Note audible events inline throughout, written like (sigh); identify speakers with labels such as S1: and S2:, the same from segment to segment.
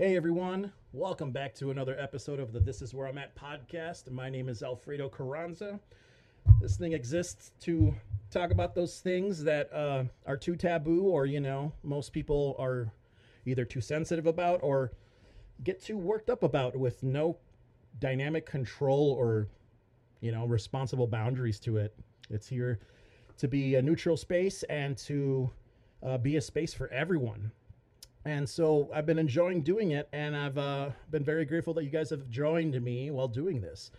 S1: Hey everyone, welcome back to another episode of the This Is Where I'm At podcast. My name is Alfredo Carranza. This thing exists to talk about those things that uh, are too taboo, or you know, most people are either too sensitive about or get too worked up about with no dynamic control or you know responsible boundaries to it. It's here to be a neutral space and to uh, be a space for everyone. And so I've been enjoying doing it, and I've uh, been very grateful that you guys have joined me while doing this.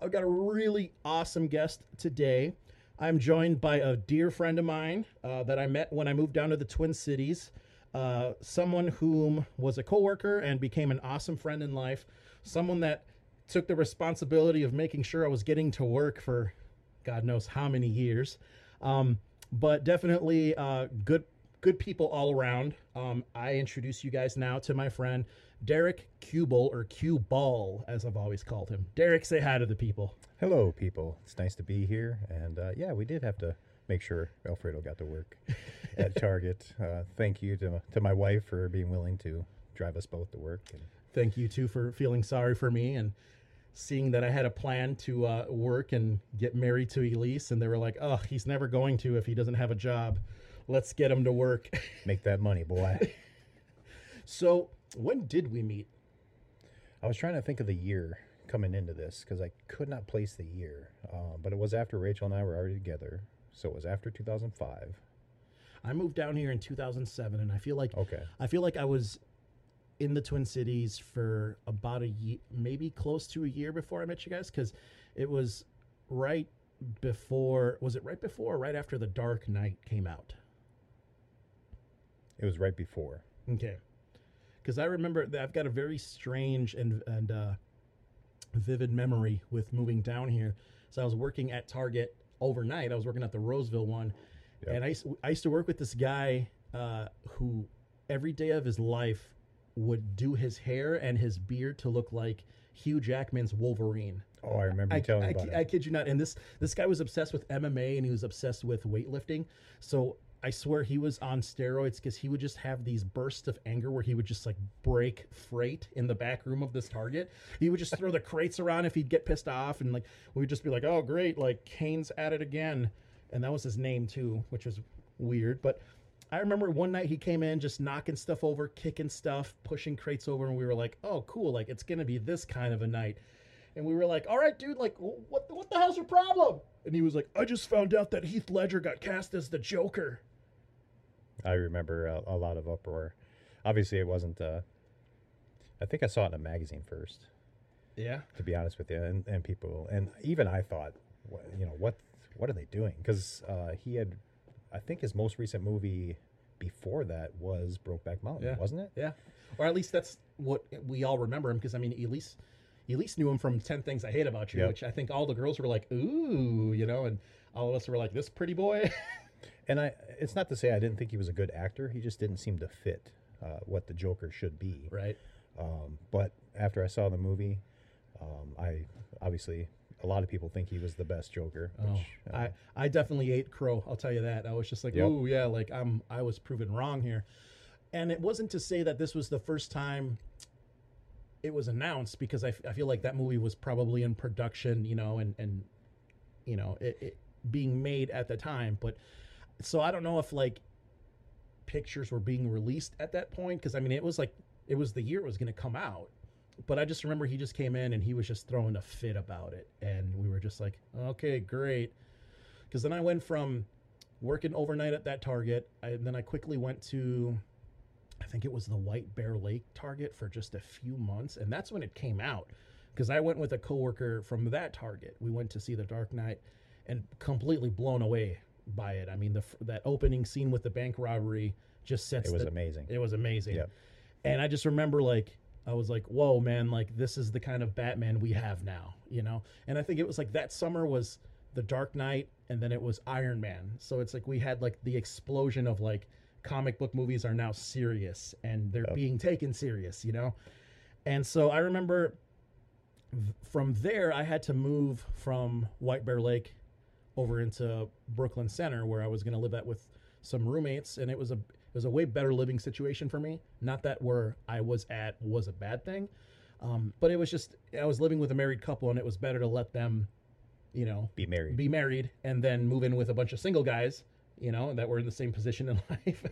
S1: I've got a really awesome guest today. I'm joined by a dear friend of mine uh, that I met when I moved down to the Twin Cities. Uh, someone whom was a coworker and became an awesome friend in life. Someone that took the responsibility of making sure I was getting to work for God knows how many years. Um, but definitely uh, good good people all around. Um, I introduce you guys now to my friend Derek Cubel or Q Ball, as I've always called him. Derek, say hi to the people.
S2: Hello, people. It's nice to be here. And uh, yeah, we did have to make sure Alfredo got to work (laughs) at Target. Uh, thank you to, to my wife for being willing to drive us both to work. And
S1: Thank you too for feeling sorry for me and seeing that I had a plan to uh, work and get married to Elise, and they were like, "Oh, he's never going to if he doesn't have a job. Let's get him to work." (laughs)
S2: make that money, boy.
S1: so, when did we meet?
S2: I was trying to think of the year coming into this because I could not place the year. Uh, but it was after Rachel and I were already together. So it was after 2005.
S1: I moved down here in 2007, and I feel like
S2: Okay.
S1: I feel like I was in the Twin Cities for about a year, maybe close to a year before I met you guys, because it was right before. Was it right before or right after The Dark Knight came out?
S2: It was right before.
S1: Okay, because I remember that I've got a very strange and and uh, vivid memory with moving down here. So I was working at Target overnight. I was working at the Roseville one,
S2: Yep.
S1: and I used, I used to work with this guy uh, who every day of his life would do his hair and his beard to look like Hugh Jackman's Wolverine.
S2: Oh, I remember
S1: I,
S2: you telling
S1: I,
S2: about
S1: I
S2: it.
S1: kid you not. And this this guy was obsessed with MMA and he was obsessed with weightlifting. So I swear he was on steroids because he would just have these bursts of anger where he would just like break freight in the back room of this Target. He would just throw the crates around if he'd get pissed off, and like we would just be like, "Oh, great! Like Kane's at it again," and that was his name too, which was weird. But I remember one night he came in just knocking stuff over, kicking stuff, pushing crates over, and we were like, "Oh, cool! Like it's gonna be this kind of a night." And we were like, "All right, dude. Like, wh- what? What the hell's your problem?" And he was like, "I just found out that Heath Ledger got cast as the Joker."
S2: I remember a, a lot of uproar. Obviously, it wasn't. Uh, I think I saw it in a magazine first.
S1: Yeah.
S2: to be honest with you, and, and people, and even I thought, what, you know, what what are they doing? Because uh, he had, I think his most recent movie before that was Brokeback Mountain,
S1: Yeah.
S2: wasn't it?
S1: Yeah. Or at least that's what we all remember him because I mean, Elise, Elise knew him from Ten Things I Hate About You,
S2: Yep.
S1: which I think all the girls were like, "Ooh," you know, and all of us were like, "This pretty boy." (laughs)
S2: And I, it's not to say I didn't think he was a good actor. He just didn't seem to fit uh, what the Joker should be.
S1: right.
S2: Um, but after I saw the movie, um, I obviously a lot of people think he was the best Joker.
S1: Oh,
S2: uh,
S1: I I definitely ate crow. I'll tell you that. I was just like,
S2: Yep.
S1: "Ooh, yeah," like I'm I was proven wrong here. And it wasn't to say that this was the first time it was announced because I, f- I feel like that movie was probably in production, you know, and and you know, it, it being made at the time, but so I don't know if like pictures were being released at that point because I mean it was like it was the year it was going to come out. But I just remember he just came in and he was just throwing a fit about it, and we were just like, okay, great. Because then I went from working overnight at that Target, I, and then I quickly went to, I think it was the White Bear Lake Target for just a few months, and that's when it came out. Because I went with a coworker from that Target. We went to see The Dark Knight, and completely blown away by it. I mean, the that opening scene with the bank robbery just sets
S2: it was
S1: the,
S2: amazing.
S1: it was amazing.
S2: Yep.
S1: And I just remember like I was like, "Whoa, man, like this is the kind of Batman we have now," you know? And I think it was like that summer was The Dark Knight and then it was Iron Man. So it's like we had like the explosion of like comic book movies are now serious and they're being taken serious, you know? And so I remember from there I had to move from White Bear Lake over into Brooklyn Center where I was going to live at with some roommates and it was a it was a way better living situation for me. Not that where I was at was a bad thing, um, but it was just I was living with a married couple, and it was better to let them, you know,
S2: Be married.
S1: be married and then move in with a bunch of single guys, you know, that were in the same position in (laughs) life.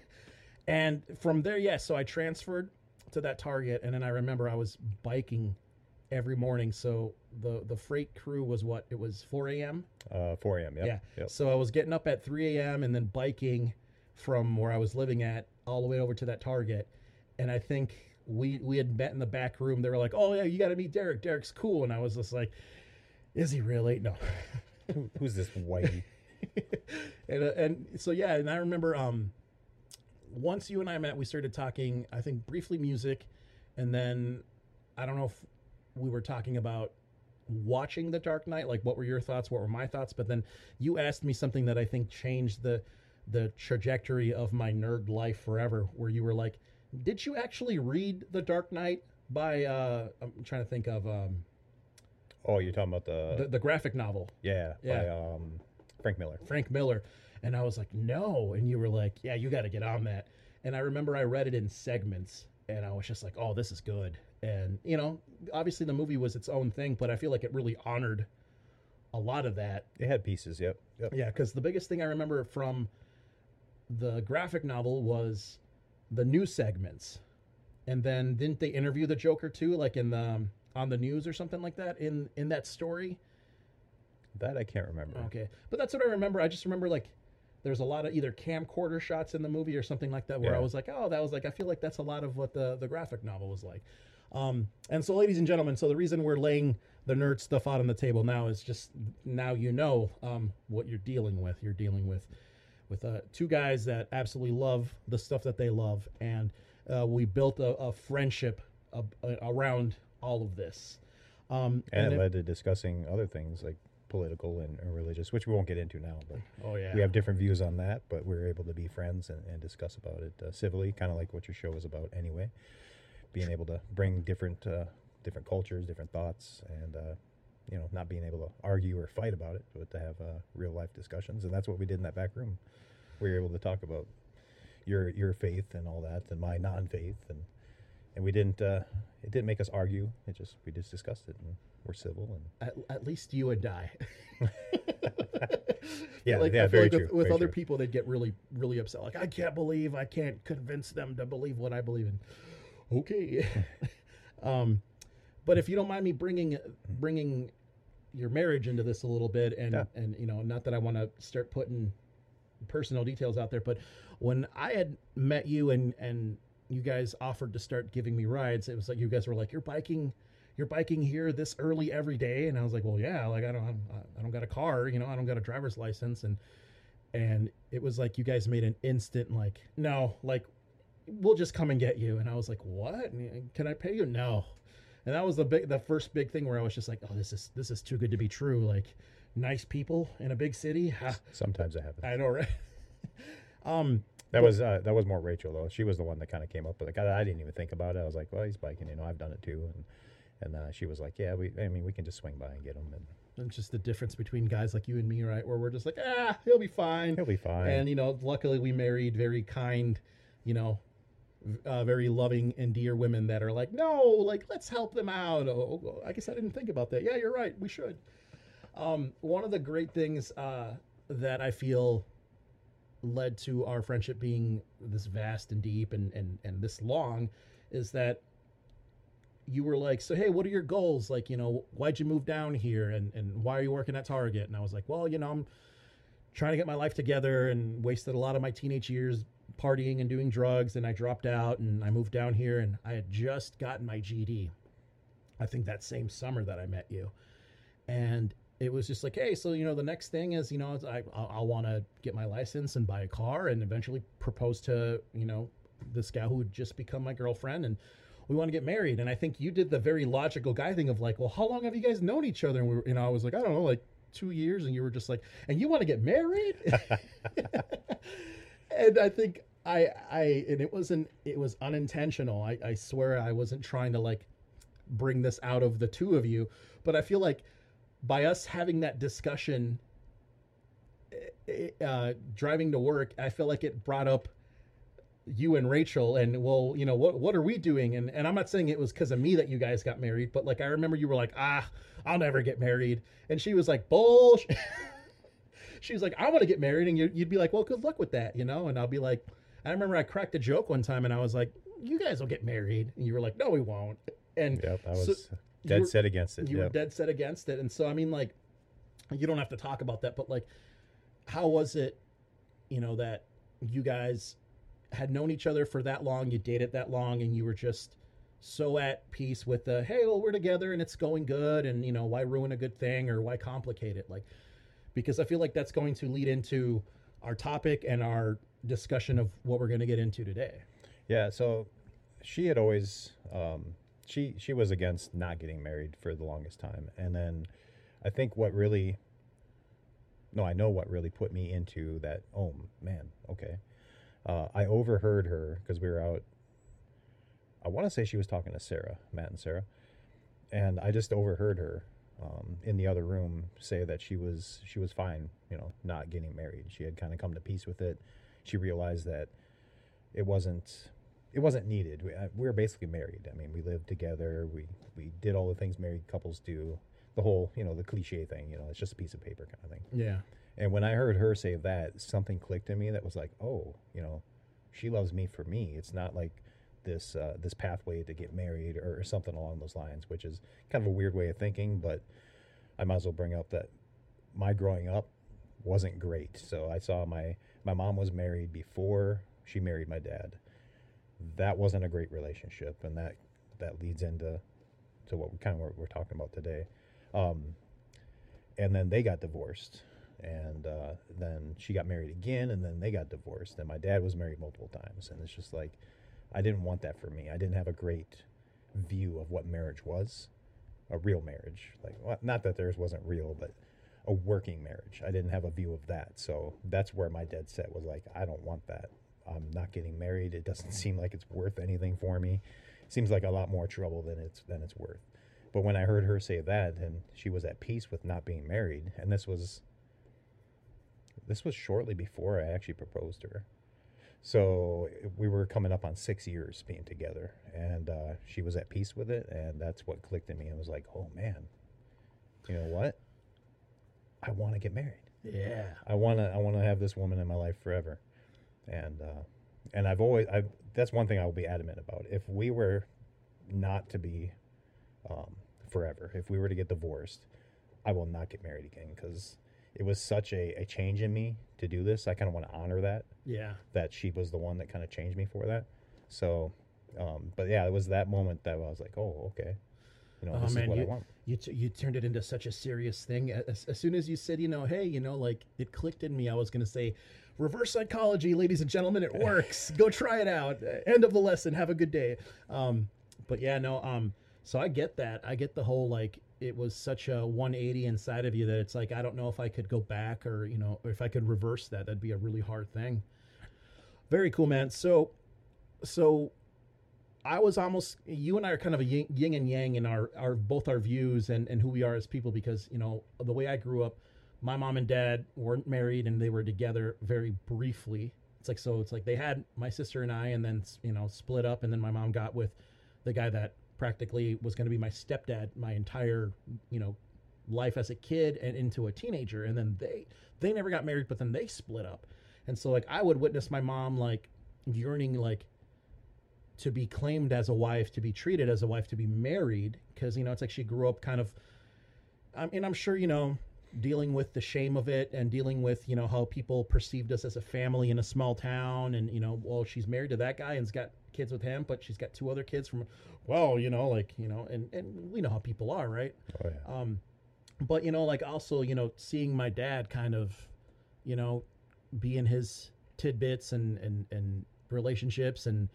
S1: and from there, yes, so I transferred to that Target, and then I remember I was biking every morning. So the the freight crew was what it was 4 a.m.
S2: uh, 4 a.m. Yep.
S1: Yeah.
S2: Yep.
S1: So I was getting up at 3 a.m. and then biking from where I was living at all the way over to that Target. And I think we we had met in the back room. They were like, "Oh yeah, you got to meet Derek. Derek's cool." And I was just like, "Is he really?" No. (laughs)
S2: Who, who's this whitey? (laughs)
S1: and uh, and so yeah, and I remember um once you and I met, we started talking. I think briefly music, and then I don't know if we were talking about watching The Dark Knight. Like, what were your thoughts? What were my thoughts? But then you asked me something that I think changed the the trajectory of my nerd life forever. Where you were like, "Did you actually read The Dark Knight?" By uh, I'm trying to think of um,
S2: Oh, you're talking about the,
S1: the the graphic novel.
S2: yeah,
S1: Yeah.
S2: by um, Frank Miller.
S1: Frank Miller. And I was like, no. And you were like, yeah, you got to get on that. And I remember I read it in segments and I was just like, oh, this is good. And, you know, obviously the movie was its own thing, but I feel like it really honored a lot of that.
S2: It had pieces. Yep. Yep.
S1: Yeah, because the biggest thing I remember from the graphic novel was the news segments. And then didn't they interview the Joker too, like in the um, on the news or something like that in in that story?
S2: That I can't remember.
S1: Okay, but that's what I remember. I just remember like there's a lot of either camcorder shots in the movie or something like that where I was like, oh, that was like I feel like that's a lot of what the the graphic novel was like. Um, and so, ladies and gentlemen, so the reason we're laying the nerd stuff out on the table now is just now you know um, what you're dealing with. You're dealing with with uh, two guys that absolutely love the stuff that they love, and uh, we built a, a friendship ab- uh, around all of this. Um,
S2: And, it
S1: it-
S2: led to discussing other things like political and, and religious, which we won't get into now. But
S1: oh yeah,
S2: we have different views on that. But we are able to be friends and, and discuss about it uh, civilly, kind of like what your show is about anyway. Being able to bring different uh, different cultures, different thoughts, and uh, you know, not being able to argue or fight about it, but to have uh, real life discussions. And that's what we did in that back room. We were able to talk about your your faith and all that, and my non-faith, and and we didn't. Uh, it didn't make us argue. It just we just discussed it, and we're civil. And
S1: at, at least you and I. (laughs) (laughs)
S2: Yeah,
S1: like,
S2: yeah, very
S1: like with,
S2: true,
S1: with
S2: very
S1: other
S2: true.
S1: people, they'd get really, really upset. Like, I can't believe I can't convince them to believe what I believe in. Okay, (laughs) um, but if you don't mind me bringing bringing your marriage into this a little bit, and
S2: Yeah.
S1: and you know, not that I want to start putting personal details out there, but when I had met you and and you guys offered to start giving me rides, it was like you guys were like, "You're biking, you're biking here this early every day," and I was like, "Well, yeah, like I don't have, I don't got a car, you know, I don't got a driver's license," and and it was like you guys made an instant like, "No, like we'll just come and get you," and I was like, "What? Can I pay you?" No. And that was the big, the first big thing where I was just like, "Oh, this is this is too good to be true." Like, nice people in a big city. (laughs) Ha,
S2: sometimes it happens.
S1: I know, right? (laughs) um,
S2: That was uh, that was more Rachel though. She was the one that kind of came up with it. I, I didn't even think about it. I was like, well, he's biking. You know, I've done it too. And and uh, she was like, yeah, we. I mean, we can just swing by and get him, and
S1: it's just the difference between guys like you and me, right? Where we're just like, ah, he'll be fine.
S2: he'll be fine.
S1: And you know, luckily we married very kind, you know, uh, very loving and dear women that are like, no, like let's help them out. Oh, oh, I guess I didn't think about that. Yeah, you're right. We should. Um, one of the great things uh, that I feel led to our friendship being this vast and deep and and and this long is that you were like, so hey, what are your goals? Like, you know, why'd you move down here, and and why are you working at Target? And I was like, well, you know, I'm trying to get my life together and wasted a lot of my teenage years partying and doing drugs and I dropped out and I moved down here and I had just gotten my GED. I think that same summer that I met you. And it was just like, hey, so you know, the next thing is, you know, I I, I want to get my license and buy a car and eventually propose to, you know, this guy who would just become my girlfriend and we want to get married. And I think you did the very logical guy thing of like, well, how long have you guys known each other? And we were, you know, I was like, I don't know, like two years. And you were just like, and you want to get married? (laughs) (laughs) and I think I I and it wasn't it was unintentional. I, I swear I wasn't trying to like bring this out of the two of you, but I feel like by us having that discussion eh, uh, driving to work, I feel like it brought up you and Rachel and well, you know, what what are we doing? And and I'm not saying it was because of me that you guys got married, but like I remember you were like, ah, I'll never get married, and she was like, bullshit. (laughs) she was like, I want to get married, and you'd, you'd be like, well, good luck with that, you know. And I'll be like, I remember I cracked a joke one time, and I was like, you guys will get married, and you were like, no, we won't. And
S2: Yep, I
S1: so
S2: was dead
S1: were-
S2: set against it.
S1: you were dead set against it, and so I mean, like, you don't have to talk about that, but like, how was it, you know, that you guys had known each other for that long, you dated that long, and you were just so at peace with the hey, well, we're together and it's going good, and you know, why ruin a good thing or why complicate it, like, because I feel like that's going to lead into our topic and our discussion of what we're going to get into today.
S2: Yeah, so she had always um, she she was against not getting married for the longest time, and then I think what really no, I know what really put me into that. Oh man, okay. Uh, I overheard her because we were out. I want to say she was talking to Sarah, Matt and Sarah, and I just overheard her um, in the other room say that she was she was fine, you know, not getting married. She had kind of come to peace with it. She realized that it wasn't it wasn't needed. We, uh, we were basically married. I mean, we lived together. We we did all the things married couples do. The whole, you know, the cliche thing. You know, it's just a piece of paper kind of thing.
S1: Yeah.
S2: And when I heard her say that, something clicked in me that was like, oh, you know, she loves me for me. It's not like this uh, this pathway to get married or, or something along those lines, which is kind of a weird way of thinking. But I might as well bring up that my growing up wasn't great. So I saw my my mom was married before she married my dad. That wasn't a great relationship, and that that leads into to what we kind of what we're talking about today. Um, and then they got divorced and uh, then she got married again and then they got divorced and my dad was married multiple times and it's just like i didn't want that for me. I didn't have a great view of what marriage was a real marriage. Like well, not that theirs wasn't real but a working marriage. I didn't have a view of that. So that's where my dead set was like i don't want that. I'm not getting married. It doesn't (laughs) seem like it's worth anything for me. Seems like a lot more trouble than it's than it's worth. But when I heard her say that, and she was at peace with not being married, and this was this was shortly before I actually proposed to her. So we were coming up on six years being together, and uh, she was at peace with it, and that's what clicked in me. I was like, "Oh man, you know what? I want to get married.
S1: Yeah.
S2: I want to. I want to have this woman in my life forever." And uh, and I've always. I that's one thing I will be adamant about. If we were not to be um, forever. If we were to get divorced, I will not get married again because it was such a, a change in me to do this. I kind of want to honor that,
S1: Yeah.
S2: that she was the one that kind of changed me for that. So, um, but yeah, it was that moment that I was like, oh, okay. You know,
S1: Oh,
S2: this
S1: man,
S2: is what I want.
S1: You, t- you turned it into such a serious thing. As, as soon as you said, you know, hey, you know, like it clicked in me, I was going to say, reverse psychology, ladies and gentlemen, it (laughs) works. Go try it out. End of the lesson. Have a good day. Um, but yeah, no, um, so I get that. I get the whole like it was such a 180 inside of you that it's like I don't know if I could go back or you know or if I could reverse that. That'd be a really hard thing. Very cool, man. So, so I was almost you and I are kind of a yin, and yang in our our both our views and and who we are as people because you know the way I grew up, my mom and dad weren't married and they were together very briefly. It's like so it's like they had my sister and I and then you know split up and then my mom got with the guy that practically was going to be my stepdad my entire you know life as a kid and into a teenager and then they they never got married but then they split up. And so like i would witness my mom like yearning like to be claimed as a wife to be treated as a wife to be married because you know it's like she grew up kind of i mean i'm sure you know dealing with the shame of it and dealing with you know how people perceived us as a family in a small town and you know well she's married to that guy and's got kids with him but she's got two other kids from well you know like you know and and we know how people are right
S2: Oh yeah.
S1: um, but you know, like also, you know, seeing my dad kind of, you know, be in his tidbits and and and relationships and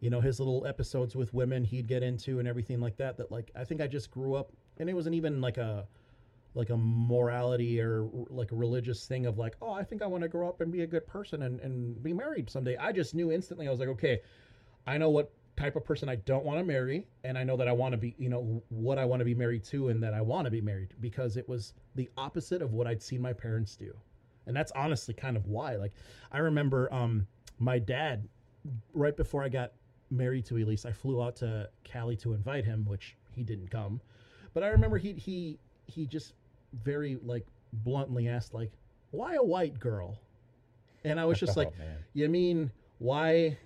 S1: you know his little episodes with women he'd get into and everything like that. That like I think I just grew up, and it wasn't even like a like a morality or like a religious thing of like, oh, I think I want to grow up and be a good person and and be married someday. I just knew instantly. I was like, okay, I know what type of person I don't want to marry, and I know that I want to be, you know, what I want to be married to, and that I want to be married because it was the opposite of what I'd seen my parents do, and that's honestly kind of why. Like, I remember um, my dad right before I got married to Elise, I flew out to Cali to invite him, which he didn't come. But I remember he he he just very like bluntly asked like, "Why a white girl?" And I was (laughs) just like,
S2: Oh, man.
S1: "You mean why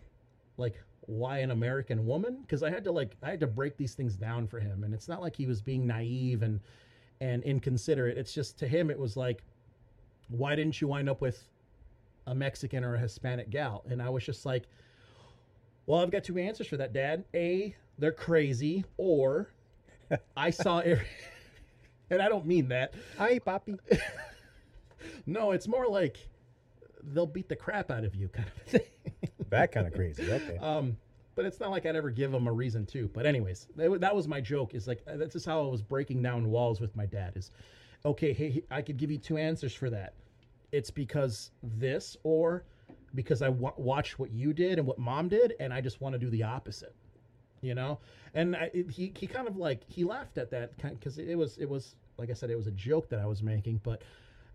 S1: like why an American woman?" Cuz I had to like I had to break these things down for him and it's not like he was being naive and and inconsiderate. It's just to him it was like why didn't you wind up with a Mexican or a Hispanic gal? And I was just like, well, I've got two answers for that, Dad. A, they're crazy, or I saw (laughs) every. And I don't mean that.
S2: Hi, Poppy. (laughs)
S1: No, it's more like they'll beat the crap out of you, kind of thing. (laughs)
S2: that kind of crazy. Okay.
S1: Um, but it's not like I'd ever give them a reason to. But anyways, that, that was my joke. Is like that's just how I was breaking down walls with my dad. Is okay. Hey, I could give you two answers for that. It's because this, or because I wa- watched what you did and what mom did, and I just want to do the opposite. You know, and I, he he kind of like he laughed at that because it was it was like I said it was a joke that I was making, but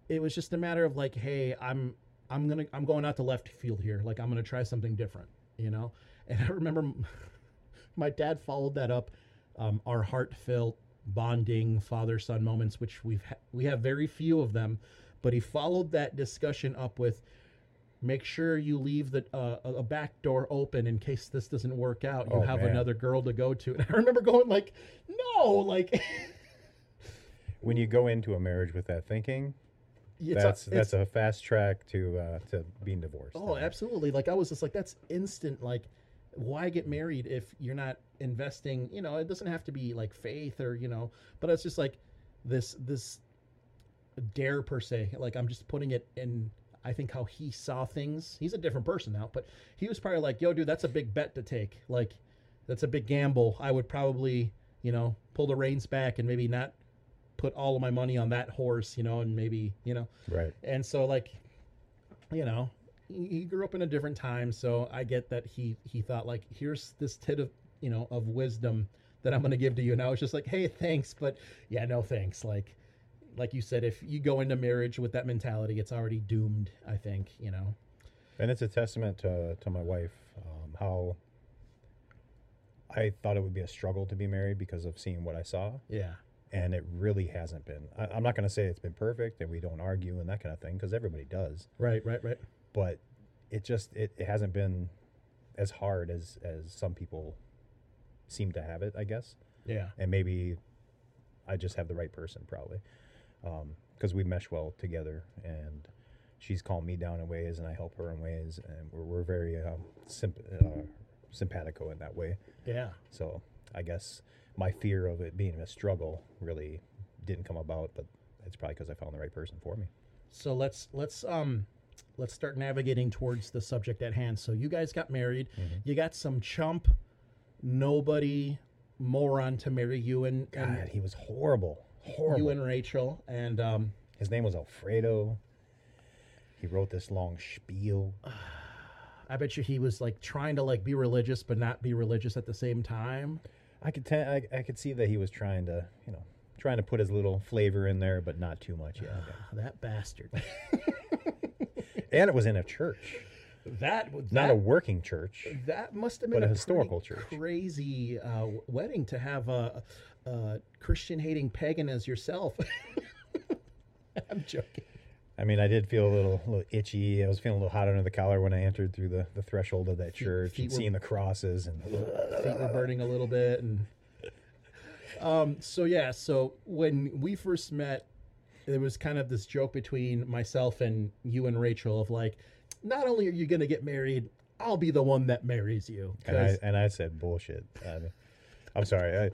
S1: it was just a matter of like, hey, I'm I'm gonna I'm going out to left field here. Like I'm gonna try something different, you know. (laughs) And I remember (laughs) my dad followed that up, um, our heartfelt bonding father son moments, which we've ha- we have very few of them, but he followed that discussion up with. Make sure you leave the uh, a back door open in case this doesn't work out. You
S2: Oh,
S1: have
S2: man.
S1: another girl to go to. (laughs) And I remember going like, no, like
S2: when you go into a marriage with that thinking,
S1: it's
S2: that's
S1: it's-
S2: that's a fast track to uh, to being divorced.
S1: Oh,
S2: mean,
S1: absolutely. Like I was just like, that's instant. Like, why get married if you're not investing? You know, it doesn't have to be like faith or you know, but it's just like this this dare per se. Like I'm just putting it in. I think how he saw things. He's a different person now, but he was probably like, "Yo, dude, that's a big bet to take. Like, that's a big gamble. I would probably, you know, pull the reins back and maybe not put all of my money on that horse, you know, and maybe, you know,
S2: Right.
S1: and so like you know he, grew up in a different time so i get that he he thought like here's this tit of you know of wisdom that i'm going to give to you. And i was just like hey thanks but (laughs) yeah no thanks. Like like you said if you go into marriage with that mentality it's already doomed i think you know.
S2: And it's a testament to to my wife um, how I thought it would be a struggle to be married because of seeing what I saw,
S1: yeah
S2: and it really hasn't been. I, I'm not going to say it's been perfect and we don't argue and that kind of thing because everybody does,
S1: right right right.
S2: But it just it, it hasn't been as hard as as some people seem to have it, I guess.
S1: yeah.
S2: And maybe I just have the right person probably. Because we mesh well together and she's calmed me down in ways and I help her in ways and we're, we're very um, symp- uh, simpatico in that way.
S1: Yeah.
S2: So I guess my fear of it being a struggle really didn't come about but it's probably because I found the right person for me.
S1: So let's let's um let's start navigating towards the subject at hand. So you guys got married. You got some chump nobody moron to marry you and, and
S2: God he was horrible horrible.
S1: you and Rachel, and um,
S2: his name was Alfredo. He wrote this long spiel. (sighs)
S1: I bet you he was like trying to like be religious but not be religious at the same time.
S2: I could te- I, I could see that he was trying to, you know, trying to put his little flavor in there, but not too much. Yeah, (sighs)
S1: That bastard. (laughs)
S2: and it was in a church,
S1: that that,
S2: not a working church.
S1: that must have been
S2: but a historical church.
S1: crazy uh, w- wedding to have a, a Christian hating pagan as yourself. (laughs) I'm joking.
S2: I mean, I did feel a little, little itchy. I was feeling a little hot under the collar when I entered through the, the threshold of that church
S1: feet
S2: and
S1: were-
S2: seeing the crosses and
S1: feet were burning a little bit and um so yeah so when we first met there was kind of this joke between myself and you and rachel of like not only are you gonna get married i'll be the one that marries you
S2: and I and I said bullshit. I mean, I'm sorry. I,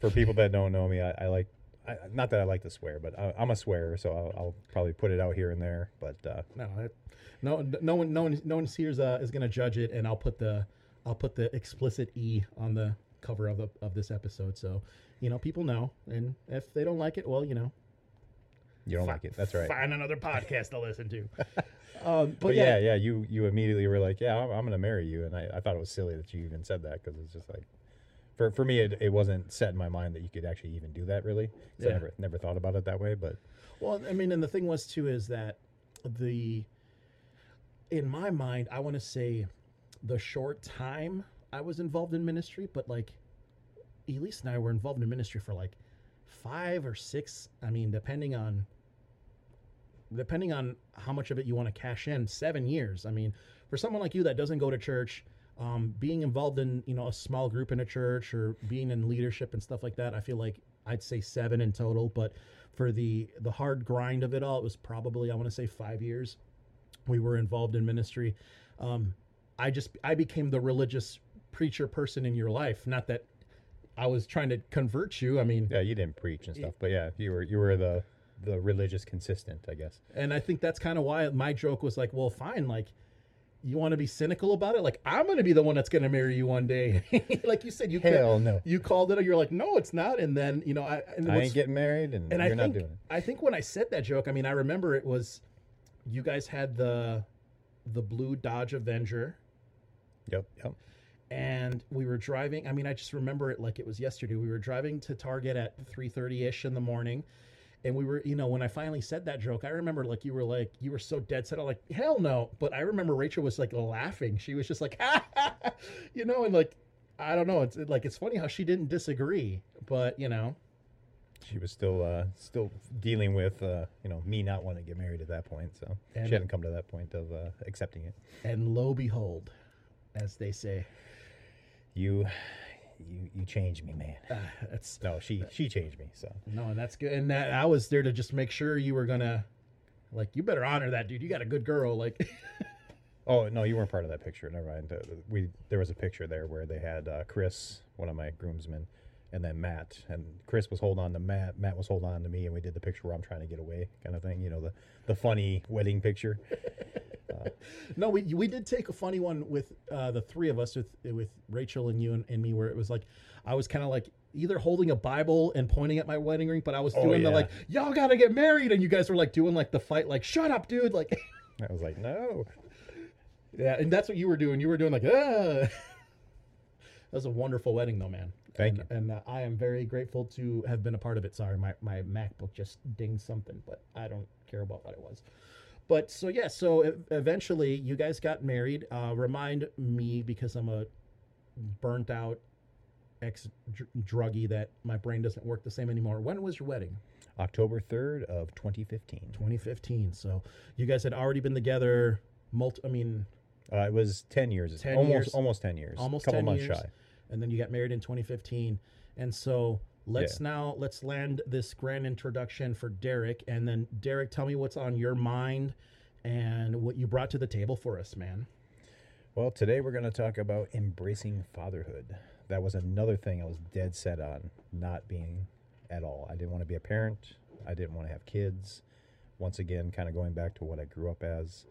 S2: for people that don't know me, I, I like. I, not that I like to swear, but I, I'm a swearer, so I'll, I'll probably put it out here and there. But uh,
S1: no I, no no one no one no one here is, uh, is gonna judge it and i'll put the i'll put the explicit e on the cover of the of this episode so you know people know and if they don't like it well you know
S2: you don't like it. That's right.
S1: find another podcast to listen to (laughs) um but,
S2: But
S1: yeah,
S2: yeah, yeah, you you immediately were like, yeah, I'm, I'm going to marry you, and I, I thought it was silly that you even said that because it's just like, for for me, it, it wasn't set in my mind that you could actually even do that. Really, 'Cause
S1: Yeah.
S2: I never never thought about it that way. But
S1: Well, I mean, and the thing was too is that the in my mind, I want to say the short time I was involved in ministry, but like Elise and I were involved in ministry for like five or six. I mean, depending on depending on how much of it you want to cash in, seven years. I mean, for someone like you that doesn't go to church, um, being involved in you know a small group in a church or being in leadership and stuff like that, I feel like I'd say seven in total. But for the the hard grind of it all, it was probably I want to say five years. We were involved in ministry. Um, I just I became the religious preacher person in your life. Not that I was trying to convert you. I mean,
S2: Yeah, you didn't preach and stuff, but yeah, you were you were the the religious consistent, I guess.
S1: and I think that's kind of why my joke was like, well, fine, like you want to be cynical about it, like I'm going to be the one that's going to marry you one day. (laughs) like you said, you
S2: Hell no.
S1: you called it, you're like, no, it's not. And then you know, I and
S2: I ain't getting married, and,
S1: and
S2: you're
S1: I
S2: not
S1: think
S2: doing it.
S1: I think when I said that joke, I mean, I remember it was you guys had the the blue Dodge Avenger.
S2: Yep, yep.
S1: and we were driving i mean i just remember it like it was yesterday we were driving to target at 3.30ish in the morning and we were you know when i finally said that joke i remember like you were like you were so dead set. I'm like hell no. But i remember rachel was like laughing. She was just like (laughs) you know and like i don't know. It's like it's funny how she didn't disagree but you know.
S2: She was still uh, still dealing with uh, you know me not wanting to get married at that point, so
S1: And-
S2: she hadn't come to that point of uh, accepting it.
S1: and lo behold as they say
S2: You, you, you changed me, man. (laughs)
S1: uh, that's
S2: No, she she changed me. So
S1: no and that's good and that i was there to just make sure you were gonna like you better honor that dude you got a good girl like (laughs)
S2: oh no, you weren't part of that picture. Never mind. Uh, we there was a picture there where they had uh, Chris, one of my groomsmen, and then Matt, and Chris was holding on to Matt. Matt was holding on to me, and we did the picture where I'm trying to get away, kind of thing. You know, the the funny wedding picture. (laughs)
S1: No, we we did take a funny one with uh, the three of us with with Rachel and you and, and me, where it was like I was kind of like either holding a Bible and pointing at my wedding ring, but I was
S2: Oh,
S1: doing the like y'all gotta get married, and you guys were like doing like the fight, like shut up, dude, like (laughs)
S2: I was like, no.
S1: yeah, and that's what you were doing. You were doing like ah. (laughs) That was a wonderful wedding, though, man.
S2: Thank
S1: and, And uh, I am very grateful to have been a part of it. Sorry, my, my MacBook just dinged something, but I don't care about what it was. But so yeah, so eventually you guys got married. Uh, remind me because I'm a burnt out ex dr- druggie that my brain doesn't work the same anymore. When was your wedding?
S2: October third of 2015.
S1: 2015. So you guys had already been together. Multi, I mean,
S2: Uh, it was 10 years.
S1: 10
S2: almost
S1: years.
S2: almost 10 years.
S1: almost
S2: couple
S1: 10
S2: months
S1: years.
S2: shy.
S1: And then you got married in 2015 and so let's now let's land this grand introduction for derek and then derek tell me what's on your mind and what you brought to the table for us man
S2: Well, today we're going to talk about embracing fatherhood. That was another thing I was dead set on not being at all. I didn't want to be a parent. I didn't want to have kids. Once again, kind of going back to what I grew up as,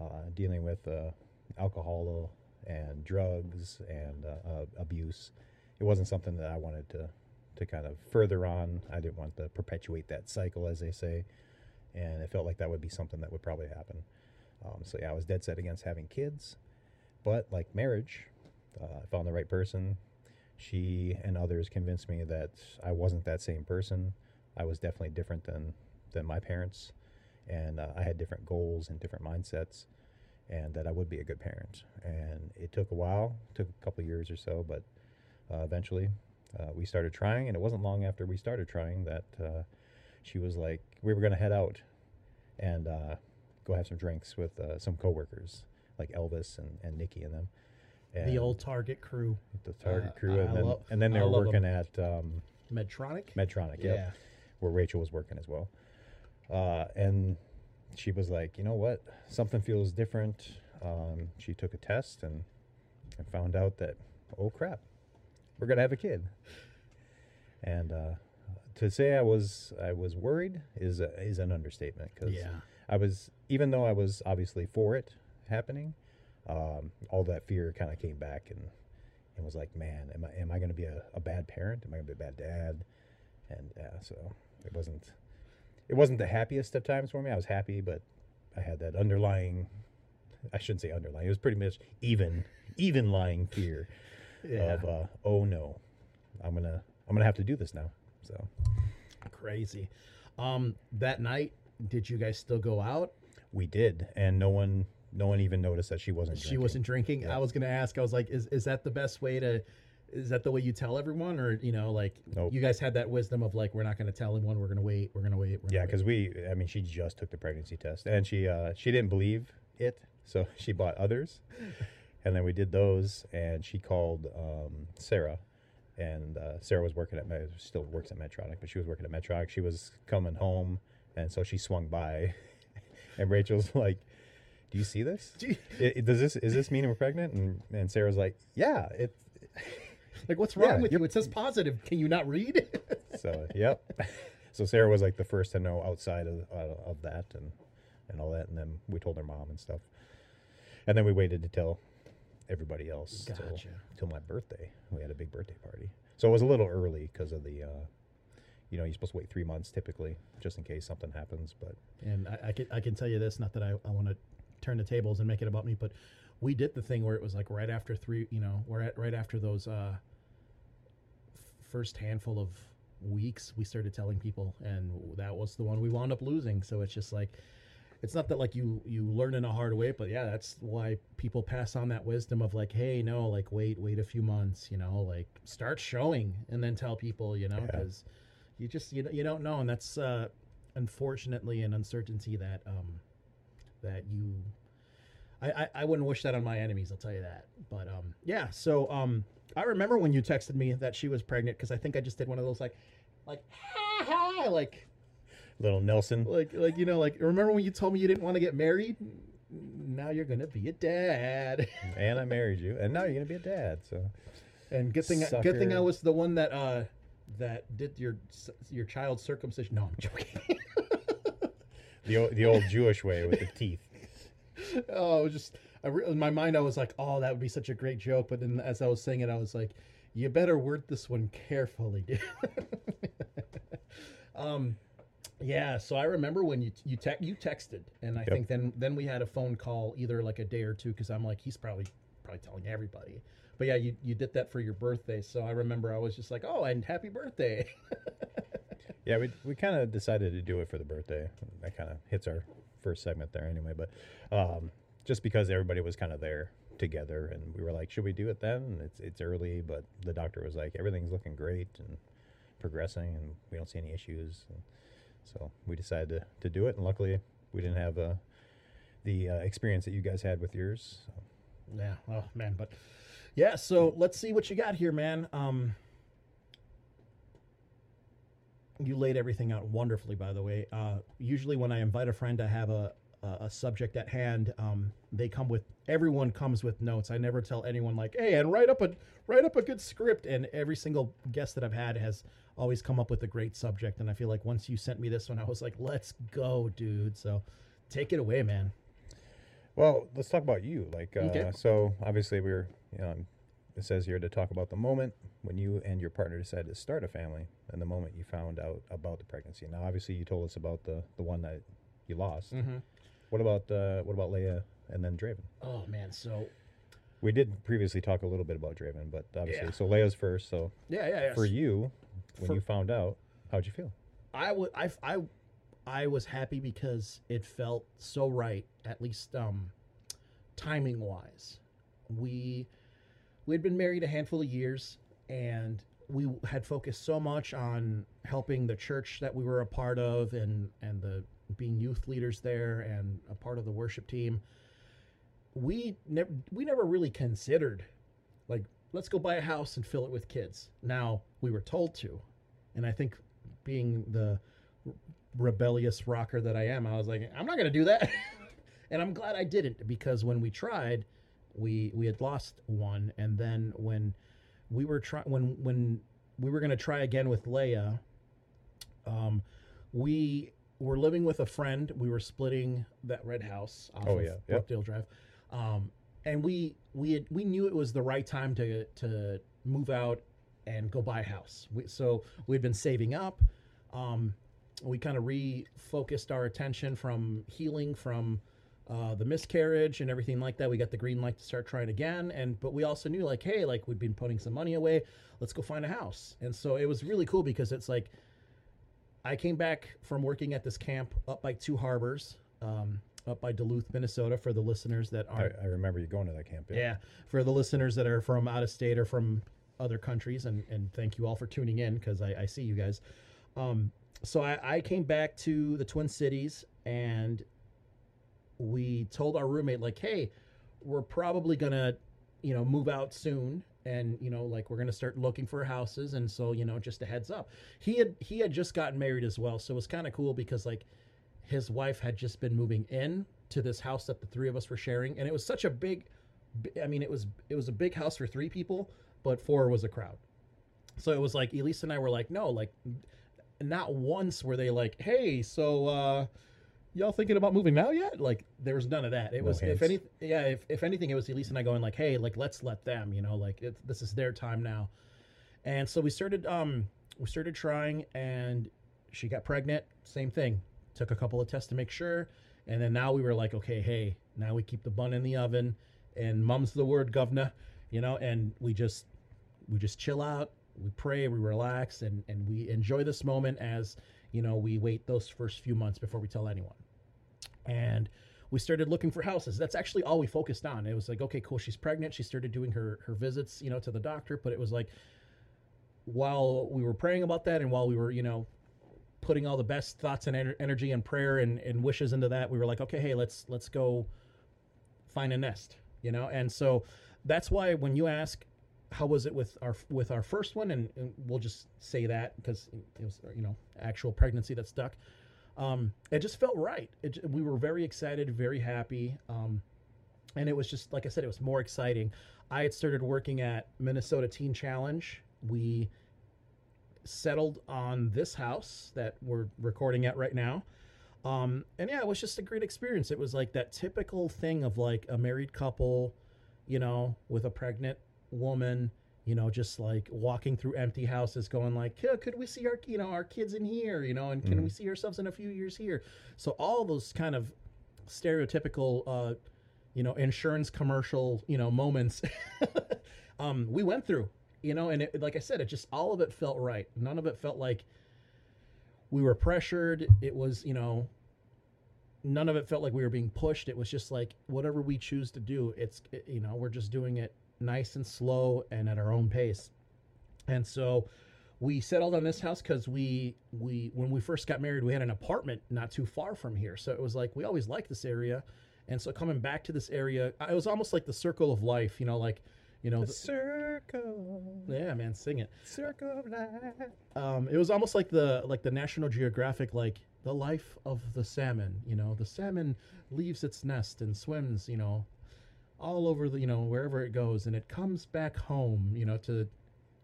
S2: uh, dealing with uh, alcohol and drugs and uh, uh, abuse. It wasn't something that I wanted to to kind of further on. I didn't want to perpetuate that cycle, as they say, and it felt like that would be something that would probably happen. Um, so yeah, I was dead set against having kids. But like marriage, uh, I found the right person. She and others convinced me that I wasn't that same person. I was definitely different than than my parents, and uh, I had different goals and different mindsets, and that I would be a good parent. And it took a while, took a couple years or so, but uh, eventually uh, we started trying. And it wasn't long after we started trying that uh, she was like, we were going to head out and uh, go have some drinks with uh, some coworkers like Elvis and, and Nikki and them. And
S1: the old target crew
S2: the Target
S1: uh,
S2: crew, and then
S1: love-
S2: and then they
S1: I
S2: were working at um,
S1: medtronic
S2: Medtronic,
S1: yeah
S2: where Rachel was working as well. Uh, and she was like, you know what, something feels different. Um, she took a test and and found out that oh crap, we're gonna have a kid. And uh, to say I was I was worried is a, is an understatement because
S1: yeah
S2: I was, even though I was obviously for it happening, um, all that fear kind of came back and, and was like, man, am I, am I going to be a, a bad parent? Am I going to be a bad dad? And yeah, so it wasn't, it wasn't the happiest of times for me. I was happy, but I had that underlying, I shouldn't say underlying, it was pretty much even, even lying fear
S1: yeah
S2: of, uh, oh no, I'm going to, I'm going to have to do this now. So
S1: crazy um that night did you guys still go out
S2: we did. And no one no one even noticed that she wasn't.
S1: she
S2: drinking.
S1: wasn't drinking.
S2: Yeah.
S1: I was gonna ask. I was like, is is that the best way to? Is that the way you tell everyone, or you know, like
S2: Nope.
S1: you guys had that wisdom of like, we're not gonna tell anyone. We're gonna wait. We're gonna wait. We're
S2: Yeah, because we, I mean, she just took the pregnancy test, and she uh, she didn't believe it, so (laughs) she bought others, (laughs) and then we did those, and she called um, Sarah, and uh, Sarah was working at Med- still works at Medtronic, but she was working at Medtronic. She was coming home, and so she swung by, (laughs) and Rachel's like, "Do you see this? It, it- does this is this mean we're pregnant?" And and Sarah's like, "Yeah, it."
S1: Like, what's wrong
S2: Yeah,
S1: with you? It says positive. Can you not read? (laughs)
S2: So yep. so Sarah was like the first to know outside of uh, of that and and all that, and then we told her mom and stuff, and then we waited to tell everybody else till, till my birthday. We had a big birthday party, so it was a little early because of the. Uh, you know, you're supposed to wait three months typically, just in case something happens. But
S1: And I, I can I can tell you this, not that I, I want to turn the tables and make it about me, but we did the thing where it was like right after three, you know, we're at right after those uh, first handful of weeks, we started telling people, and that was the one we wound up losing. So it's just like, it's not that like you you learn in a hard way, but yeah, that's why people pass on that wisdom of like, hey, no, like wait, wait a few months, you know, like start showing and then tell people, you know,
S2: Yeah.
S1: because you just you, know you don't know, and that's uh, unfortunately an uncertainty that um, that you I, I, I wouldn't wish that on my enemies i'll tell you that. But um yeah so um i remember when you texted me that she was pregnant because i think i just did one of those like like ha, ha, like
S2: little Nelson,
S1: like like you know like remember when you told me you didn't want to get married? Now you're gonna be a dad. (laughs)
S2: And I married you, and now you're gonna be a dad. So.
S1: And good thing good thing i was the one that uh that did your your child's circumcision no i'm joking. (laughs)
S2: The the old Jewish way with the teeth. (laughs)
S1: oh, it was just I re- in my mind. I was like, "Oh, that would be such a great joke." But then, as I was saying it, I was like, "You better word this one carefully, dude." (laughs) um, yeah. So I remember when you you te- you texted, and I
S2: Yep.
S1: think then then we had a phone call either like a day or two because I'm like, he's probably probably telling everybody. But yeah, you you did that for your birthday, so I remember I was just like, "Oh, and happy birthday!" (laughs)
S2: Yeah, we we kind of decided to do it for the birthday. That kind of hits our first segment there anyway. But um, just because everybody was kind of there together, and we were like, should we do it then? And it's it's early, but the doctor was like, everything's looking great and progressing, and we don't see any issues. And so we decided to, to do it, and luckily we didn't have uh, the uh, experience that you guys had with yours. So,
S1: Yeah. Oh man, but yeah. So let's see what you got here, man. Um, you laid everything out wonderfully, by the way. Uh, usually, when I invite a friend to have a a, a subject at hand, um, they come with everyone comes with notes. I never tell anyone like, "Hey, and write up a write up a good script." And every single guest that I've had has always come up with a great subject. And I feel like once you sent me this one, I was like, "Let's go, dude!" So take it away, man.
S2: Well, let's talk about you. Like, uh,
S1: Okay.
S2: so obviously we're, you know, it says here to talk about the moment when you and your partner decided to start a family, and the moment you found out about the pregnancy. Now, obviously, you told us about the the one that you lost.
S1: Mm-hmm.
S2: What about uh, what about Leia and then Draven?
S1: Oh man, so
S2: We did previously talk a little bit about Draven, but obviously,
S1: Yeah.
S2: so Leia's first. So
S1: yeah, yeah, yeah.
S2: for you, when
S1: For-
S2: you found out, how'd you feel?
S1: I would I I I was happy because it felt so right, at least um timing wise. We we had been married a handful of years and we had focused so much on helping the church that we were a part of and and the being youth leaders there and a part of the worship team. We never we never really considered like let's go buy a house and fill it with kids. Now, we were told to. And I think being the rebellious rocker that I am, I was like, I'm not going to do that. (laughs) and I'm glad I didn't because when we tried, we we had lost one, and then when we were trying when when we were going to try again with Leia, um, we were living with a friend. We were splitting that red house off
S2: Oh,
S1: of
S2: yeah. Yep.
S1: Drive, um, and we we had, we knew it was the right time to to move out and go buy a house. We, so we'd been saving up. Um, we kind of refocused our attention from healing from uh, the miscarriage and everything like that. We got the green light to start trying again, and but we also knew like, hey, like we'd been putting some money away. Let's go find a house. And so it was really cool because it's like I came back from working at this camp up by Two Harbors, um, up by Duluth, Minnesota, for the listeners that aren't.
S2: I remember you going to that camp.
S1: yeah, for the listeners that are from out of state or from other countries, and, and thank you all for tuning in because I, I see you guys. Um, so I, I came back to the Twin Cities and we told our roommate like, hey, we're probably gonna, you know, move out soon, and you know, like we're gonna start looking for houses, and so you know, just a heads up. He had he had just gotten married as well, so it was kind of cool because like his wife had just been moving in to this house that the three of us were sharing, and it was such a big, I mean, it was it was a big house for three people, but four was a crowd. So it was like Elise and I were like, no, like, not once were they like, hey, so uh, y'all thinking about moving now yet? Like, there was none of that. It
S2: No
S1: was if
S2: hints.
S1: any, yeah, if, if anything, it was Elise and I going like, hey, like let's let them, you know, like it, this is their time now. And so we started, um, we started trying, and she got pregnant. Same thing. Took a couple of tests to make sure, and then now we were like, okay, hey, now we keep the bun in the oven, and mum's the word, governor, you know, and we just we just chill out we pray we relax and and we enjoy this moment as you know we wait those first few months before we tell anyone and we started looking for houses. That's actually all we focused on. It was like okay cool she's pregnant. She started doing her her visits you know to the doctor but it was like while we were praying about that and while we were you know putting all the best thoughts and ener- energy and prayer and, and wishes into that we were like okay hey let's let's go find a nest you know? And so that's why when you ask how was it with our with our first one? And, and we'll just say that because it was you know actual pregnancy that stuck um, it just felt right. It, we were very excited very happy um, and it was just like i said it was more exciting. I had started working at minnesota teen challenge. We settled on this house that we're recording at right now. Um, and yeah it was just a great experience. It was like that typical thing of like a married couple you know with a pregnant woman you know just like walking through empty houses going like "Yeah, could we see our you know our kids in here you know and can we see ourselves in a few years here? So all those kind of stereotypical uh you know insurance commercial you know moments (laughs) um we went through you know and it, like i said it just all of it felt right. None of it felt like we were pressured. It was you know none of it felt like we were being pushed. It was just like whatever we choose to do it's it- you know we're just doing it nice and slow and at our own pace and so we settled on this house because we we when we first got married we had an apartment not too far from here so it was like we always liked this area and so coming back to this area it was almost like the circle of life you know like you know
S2: The
S1: the-
S2: circle,
S1: yeah man sing it
S2: circle of life.
S1: um, it was almost like the like the National Geographic, like the life of the salmon. You know, the salmon leaves its nest and swims. You know, all over the you know wherever it goes, and it comes back home. You know, to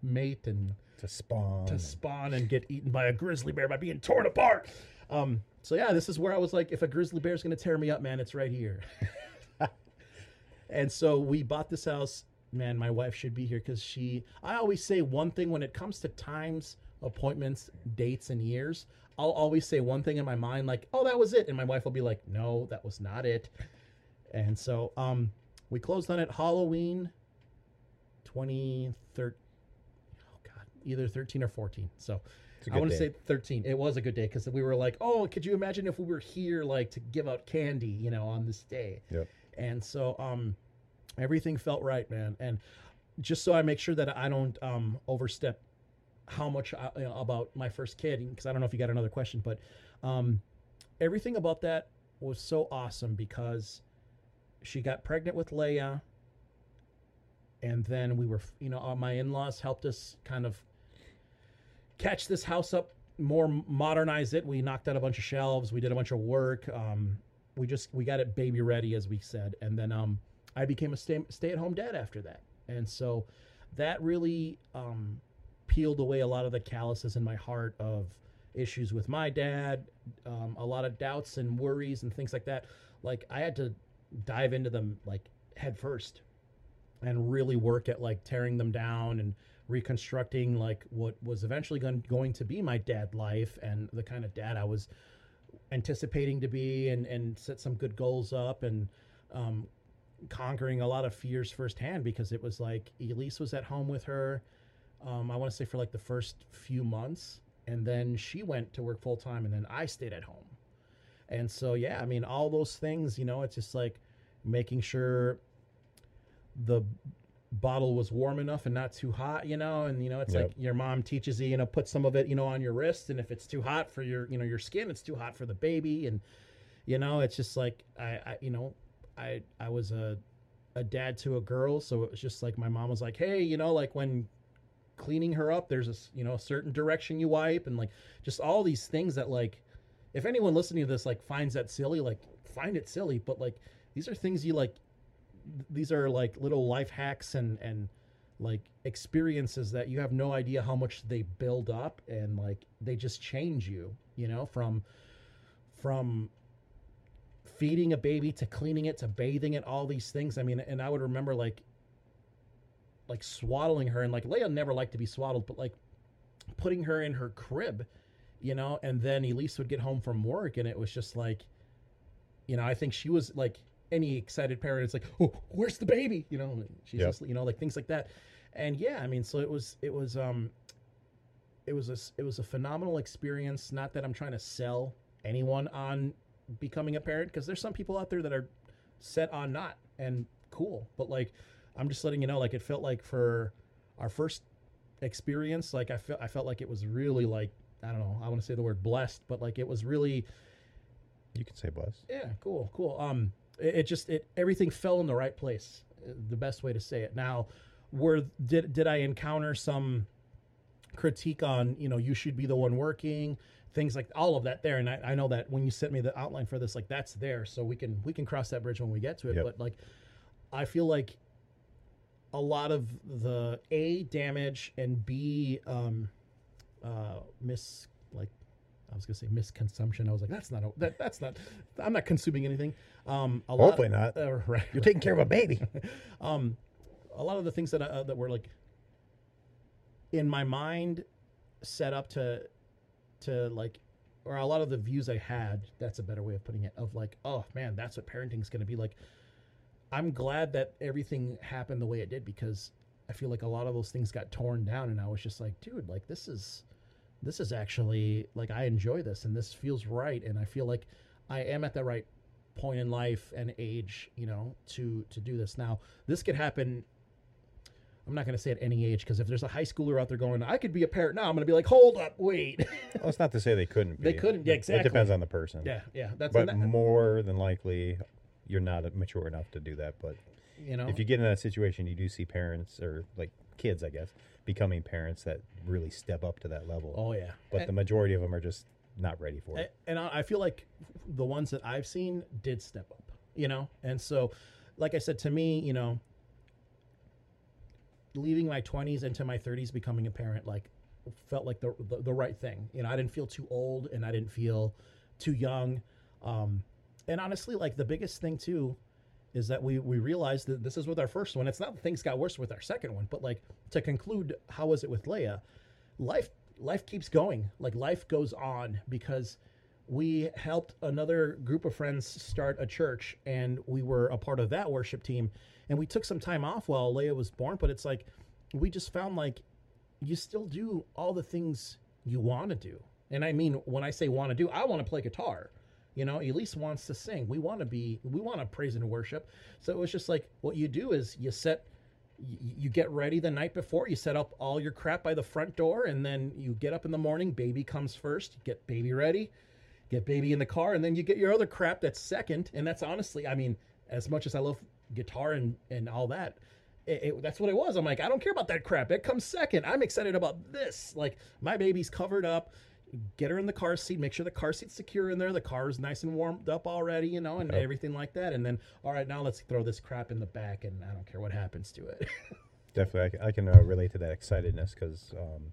S1: mate and
S2: To spawn.
S1: to spawn and get eaten by a grizzly bear by being torn apart. Um, so yeah, this is where I was like, if a grizzly bear's gonna tear me up, man, it's right here. (laughs) and so we bought this house. Man, my wife should be here because she. I always say one thing when it comes to times, appointments, dates, and years. I'll always say one thing in my mind, like, "Oh, that was it," and my wife will be like, "No, that was not it." And so, um, we closed on it Halloween, 2013 oh god either 13 or 14 so i want to say 13 it was a good day because we were like oh could you imagine if we were here like to give out candy you know on this day?
S2: Yep.
S1: and so um everything felt right man. And just so i make sure that i don't um overstep how much I, you know, about my first kid because i don't know if you got another question but um everything about that was so awesome because she got pregnant with leia and then we were you know my in-laws helped us kind of catch this house up more modernize it. We knocked out a bunch of shelves. We did a bunch of work. Um, we just we got it baby ready as we said. And then um, i became a stay, stay-at-home dad after that. And so that really um, peeled away a lot of the calluses in my heart of issues with my dad um, a lot of doubts and worries and things like that. Like i had to dive into them like head first and really work at like tearing them down and reconstructing like what was eventually going, going to be my dad life and the kind of dad I was anticipating to be and, and set some good goals up and um, conquering a lot of fears firsthand because it was like Elise was at home with her. Um, I want to say for like the first few months and then she went to work full time and then I stayed at home. And so, yeah, I mean, all those things, you know, it's just like making sure the bottle was warm enough and not too hot, you know, and you know, it's
S2: Yep.
S1: like your mom teaches you, you know, put some of it, you know, on your wrist, and if it's too hot for your, you know, your skin, it's too hot for the baby, and you know, it's just like I, I you know, I I was a a dad to a girl, so it was just like my mom was like, hey, you know, like when cleaning her up, there's a you know a certain direction you wipe, and like just all these things that like, if anyone listening to this like finds that silly, like find it silly, but like these are things you like these are like little life hacks and and like experiences that you have no idea how much they build up and like they just change you you know from from feeding a baby to cleaning it to bathing it all these things. I mean and i would remember like like swaddling her and like leia never liked to be swaddled but like putting her in her crib you know and then elise would get home from work and it was just like you know i think she was like any excited parent is like oh where's the baby you know she's
S2: Yep.
S1: just you know like things like that and yeah i mean so it was it was um it was a it was a phenomenal experience not that i'm trying to sell anyone on becoming a parent because there's some people out there that are set on not and cool but like i'm just letting you know like it felt like for our first experience like i felt i felt like it was really like i don't know i want to say the word blessed but like it was really
S2: You can say bless.
S1: yeah, cool, cool. Um, it, it just it everything fell in the right place. The best way to say it. Now, were did did I encounter some critique on you know you should be the one working things like all of that there and I, I know that when you sent me the outline for this like that's there so we can we can cross that bridge when we get to it
S2: Yep.
S1: but like i feel like a lot of the a damage and b um uh mis i was gonna say misconsumption i was like that's not a, that that's not i'm not consuming anything um a
S2: Hopefully
S1: lot,
S2: not.
S1: uh, right
S2: You're taking care of a baby. (laughs)
S1: um, a lot of the things that uh, that were like in my mind set up to to like or a lot of the views I had that's a better way of putting it of like oh man that's what parenting's going to be like I'm glad that everything happened the way it did because I feel like a lot of those things got torn down and I was just like dude like this is this is actually like I enjoy this and this feels right and I feel like I am at the right point in life and age, you know, to to do this. Now, this could happen. I'm not going to say at any age because if there's a high schooler out there going, I could be a parent now, I'm going to be like, hold up, wait. (laughs)
S2: well, it's not to say they couldn't be.
S1: They couldn't, yeah,
S2: It depends on the person.
S1: yeah, yeah, that's
S2: But
S1: that-
S2: more than likely, you're not mature enough to do that. But
S1: you know.
S2: if you get in that situation, you do see parents or like kids, I guess, becoming parents that really step up to that level.
S1: oh yeah,
S2: but
S1: and,
S2: the majority of them are just not ready for it.
S1: and I I feel like the ones that I've seen did step up, you know, and so, like I said, to me, you know, leaving my 20s into my 30s, becoming a parent, like felt like the, the the right thing. You know, I didn't feel too old and I didn't feel too young. Um, and honestly, like the biggest thing too is that we we realized that this is with our first one. It's not that things got worse with our second one, but like to conclude, how was it with Leia? Life life keeps going. Like life goes on because we helped another group of friends start a church and we were a part of that worship team and we took some time off while Leia was born, but it's like we just found like you still do all the things you want to do. And I mean, when I say want to do, I want to play guitar. You know, Elise wants to sing. We want to be, we want to praise and worship. So it was just like what you do is you set, you, get ready the night before, you set up all your crap by the front door, and then you get up in the morning. Baby comes first. Get baby ready, get baby in the car, and then you get your other crap that's second. And that's honestly, I mean, as much as I love guitar and and all that, it, it, that's what it was. I'm like, I don't care about that crap. It comes second. I'm excited about this. Like my baby's covered up. Get her in the car seat. Make sure the car seat's secure in there. The car is nice and warmed up already, you know, and
S2: Yep.
S1: everything like that. And then, all right, now let's throw this crap in the back, and I don't care what happens to it. (laughs)
S2: Definitely, I can, I can uh, relate to that excitedness because um,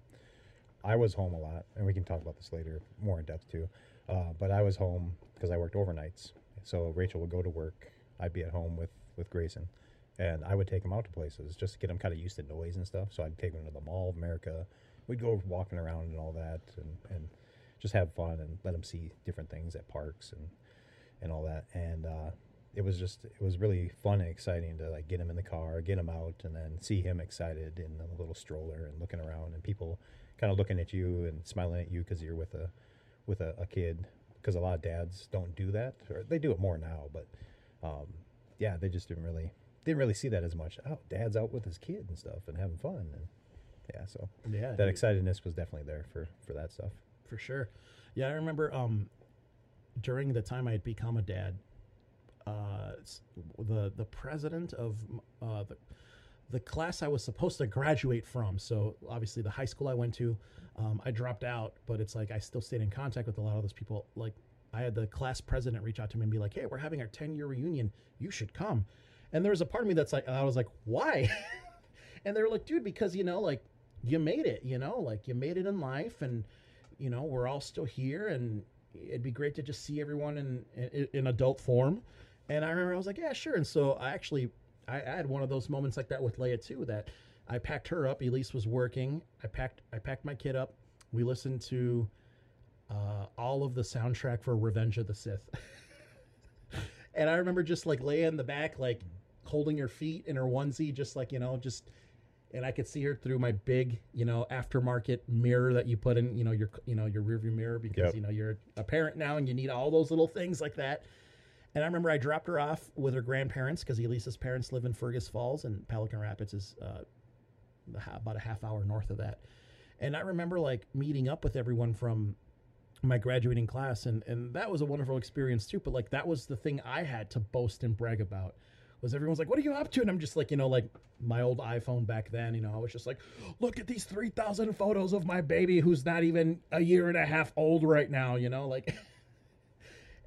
S2: I was home a lot, and we can talk about this later more in depth too. Uh, but I was home because I worked overnights, so Rachel would go to work. I'd be at home with with Grayson, and I would take him out to places just to get him kind of used to noise and stuff. So I'd take him to the Mall of America. We'd go walking around and all that, and, and just have fun and let him see different things at parks and and all that. And uh, it was just it was really fun and exciting to like get him in the car, get him out, and then see him excited in the little stroller and looking around, and people kind of looking at you and smiling at you because you're with a with a, a kid because a lot of dads don't do that, or they do it more now. But um, yeah, they just didn't really didn't really see that as much. Oh, dad's out with his kid and stuff and having fun, and yeah, so
S1: Yeah,
S2: that
S1: dude.
S2: excitedness was definitely there for for that stuff.
S1: for sure. Yeah, I remember um, during the time I had become a dad, uh, the the president of uh, the the class I was supposed to graduate from. So obviously the high school I went to, um, I dropped out, but it's like I still stayed in contact with a lot of those people. Like I had the class president reach out to me and be like, "Hey, we're having our ten year reunion. You should come." And there was a part of me that's like, I was like, "Why?" (laughs) and they were like, "Dude, because you know, like you made it. You know, like you made it in life, and you know we're all still here, and it'd be great to just see everyone in in, in adult form." And I remember I was like, "Yeah, sure." And so I actually I, I had one of those moments like that with Leia too. That I packed her up. Elise was working. I packed I packed my kid up. We listened to uh, all of the soundtrack for Revenge of the Sith. (laughs) and I remember just like Leia in the back, like holding her feet in her onesie, just like you know, just. And I could see her through my big, you know, aftermarket mirror that you put in, you know, your, you know, your rearview mirror because
S2: Yep.
S1: you know you're a parent now and you need all those little things like that. And I remember I dropped her off with her grandparents because Elise's parents live in Fergus Falls and Pelican Rapids is uh, about a half hour north of that. And I remember like meeting up with everyone from my graduating class, and and that was a wonderful experience too. But like that was the thing I had to boast and brag about. Was everyone's like, "What are you up to?" And I'm just like, you know, like my old iPhone back then. You know, I was just like, "Look at these three thousand photos of my baby who's not even a year and a half old right now." You know, like (laughs)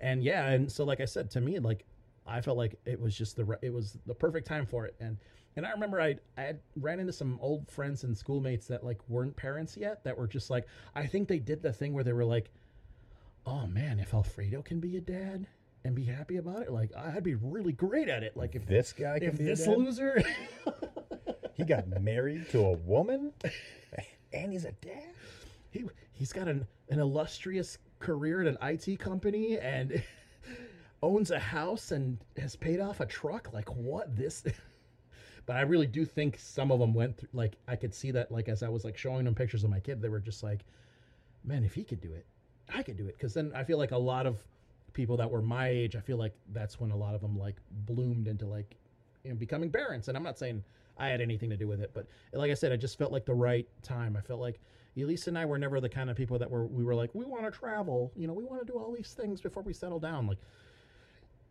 S1: and yeah and so like i said to me like i felt like it was just the it was the perfect time for it and and i remember i i ran into some old friends and schoolmates that like weren't parents yet that were just like i think they did the thing where they were like oh man if alfredo can be a dad and be happy about it like i'd be really great at it like if
S2: This guy can
S1: if
S2: be
S1: this loser (laughs)
S2: He got married to a woman, and he's a dad.
S1: he he's got an an illustrious career at an IT company and (laughs) owns a house and has paid off a truck. Like what this? (laughs) but I really do think some of them went through. Like I could see that. Like as I was like showing them pictures of my kid, they were just like, "Man, if he could do it, I could do it." Because then I feel like a lot of people that were my age, I feel like that's when a lot of them like bloomed into like you know, becoming parents. And I'm not saying I had anything to do with it, but like I said, I just felt like the right time. I felt like Elise and I were never the kind of people that were we were like we want to travel, you know, we want to do all these things before we settle down. Like,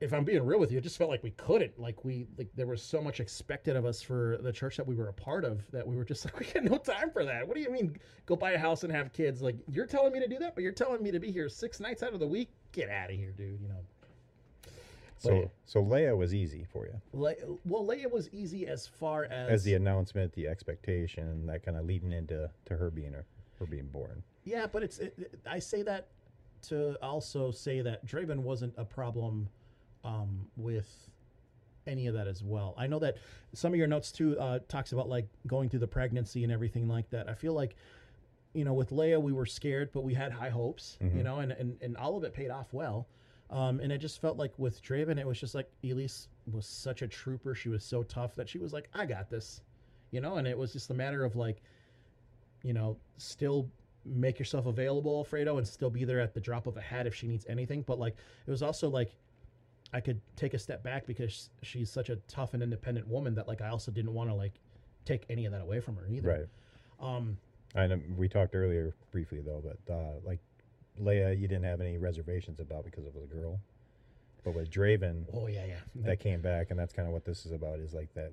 S1: if I'm being real with you, it just felt like we couldn't. Like we like there was so much expected of us for the church that we were a part of that we were just (laughs) like we had no time for that. What do you mean go buy a house and have kids? Like you're telling me to do that, but you're telling me to be here six nights out of the week. Get out of here, dude. You know.
S2: So so Leia was easy for you,
S1: Le- well, Leia was easy as far as
S2: as the announcement, the expectation, that kind of leading into to her being her, her being born.
S1: Yeah, but it's it, it- I say that to also say that Draven wasn't a problem um, with any of that as well. I know that some of your notes too uh, talks about like going through the pregnancy and everything like that. I feel like you know with Leia we were scared, but we had high hopes. You
S2: Mhm.
S1: know, and, and and all of it paid off well. Um, and it just felt like with Draven, it was just like Elise was such a trooper. She was so tough that she was like, I got this, you know. And it was just a matter of like, you know, still make yourself available, Alfredo, and still be there at the drop of a hat if she needs anything. But like, it was also like, I could take a step back because she's such a tough and independent woman that like I also didn't want to like take any of that away from her either.
S2: Right.
S1: Um,
S2: I know we talked earlier briefly though, but uh, like Leia, you didn't have any reservations about because it was a girl. But with Draven,
S1: oh yeah, yeah.
S2: that came back, and that's kind of what this is about. Is like that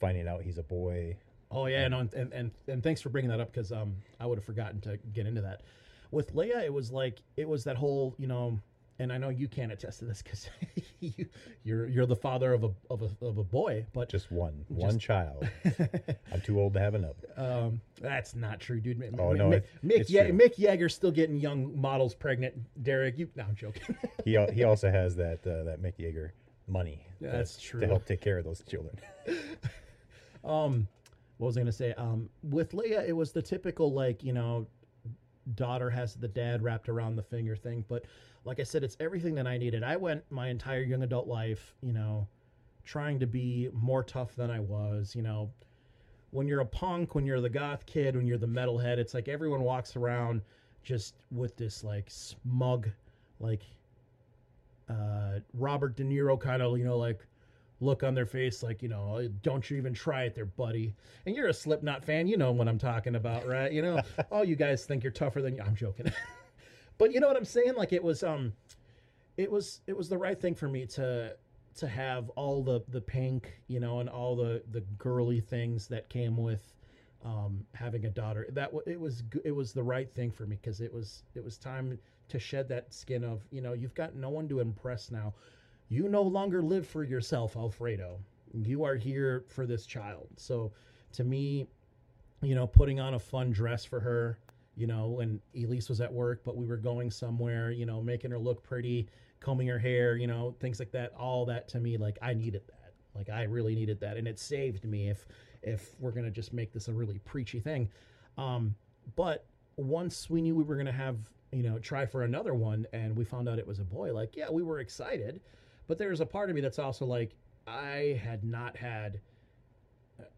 S2: finding out he's a boy.
S1: Oh yeah, no, and and and, and thanks for bringing that up because um I would have forgotten to get into that. With Leia, it was like it was that whole you know, and I know you can't attest to this because (laughs) you, you're you're the father of a of a of a boy, but
S2: Just one, one child. (laughs) I'm too old to have another.
S1: um that's not true, dude. M-
S2: Oh,
S1: M-
S2: no,
S1: Mick,
S2: it-
S1: Mick,
S2: true.
S1: Mick Jagger's still getting young models pregnant. Derek, you no, I'm joking. (laughs)
S2: He he also has that uh, that Mick Jagger money.
S1: Yeah,
S2: to-
S1: that's true.
S2: To help take care of those children.
S1: Um, what was I going to say? Um, with Leia, it was the typical like you know, daughter has the dad wrapped around the finger thing. But like I said, it's everything that I needed. I went my entire young adult life, you know, trying to be more tough than I was. You know, when you're a punk, when you're the goth kid, when you're the metalhead, it's like everyone walks around just with this like smug like uh, Robert De Niro kind of, you know, like look on their face, like, you know, don't you even try it there, buddy. And you're a Slipknot fan, you know what I'm talking about, right? You know, (laughs) oh, you guys think you're tougher than you. I'm joking, (laughs) but you know what I'm saying? Like it was, um, it was, it was the right thing for me to to have all the the pink, you know, and all the the girly things that came with um, having a daughter. That it was it was the right thing for me because it was it was time to shed that skin of you know you've got no one to impress now. You no longer live for yourself, Alfredo. You are here for this child. So to me, you know, putting on a fun dress for her, you know, when Elise was at work, but we were going somewhere, you know, making her look pretty, combing her hair, you know, things like that. All that to me, like I needed that. Like I really needed that, and it saved me. If if we're gonna just make this a really preachy thing, um, but once we knew we were gonna have you know try for another one, and we found out it was a boy, like yeah, we were excited, but there's a part of me that's also like I had not had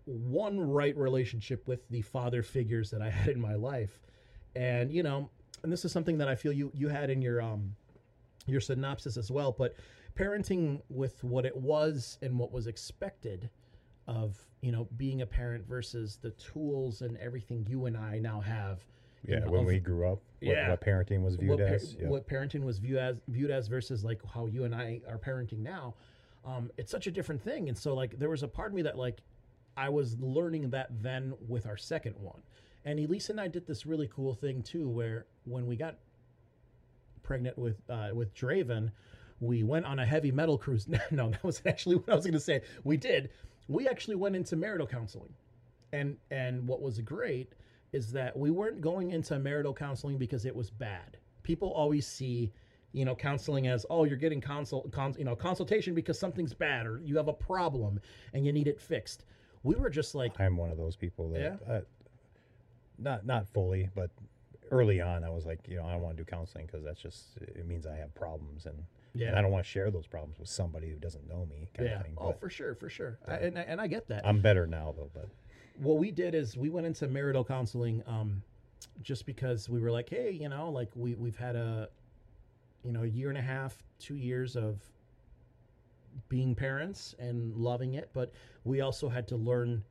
S1: one right relationship with the father figures that I had in my life, and you know, and this is something that I feel you you had in your um your synopsis as well, but parenting with what it was and what was expected of you know being a parent versus the tools and everything you and I now have.
S2: Yeah,
S1: know,
S2: when
S1: of
S2: we grew up, what,
S1: Yeah.
S2: what parenting was viewed
S1: what,
S2: as. Yeah.
S1: what parenting was viewed as viewed as versus like how you and I are parenting now. Um, it's such a different thing, and so like there was a part of me that like I was learning that then with our second one, and Elisa and I did this really cool thing too, where when we got pregnant with uh, with Draven, we went on a heavy metal cruise. (laughs) no, that was actually what I was going to say. We did. We actually went into marital counseling, and and what was great is that we weren't going into marital counseling because it was bad. People always see, you know, counseling as oh you're getting consult, cons, you know, consultation because something's bad or you have a problem and you need it fixed. We were just like,
S2: I'm one of those people that,
S1: Yeah?
S2: uh, not not fully, but early on, I was like, you know, I don't want to do counseling because that's just it means I have problems, and,
S1: Yeah.
S2: and I don't want to share those problems with somebody who doesn't know me, kind
S1: yeah,
S2: of thing.
S1: oh for sure, for sure, I, and I- and I get that.
S2: I'm better now, though. But
S1: what we did is we went into marital counseling um, just because we were like, hey, you know, like we we've had a, you know, a year and a half, two years of being parents and loving it, but we also had to learn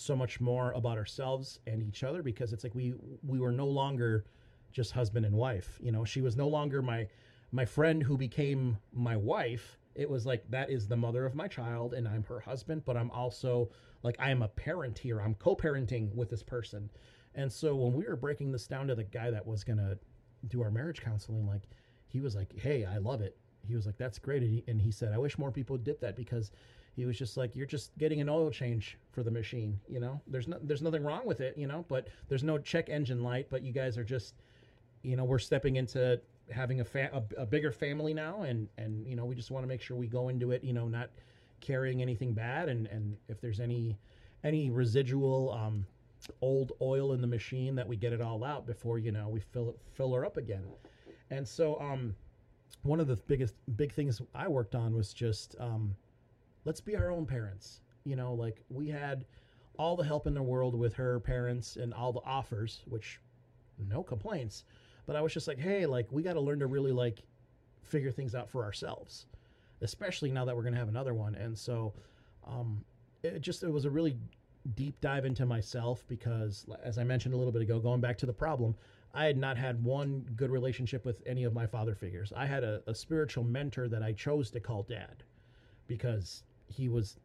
S1: so much more about ourselves and each other because it's like we we were no longer just husband and wife. You know, she was no longer my my friend who became my wife. It was like that is the mother of my child and I'm her husband, but I'm also like I am a parent here. I'm co-parenting with this person. And so when we were breaking this down to the guy that was going to do our marriage counseling like he was like, "Hey, I love it." He was like, "That's great." And he, and he said, "I wish more people did that because he was just like, you're just getting an oil change for the machine, you know. There's no, there's nothing wrong with it, you know, but there's no check engine light. But you guys are just, you know, we're stepping into having a, fa- a, a bigger family now, and and you know, we just want to make sure we go into it, you know, not carrying anything bad, and and if there's any any residual um, old oil in the machine, that we get it all out before you know we fill it fill her up again. And so, um, one of the biggest big things I worked on was just um, let's be our own parents. You know, like we had all the help in the world with her parents and all the offers, which no complaints. But I was just like, hey, like we got to learn to really like figure things out for ourselves, especially now that we're gonna have another one. And so, um, it just it was a really deep dive into myself because, as I mentioned a little bit ago, going back to the problem, I had not had one good relationship with any of my father figures. I had a, a spiritual mentor that I chose to call dad because he was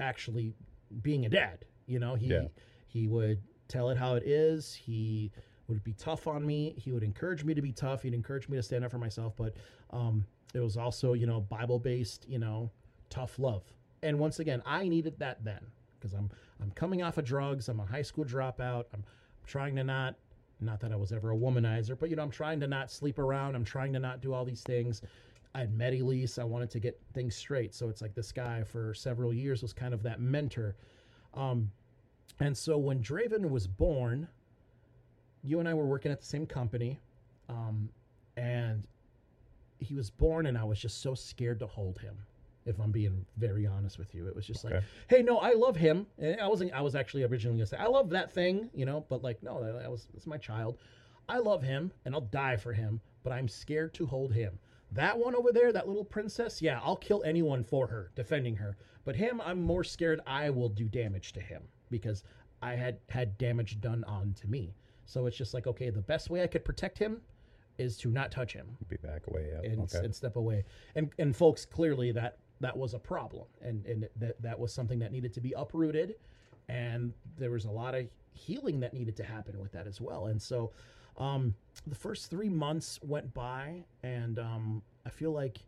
S1: actually being a dad. You know, he
S2: Yeah.
S1: he would tell it how it is. He would be tough on me. He would encourage me to be tough. He'd encourage me to stand up for myself. But um, it was also, you know, Bible based, you know, tough love. And once again, I needed that then because I'm I'm coming off of drugs. I'm a high school dropout. I'm trying to not not that I was ever a womanizer, but you know, I'm trying to not sleep around. I'm trying to not do all these things. I had met Elise. I wanted to get things straight. So it's like this guy for several years was kind of that mentor. Um, and so when Draven was born, you and I were working at the same company. Um, and he was born, and I was just so scared to hold him. If I'm being very honest with you, it was just like, hey, no, I love him. And I wasn't. I was actually originally gonna say I love that thing, you know. But like, no, that, that was that's my child. I love him, and I'll die for him. But I'm scared to hold him. That one over there, that little princess, yeah, I'll kill anyone for her, defending her. But him, I'm more scared I will do damage to him because I had had damage done on to me. So it's just like, okay, the best way I could protect him is to not touch him
S2: Be back away. Yeah.
S1: and,
S2: okay.
S1: and step away. And and folks, clearly that that was a problem, and and that that was something that needed to be uprooted, and there was a lot of healing that needed to happen with that as well. And so, um, the first three months went by, and um, I feel like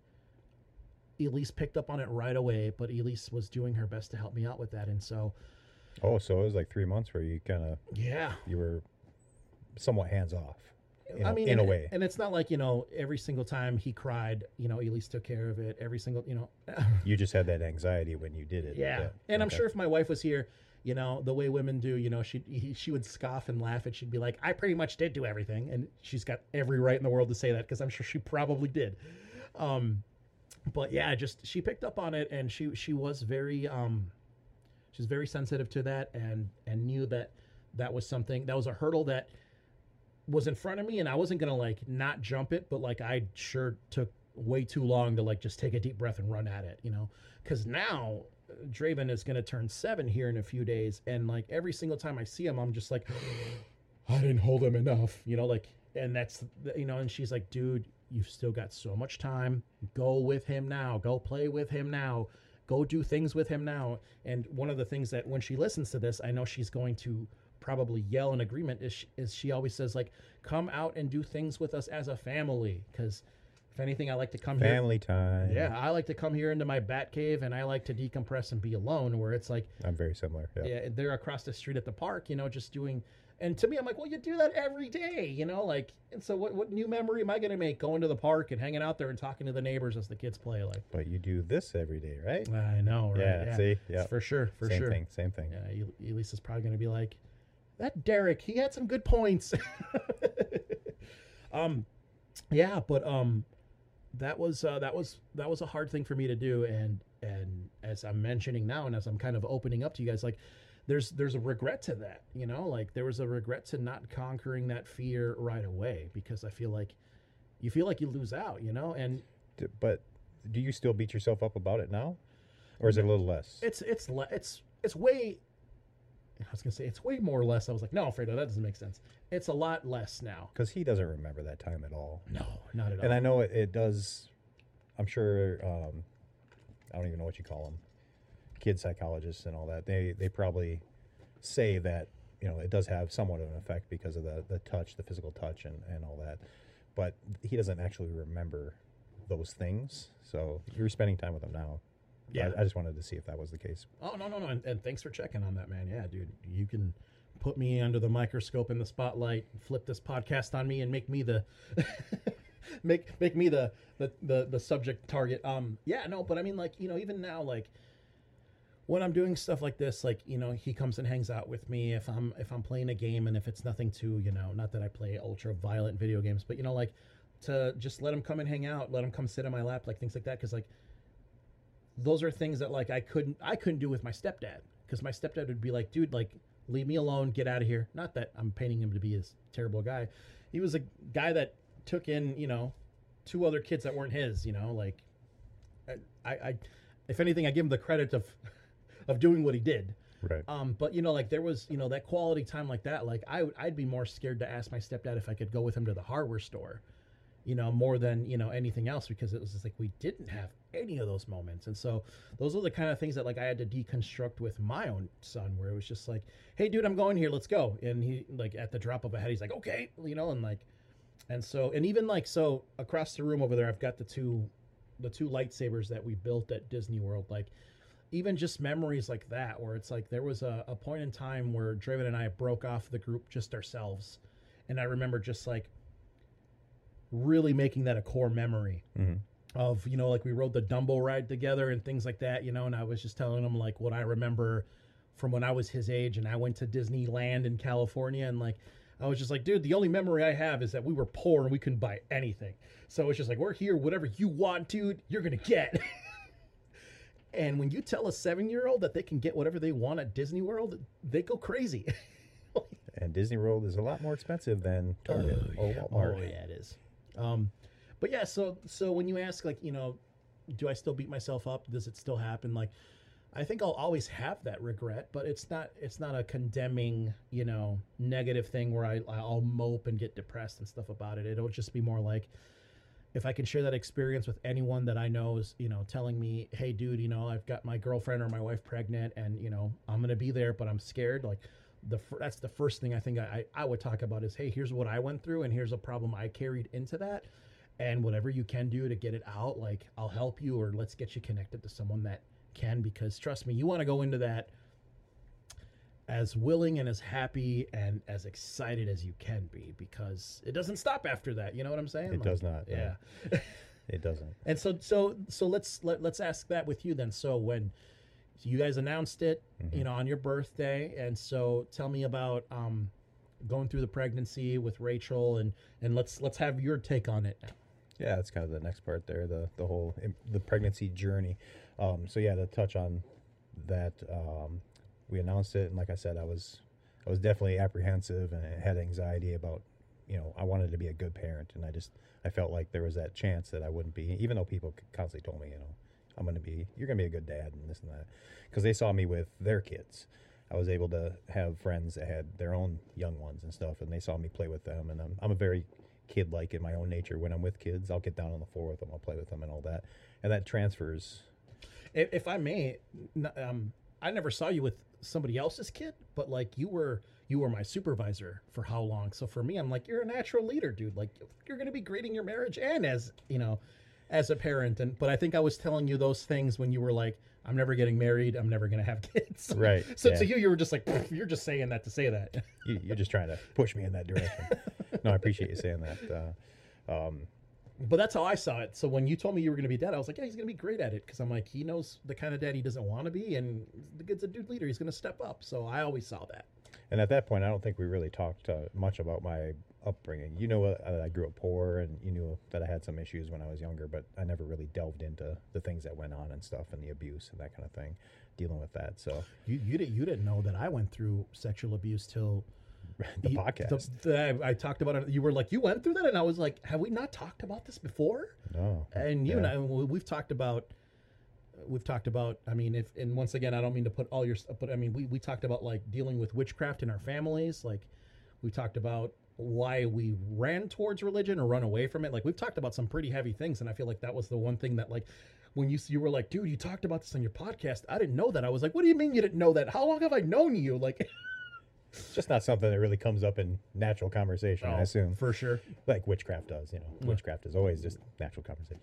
S1: Elise picked up on it right away, but Elise was doing her best to help me out with that, and so
S2: oh, so it was like three months where you kind of
S1: yeah,
S2: you were somewhat hands off. In,
S1: I mean,
S2: in
S1: and,
S2: a way,
S1: and it's not like you know every single time he cried, you know, Elise took care of it. Every single, you know,
S2: you just had that anxiety when you did it.
S1: Yeah, and I'm sure if my wife was here, you know, the way women do, you know, she he, she would scoff and laugh, and she'd be like, "I pretty much did do everything," and she's got every right in the world to say that because I'm sure she probably did. Um, but yeah, just she picked up on it, and she she was very um, she's very sensitive to that, and and knew that that was something that was a hurdle that was in front of me, and I wasn't gonna like not jump it, but like I sure took way too long to like just take a deep breath and run at it, you know, because now Draven is going to turn seven here in a few days, and like every single time I see him, I'm just like, (gasps) I didn't hold him enough, you know, like, and that's you know, and she's like, dude, you've still got so much time. Go with him now. Go play with him now. Go do things with him now. And one of the things that when she listens to this, I know she's going to probably yell in agreement is she, is she always says like, come out and do things with us as a family, because. If anything, I like to come here.
S2: family time.
S1: Yeah, I like to come here into my bat cave and I like to decompress and be alone. Where it's like,
S2: I'm very similar. Yeah.
S1: yeah, they're across the street at the park, you know, just doing. And to me, I'm like, well, you do that every day, you know, like. And so, what what new memory am I going to make going to the park and hanging out there and talking to the neighbors as the kids play? Like,
S2: But you do this every day, right?
S1: I know, right?
S2: Yeah, see? Yeah.
S1: for sure, for sure.
S2: same
S1: sure.
S2: thing. Same thing.
S1: Yeah, El- Elise is probably going to be like, that Derek, he had some good points. (laughs) um, yeah, but um, that was uh, that was that was a hard thing for me to do, and and as I'm mentioning now, and as I'm kind of opening up to you guys, like. There's there's a regret to that, you know, like there was a regret to not conquering that fear right away because I feel like you feel like you lose out, you know, and
S2: But do you still beat yourself up about it now, or is it a little less?
S1: it's it's it's it's way I was gonna say it's way more or less. I was like, no, Fredo, that doesn't make sense. It's a lot less now.
S2: Because he doesn't remember that time at all.
S1: No, not at all.
S2: And I know it, it does. I'm sure. Um, I don't even know what you call them. Kid psychologists and all that. They they probably say that you know it does have somewhat of an effect because of the the touch, the physical touch, and and all that. But he doesn't actually remember those things. So you're spending time with him now.
S1: Yeah.
S2: I, I just wanted to see if that was the case.
S1: oh no, no, no. And, and thanks for checking on that, man. Yeah, dude, you can put me under the microscope in the spotlight, flip this podcast on me, and make me the (laughs) make make me the, the the the subject target. Um, yeah, no, but I mean, like you know, even now, like when I'm doing stuff like this, like you know, he comes and hangs out with me if I'm if I'm playing a game and if it's nothing too, you know, not that I play ultra violent video games, but you know, like to just let him come and hang out, let him come sit on my lap, like things like that, because like those are things that like I couldn't I couldn't do with my stepdad because my stepdad would be like, dude, like leave me alone, get out of here. Not that I'm painting him to be this terrible guy. He was a guy that took in, you know, two other kids that weren't his. You know, like I, I if anything, I give him the credit of (laughs) of doing what he did.
S2: Right.
S1: Um, but you know, like there was, you know, that quality time like that. Like I, would- I'd be more scared to ask my stepdad if I could go with him to the hardware store, you know, more than you know anything else because it was just like we didn't have any of those moments, and so those are the kind of things that like I had to deconstruct with my own son, where it was just like, hey, dude, I'm going here, let's go, and he like at the drop of a hat, he's like, okay, you know, and like, and so, and even like so across the room over there, I've got the two, the two lightsabers that we built at Disney World, like even just memories like that where it's like there was a, a point in time where Draven and I broke off the group just ourselves. And I remember just like really making that a core memory
S2: Mhm.
S1: of you know like we rode the Dumbo ride together and things like that you know and I was just telling him like what I remember from when I was his age and I went to Disneyland in California and like I was just like dude the only memory I have is that we were poor and we couldn't buy anything so it's just like we're here whatever you want dude you're gonna get (laughs) And when you tell a seven year old that they can get whatever they want at Disney World, they go crazy. (laughs)
S2: And Disney World is a lot more expensive than Target or Walmart.
S1: Oh, yeah, it is. Um, but yeah, so so when you ask like you know, do I still beat myself up? Does it still happen? Like, I think I'll always have that regret, but it's not it's not a condemning you know negative thing where I I'll mope and get depressed and stuff about it. It'll just be more like if I can share that experience with anyone that I know is, you know, telling me, "Hey, dude, you know, I've got my girlfriend or my wife pregnant, and you know, I'm gonna be there, but I'm scared." Like, the that's the first thing I think I I would talk about is, "Hey, here's what I went through, and here's a problem I carried into that, and whatever you can do to get it out, like I'll help you, or let's get you connected to someone that can, because trust me, you want to go into that." as willing and as happy and as excited as you can be because it doesn't stop after that. You know what I'm saying?
S2: It does not, no.
S1: Yeah. (laughs)
S2: It doesn't.
S1: and so so so let's let, let's ask that with you then. So when you guys announced it, you know, on your birthday, and so tell me about um, going through the pregnancy with Rachel, and and let's let's have your take on it.
S2: Yeah, that's kind of the next part there, the the whole the pregnancy journey. Um, so yeah, to touch on that, um, we announced it, and like I said, I was I was definitely apprehensive and had anxiety about, you know, I wanted to be a good parent, and I just I felt like there was that chance that I wouldn't be, even though people constantly told me, you know, I'm going to be, you're going to be a good dad and this and that, because they saw me with their kids. I was able to have friends that had their own young ones and stuff, and they saw me play with them. And I'm, I'm a very kid like in my own nature. When I'm with kids, I'll get down on the floor with them, I'll play with them and all that. And that transfers.
S1: If, if I may, um, I never saw you with somebody else's kid, but like you were you were my supervisor for how long? So for me, I'm like you're a natural leader, dude. Like you're going to be great in your marriage and as you know, as a parent. And but I think I was telling you those things when you were like, I'm never getting married. I'm never going to have (laughs) kids. (laughs)
S2: Right,
S1: So
S2: yeah.
S1: to you, you were just like, you're just saying that to say that. (laughs)
S2: You, you're just trying to push me in that direction. no, I appreciate you saying that. Uh, um,
S1: but that's how I saw it. So when you told me you were going to be dad, I was like, yeah, he's going to be great at it because I'm like, he knows the kind of dad he doesn't want to be, and the kid's a dude leader. He's going to step up. So I always saw that.
S2: And at that point, I don't think we really talked uh, much about my upbringing. You know, uh, I grew up poor, and you knew that I had some issues when I was younger, but I never really delved into the things that went on and stuff, and the abuse and that kind of thing, dealing with that. So
S1: You you didn't you didn't know that I went through sexual abuse till (laughs)
S2: the
S1: you-
S2: podcast,
S1: the- the- I, I talked about it. You were like, you went through that, and I was like, have we not talked about this before?
S2: no,
S1: And you and I, we- we've talked about, we've talked about. I mean, if and once again, I don't mean to put all your, stuff, but I mean, we we talked about like dealing with witchcraft in our families. Like, we talked about why we ran towards religion or run away from it. Like, we've talked about some pretty heavy things, and I feel like that was the one thing that like. When you you were like, dude, you talked about this on your podcast. I didn't know that. I was like, what do you mean you didn't know that? How long have I known you? (laughs) Like,
S2: it's just not something that really comes up in natural conversation. I oh, assume,
S1: for sure.
S2: like witchcraft does. You know, witchcraft is always just natural conversation.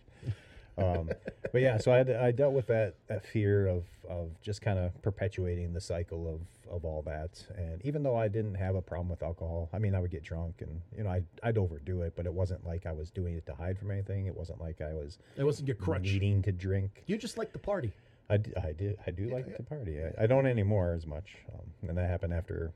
S2: Um, but yeah, so I, I dealt with that that fear of of just kind of perpetuating the cycle of of all that. And even though I didn't have a problem with alcohol, I mean, I would get drunk and you know I'd, I'd overdo it, but it wasn't like I was doing it to hide from anything. It wasn't like I was
S1: It wasn't your crutch.
S2: needing to drink.
S1: You just like the party.
S2: I, d- I did I do like to party. I, I don't anymore as much, um, and that happened after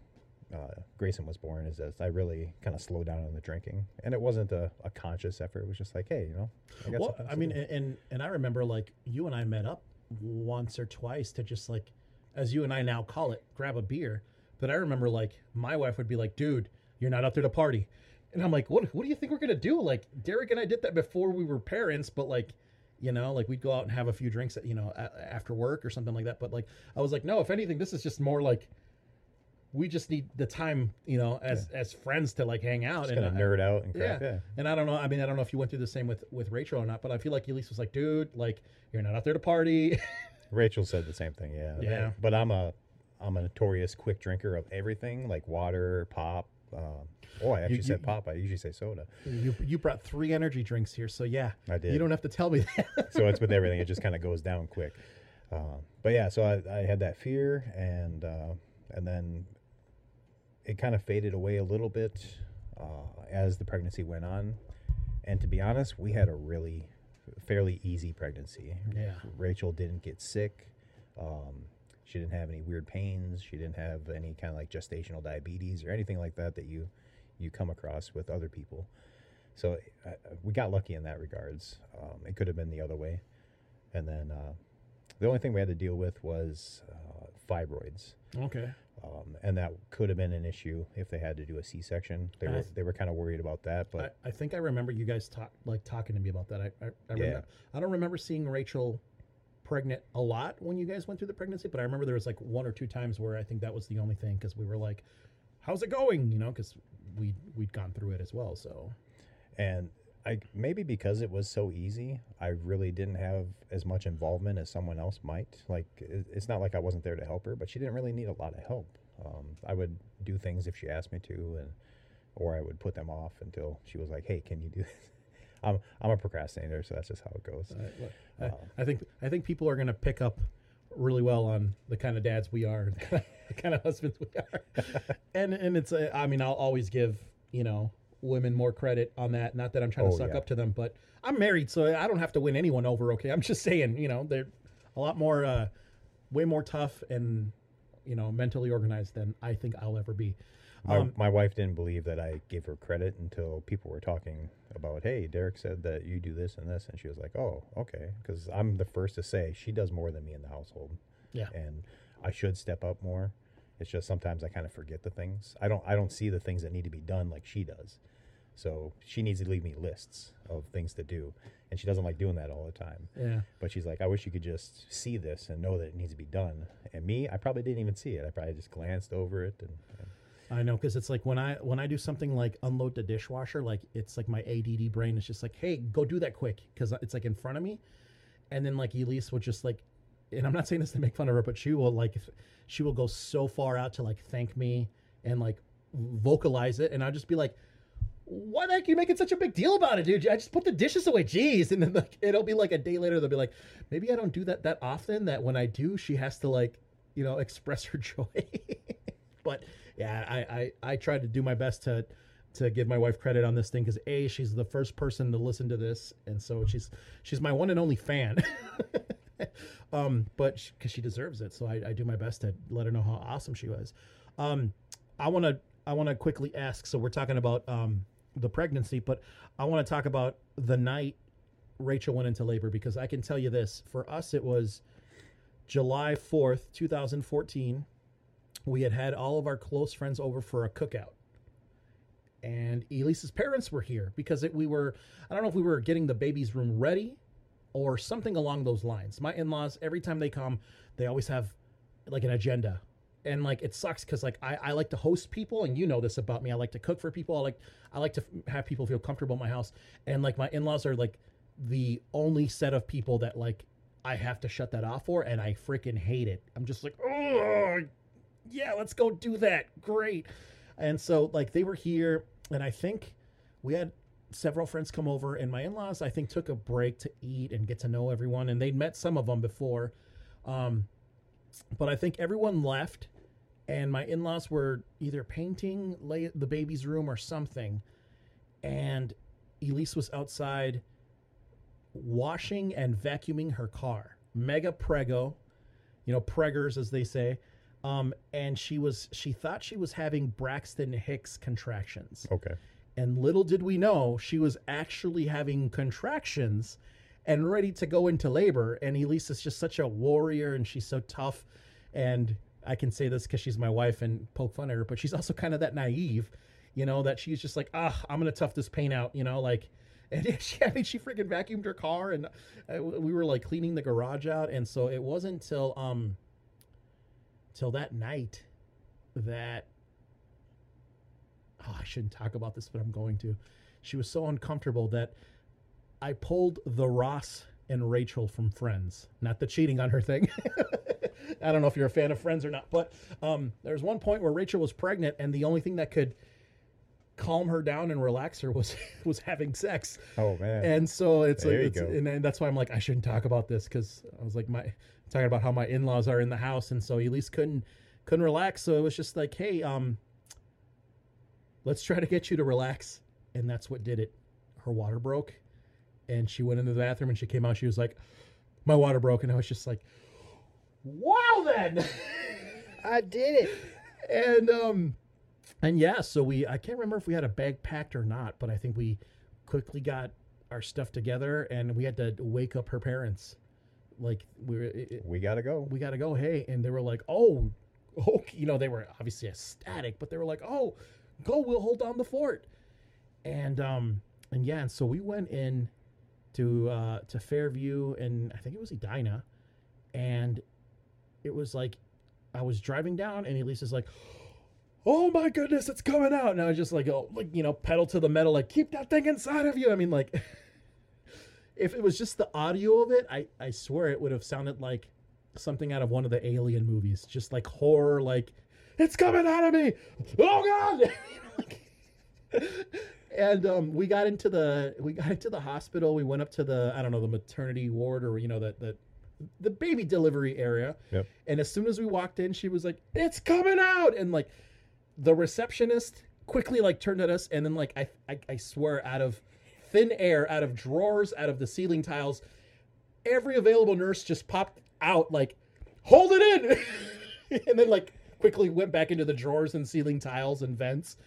S2: uh, Grayson was born. Is that I really kind of slowed down on the drinking, and it wasn't a, a conscious effort. It was just like, hey, you know, I
S1: Well, I mean,
S2: do.
S1: and, and and I remember like you and I met up once or twice to just like, as you and I now call it, grab a beer. But I remember like my wife would be like, "Dude, you're not out there to party," and I'm like, "What? What do you think we're gonna do?" Like Derek and I did that before we were parents, but like. You know, like we'd go out and have a few drinks, you know, a- after work or something like that. But like, I was like, no. If anything, this is just more like we just need the time, you know, as as friends to like hang out
S2: just
S1: and
S2: kind of nerd out and crap.
S1: yeah.
S2: Yeah.
S1: And I don't know. I mean, I don't know if you went through the same with with Rachel or not, but I feel like Elise was like, dude, like you're not out there to party. (laughs)
S2: Rachel said the same thing. Yeah.
S1: Yeah.
S2: But I'm a I'm a notorious quick drinker of everything, like water, pop. Um, oh, I actually
S1: you-
S2: said pop. I usually say soda.
S1: you you brought three energy drinks here, so yeah,
S2: I did.
S1: You don't have to tell me that. (laughs)
S2: so it's with (laughs) everything. It just kind of goes down quick. Um, but yeah, so I, I had that fear, and uh, and then it kind of faded away a little bit uh, as the pregnancy went on. And to be honest, we had a really fairly easy pregnancy.
S1: Yeah.
S2: Rachel didn't get sick. Um, she didn't have any weird pains. She didn't have any kind of like gestational diabetes or anything like that that you you come across with other people. So uh, we got lucky in that regards. Um, it could have been the other way. And then uh, the only thing we had to deal with was uh, fibroids.
S1: okay.
S2: Um, and that could have been an issue if they had to do a C-section. They
S1: I
S2: were they were kind of worried about that, but
S1: I, I think I remember you guys talk like talking to me about that. I I, I,
S2: Yeah.
S1: remember, I don't remember seeing Rachel pregnant a lot when you guys went through the pregnancy, but I remember there was like one or two times where I think that was the only thing because we were like, "How's it going?" You know, because we we'd gone through it as well. So
S2: and I maybe because it was so easy, I really didn't have as much involvement as someone else might. Like it, it's not like I wasn't there to help her, but she didn't really need a lot of help. Um, I would do things if she asked me to, and or I would put them off until she was like, "Hey, can you do this?" (laughs) I'm I'm a procrastinator, so that's just how it goes.
S1: I, I, I think I think people are going to pick up really well on the kind of dads we are, (laughs) the kind of husbands we are, (laughs) and and it's a, I mean I'll always give you know women more credit on that. Not that I'm trying to
S2: Oh,
S1: suck
S2: yeah.
S1: up to them, but I'm married, so I don't have to win anyone over. Okay, I'm just saying you know they're a lot more, uh, way more tough and you know mentally organized than I think I'll ever be.
S2: My,
S1: Um,
S2: my wife didn't believe that I gave her credit until people were talking about, hey, Derek said that you do this and this. And she was like, oh, okay. Because I'm the first to say she does more than me in the household.
S1: Yeah.
S2: And I should step up more. It's just sometimes I kind of forget the things. I don't I don't see the things that need to be done like she does. So she needs to leave me lists of things to do. And she doesn't like doing that all the time.
S1: yeah.
S2: But she's like, I wish you could just see this and know that it needs to be done. And me, I probably didn't even see it. I probably just glanced over it and, and
S1: I know because it's like when I when I do something like unload the dishwasher, like it's like my ADD brain is just like, hey, go do that quick because it's like in front of me, and then like Elise will just like, and I'm not saying this to make fun of her, but she will like, she will go so far out to like thank me and like vocalize it, and I'll just be like. Why the heck are you making such a big deal about it, dude? I just put the dishes away. Jeez. And then like it'll be like a day later, they'll be like, maybe I don't do that that often. That when I do, she has to like, you know, (laughs) express her joy. (laughs) but yeah, I, I I tried to do my best to to give my wife credit on this thing because a she's the first person to listen to this, and so she's she's my one and only fan. (laughs) (laughs) um, but because she deserves it, so I, I do my best to let her know how awesome she was. Um, I want to I want to quickly ask. So we're talking about um the pregnancy, but I want to talk about the night Rachel went into labor because I can tell you this: for us, it was July fourth, two thousand fourteen we had had all of our close friends over for a cookout and elise's parents were here because it, we were i don't know if we were getting the baby's room ready or something along those lines. My in-laws every time they come they always have like an agenda. And like it sucks because like I, I like to host people and you know this about me. I like to cook for people. I like i like to f- have people feel comfortable in my house. And like my in-laws are like the only set of people that like i have to shut that off for and i freaking hate it. I'm just like oh yeah, let's go do that. Great. And so like they were here and I think we had several friends come over and my in-laws I think took a break to eat and get to know everyone and they'd met some of them before. Um but I think everyone left and my in-laws were either painting lay- the baby's room or something and Elise was outside washing and vacuuming her car. Mega prego, you know, preggers as they say. Um, and she was she thought she was having Braxton Hicks contractions.
S2: okay.
S1: And little did we know she was actually having contractions and ready to go into labor. And Elise is just such a warrior and she's so tough. And I can say this because she's my wife and poke fun at her, but she's also kind of that naive, you know, that she's just like, ah, I'm going to tough this pain out, you know, like, (laughs) and she, I mean, she freaking vacuumed her car and uh, we were like cleaning the garage out. And so it wasn't until, um, till that night that oh, I shouldn't talk about this, but I'm going to. She was so uncomfortable that I pulled the Ross and Rachel from Friends. Not the cheating on her thing. (laughs) I don't know if you're a fan of Friends or not, but um, there was one point where Rachel was pregnant, and the only thing that could calm her down and relax her was (laughs) was having sex.
S2: Oh man.
S1: And so it's
S2: There
S1: like, it's, and, and that's why I'm like, I shouldn't talk about this because I was like, my talking about how my in laws are in the house, and so Elise couldn't couldn't relax. So it was just like, hey, um, let's try to get you to relax, and that's what did it. Her water broke, and she went into the bathroom, and she came out. She was like, my water broke, and I was just like, wow, then.
S2: I did it.
S1: and um and yeah so we i can't remember if we had a bag packed or not but i think we quickly got our stuff together and we had to wake up her parents like we were it, it-
S2: We gotta go.
S1: we gotta go hey and they were like oh oh, you know, they were obviously ecstatic, but they were like, oh, go, we'll hold down the fort. And um and yeah, and so we went in to uh to Fairview and I think it was Edina, and it was like I was driving down and Elise's like, Oh my goodness, it's coming out. And I was just like, oh, like, you know, pedal to the metal, like, keep that thing inside of you. I mean, like (laughs) if it was just the audio of it, I, I swear it would have sounded like something out of one of the alien movies. Just like horror, like, it's coming out of me. Oh God. and um, we got into the we got into the hospital. We went up to the I don't know the maternity ward or you know the the the baby delivery area.
S2: Yep.
S1: And as soon as we walked in, she was like, "It's coming out!" And like the receptionist quickly like turned at us, and then like I I, I swear out of thin air, out of drawers, out of the ceiling tiles, every available nurse just popped out like, "Hold it in," (laughs) and then like quickly went back into the drawers and ceiling tiles and vents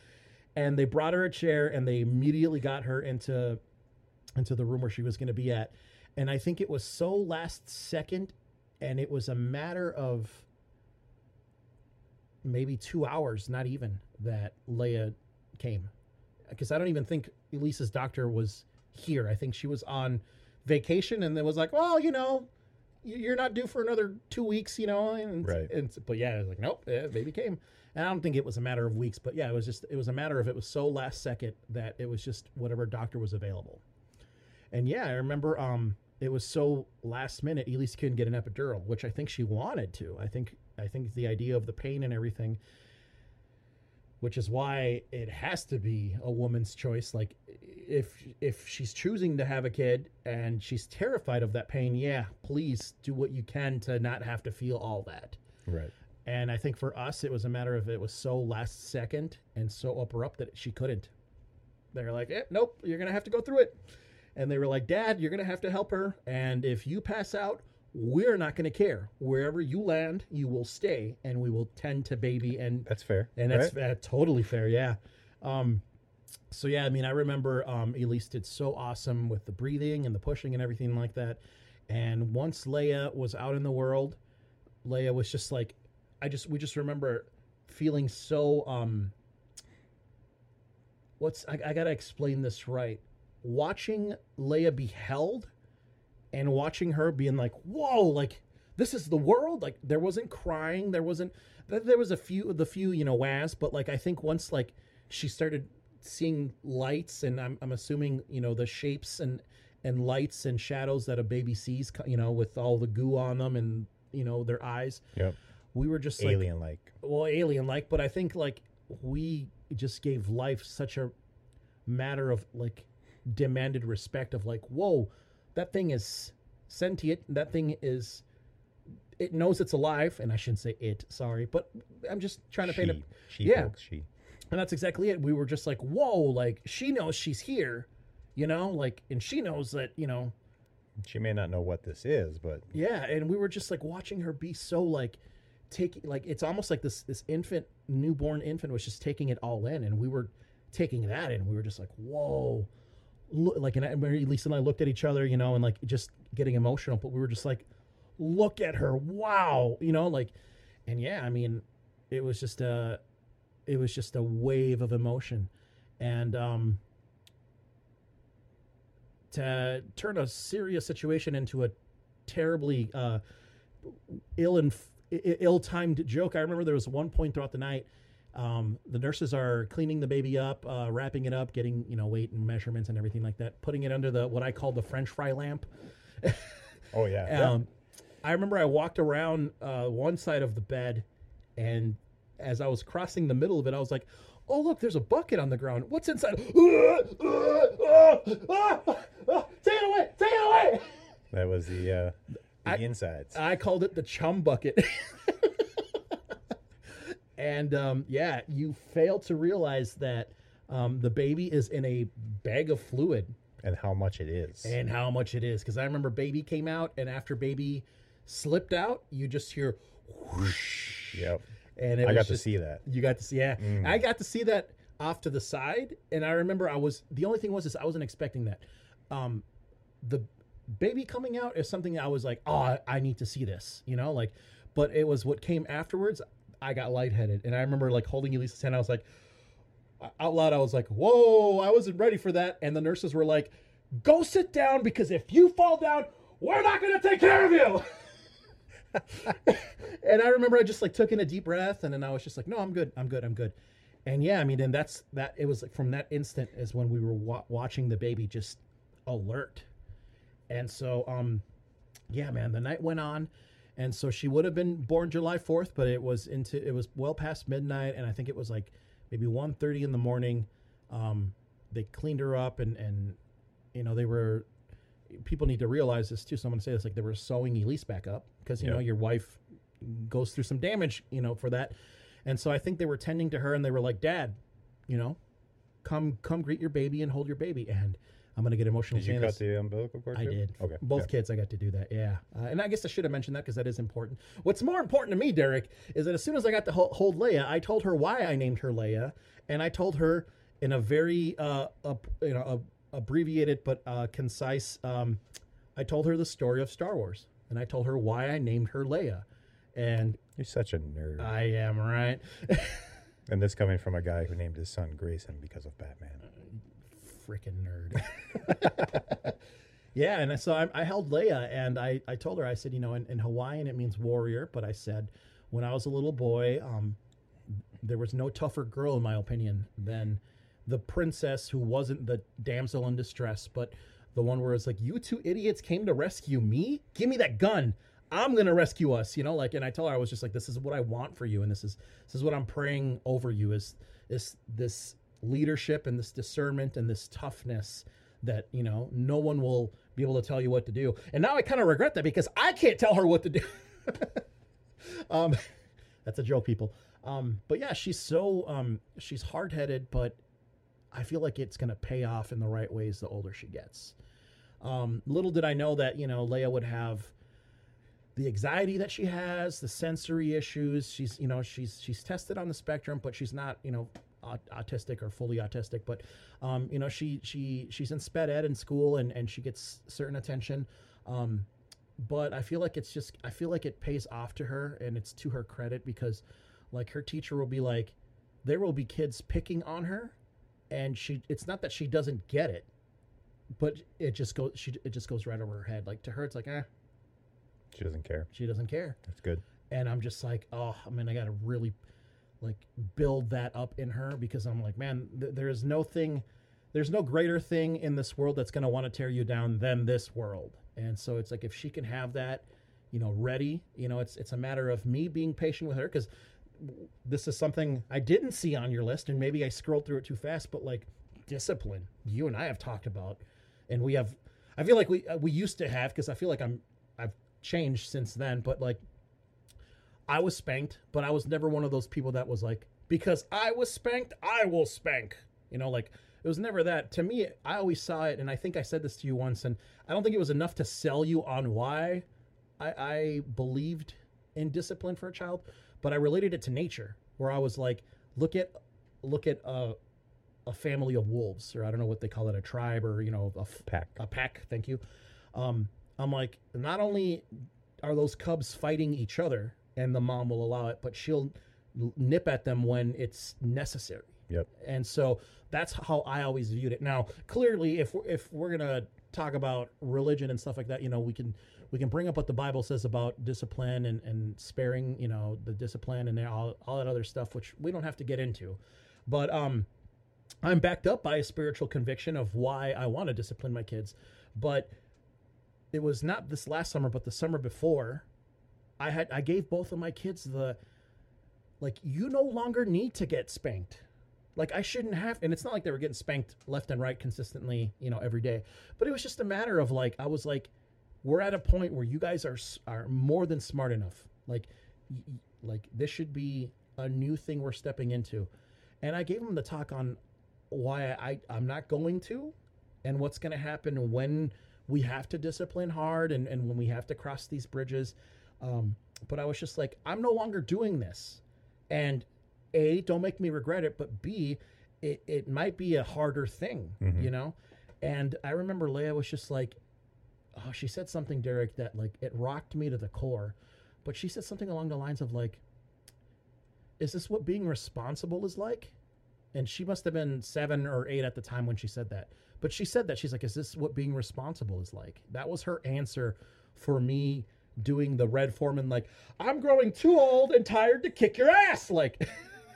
S1: and they brought her a chair and they immediately got her into into the room where she was going to be at. And i think it was so last second and it was a matter of maybe two hours not even that leia came. Because i don't even think elise's doctor was here. I think she was on vacation and then was like well you know you're not due for another two weeks you know and,
S2: Right.
S1: and but yeah i was like nope yeah, baby came and I don't think it was a matter of weeks, but yeah, it was just it was a matter of it was so last second that it was just whatever doctor was available. And yeah, I remember um it was so last minute Elise couldn't get an epidural, which I think she wanted to. I think I think the idea of the pain and everything which is why it has to be a woman's choice like if if she's choosing to have a kid and she's terrified of that pain, yeah, please do what you can to not have to feel all that.
S2: Right.
S1: And I think for us, it was a matter of it was so last second and so abrupt that she couldn't. They were like, eh, nope, you're going to have to go through it. And they were like, Dad, you're going to have to help her. And if you pass out, we're not going to care. Wherever you land, you will stay and we will tend to baby. And,
S2: That's fair.
S1: and that's
S2: right?
S1: uh, totally fair. Yeah. Um, so yeah, I mean, I remember um, Elise did so awesome with the breathing and the pushing and everything like that. And once Leia was out in the world, Leia was just like, I just we just remember feeling so um. What's I, I gotta explain this right? Watching Leia be held, and watching her being like, "Whoa!" Like this is the world. Like there wasn't crying. There wasn't. There was a few the few you know whas, but like I think once like she started seeing lights, and I'm I'm assuming you know the shapes and and lights and shadows that a baby sees, you know, with all the goo on them and you know their eyes.
S2: Yep.
S1: We were just like
S2: Alien like.
S1: well alien like but i think like we just gave life such a matter of like demanded respect of like whoa that thing is sentient that thing is it knows it's alive and i shouldn't say it sorry but i'm just trying to
S2: She.
S1: paint a
S2: She
S1: Yeah.
S2: folks, she.
S1: and that's exactly it we were just like whoa like she knows she's here you know like and she knows that you know
S2: She may not know what this is, but
S1: Yeah, and we were just like watching her be so like taking like it's almost like this this infant newborn infant was just taking it all in, and we were taking that in. We were just like, whoa, like and I, Lisa and I looked at each other, you know, and like just getting emotional. But we were just like, look at her, wow, you know, like, and yeah, I mean, it was just a, it was just a wave of emotion, and um. To turn a serious situation into a terribly uh, ill and ill-timed joke. I remember there was one point throughout the night. Um, the nurses are cleaning the baby up, uh, wrapping it up, getting you know weight and measurements and everything like that, putting it under the what I call the French fry lamp. (laughs)
S2: oh yeah, yeah.
S1: Um, I remember I walked around uh, one side of the bed, and as I was crossing the middle of it, I was like, "Oh look, there's a bucket on the ground. What's inside? (laughs) Take it away! Take it away!"
S2: that was the uh, the
S1: I-
S2: insides.
S1: I called it the chum bucket. (laughs) and um, yeah, you fail to realize that um, the baby is in a bag of fluid
S2: and how much it is.
S1: and how much it is. Because I remember baby came out, and after baby slipped out, you just hear whoosh.
S2: yep.
S1: And it
S2: I
S1: was
S2: got to
S1: just-
S2: see that.
S1: You got to see, yeah.
S2: Mm.
S1: I got to see that off to the side, and I remember I was the only thing was is I wasn't expecting that. Um, the baby coming out is something I was like, oh, I, I need to see this, you know, like. But it was what came afterwards. I got lightheaded, and I remember like holding Elise's hand. I was like, out loud, I was like, "Whoa!" I wasn't ready for that, and the nurses were like, "Go sit down because if you fall down, we're not going to take care of you." (laughs) and I remember I just like took in a deep breath, and then I was just like, "No, I'm good. I'm good. I'm good." And yeah, I mean, and that's that. It was like from that instant is when we were wa- watching the baby just alert, and so um, yeah, man, the night went on, and so she would have been born July fourth, but it was into it was well past midnight, and I think it was like maybe 1.30 in the morning. Um, they cleaned her up, and and you know they were people need to realize this too. So I'm to say this like they were sewing Elise back up because you
S2: Yeah.
S1: know your wife goes through some damage, you know, for that. And so I think they were tending to her and they were like, "Dad, you know, come come greet your baby and hold your baby." And I'm going to get emotional
S2: Did you cut the umbilical cord?
S1: I
S2: too?
S1: did.
S2: Okay.
S1: Both
S2: yeah.
S1: kids, I got to do that. Yeah. Uh, and I guess I should have mentioned that because that is important. What's more important to me, Derek, is that as soon as I got to hold Leia, I told her why I named her Leia, and I told her in a very uh, you know, a, abbreviated but uh, concise. Um, I told her the story of Star Wars, and I told her why I named her Leia, and
S2: You're such a nerd.
S1: I am right. (laughs)
S2: and this coming from a guy who named his son Grayson because of Batman.
S1: Freaking nerd. (laughs) yeah, and so I, I held Leia, and I, I told her, I said, you know, in, in Hawaiian it means warrior, but I said, when I was a little boy, um, there was no tougher girl, in my opinion, than the princess who wasn't the damsel in distress, but the one where it's like, you two idiots came to rescue me? Give me that gun. I'm gonna rescue us, you know, like, and I told her I was just like, this is what I want for you, and this is this is what I'm praying over you is is this leadership and this discernment and this toughness that you know no one will be able to tell you what to do. And now I kind of regret that because I can't tell her what to do. (laughs) um, that's a joke, people. Um, but yeah, she's so um, she's hard headed, but I feel like it's gonna pay off in the right ways the older she gets. Um, little did I know that you know Leia would have the anxiety that she has, the sensory issues. She's, you know, she's she's tested on the spectrum, but she's not, you know, autistic or fully autistic. But, um, you know, she she she's in sped ed in school, and and she gets certain attention. Um, but I feel like it's just I feel like it pays off to her, and it's to her credit because, like, her teacher will be like, there will be kids picking on her, and she it's not that she doesn't get it, but it just goes she it just goes right over her head. Like to her, it's like, eh,
S2: She doesn't care.
S1: she doesn't care
S2: That's good.
S1: and I'm just like, oh, I mean, I got to really like build that up in her because I'm like, man, th- there is no thing, there's no greater thing in this world that's going to want to tear you down than this world. And so it's like if she can have that, you know, ready, you know, it's it's a matter of me being patient with her because this is something I didn't see on your list, and maybe I scrolled through it too fast. But like discipline, you and I have talked about, and we have. I feel like we uh, we used to have because I feel like I'm I've changed since then. But like I was spanked, but I was never one of those people that was like, because I was spanked, I will spank. You know, like it was never that. To me, I always saw it, and I think I said this to you once, and I don't think it was enough to sell you on why I, I believed in discipline for a child, but I related it to nature, where I was like, look at, look at a, a family of wolves, or I don't know what they call it, a tribe, or you know, a f-
S2: Pack.
S1: a pack. Thank you. Um, I'm like, not only are those cubs fighting each other, and the mom will allow it, but she'll nip at them when it's necessary.
S2: Yep.
S1: And so that's how I always viewed it. Now, clearly, if we're, if we're gonna talk about religion and stuff like that, you know, we can we can bring up what the Bible says about discipline and, and sparing, you know, the discipline and all all that other stuff, which we don't have to get into. But um, I'm backed up by a spiritual conviction of why I want to discipline my kids. But it was not this last summer, but the summer before. I had I gave both of my kids the like you no longer need to get spanked. Like I shouldn't have and it's not like they were getting spanked left and right consistently, you know, every day. But it was just a matter of like I was like we're at a point where you guys are are more than smart enough. Like like this should be a new thing we're stepping into. And I gave them the talk on why I I'm not going to and what's going to happen when we have to discipline hard and, and when we have to cross these bridges. Um, but I was just like, I'm no longer doing this. And A, don't make me regret it, but B, it, it might be a harder thing,
S2: Mhm.
S1: you know? And I remember Leia was just like, oh, she said something, Derek, that like it rocked me to the core. But she said something along the lines of like, is this what being responsible is like? And she must have been seven or eight at the time when she said that. But she said that she's like, is this what being responsible is like? That was her answer for me doing the Red Foreman, like, I'm growing too old and tired to kick your ass. Like,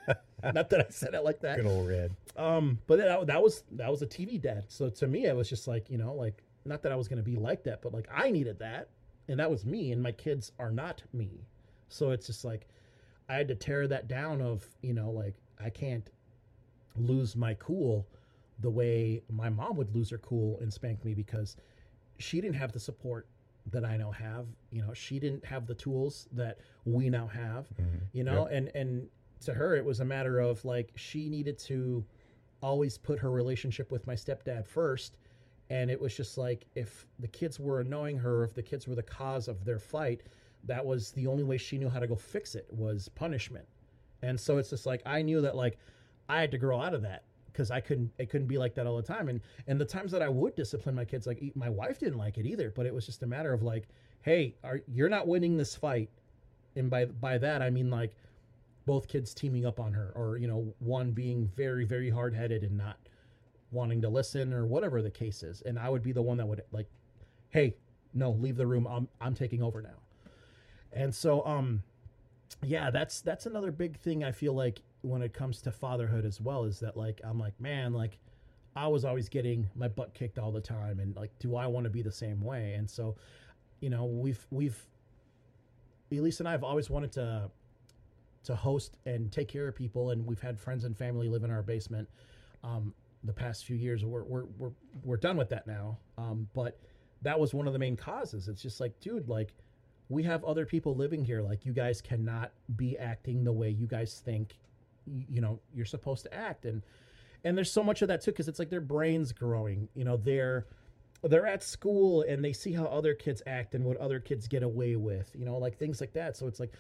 S1: (laughs) not that I said it like that.
S2: Good old red.
S1: Um, but that, that was that was a TV dad. So to me, it was just like you know, like not that I was going to be like that, but like I needed that, and that was me, and my kids are not me. So it's just like I had to tear that down. Of you know, like I can't lose my cool the way my mom would lose her cool and spank me because she didn't have the support that I now have. You know, she didn't have the tools that we now have.
S2: Mhm.
S1: You know,
S2: Yep.
S1: and and to her it was a matter of like she needed to always put her relationship with my stepdad first and it was just like if the kids were annoying her if the kids were the cause of their fight that was the only way she knew how to go fix it was punishment and so it's just like i knew that like i had to grow out of that because i couldn't it couldn't be like that all the time. And and the times that i would discipline my kids like my wife didn't like it either but it was just a matter of like hey are you're not winning this fight. And by by that i mean like both kids teaming up on her or you know one being very very hard-headed and not wanting to listen or whatever the case is. And i would be the one that would like hey no leave the room. I'm i'm taking over now. And so um yeah that's that's another big thing i feel like when it comes to fatherhood as well is that like i'm like man like i was always getting my butt kicked all the time and like do i want to be the same way? And so you know we've we've elise and i have always wanted to to host and take care of people and we've had friends and family live in our basement um, the past few years. We're, we're, we're, we're done with that now. Um, but that was one of the main causes. It's just like dude like we have other people living here. Like you guys cannot be acting the way you guys think you know you're supposed to act. And and there's so much of that too because it's like their brains growing you know they're they're at school and they see how other kids act and what other kids get away with you know like things like that. So it's like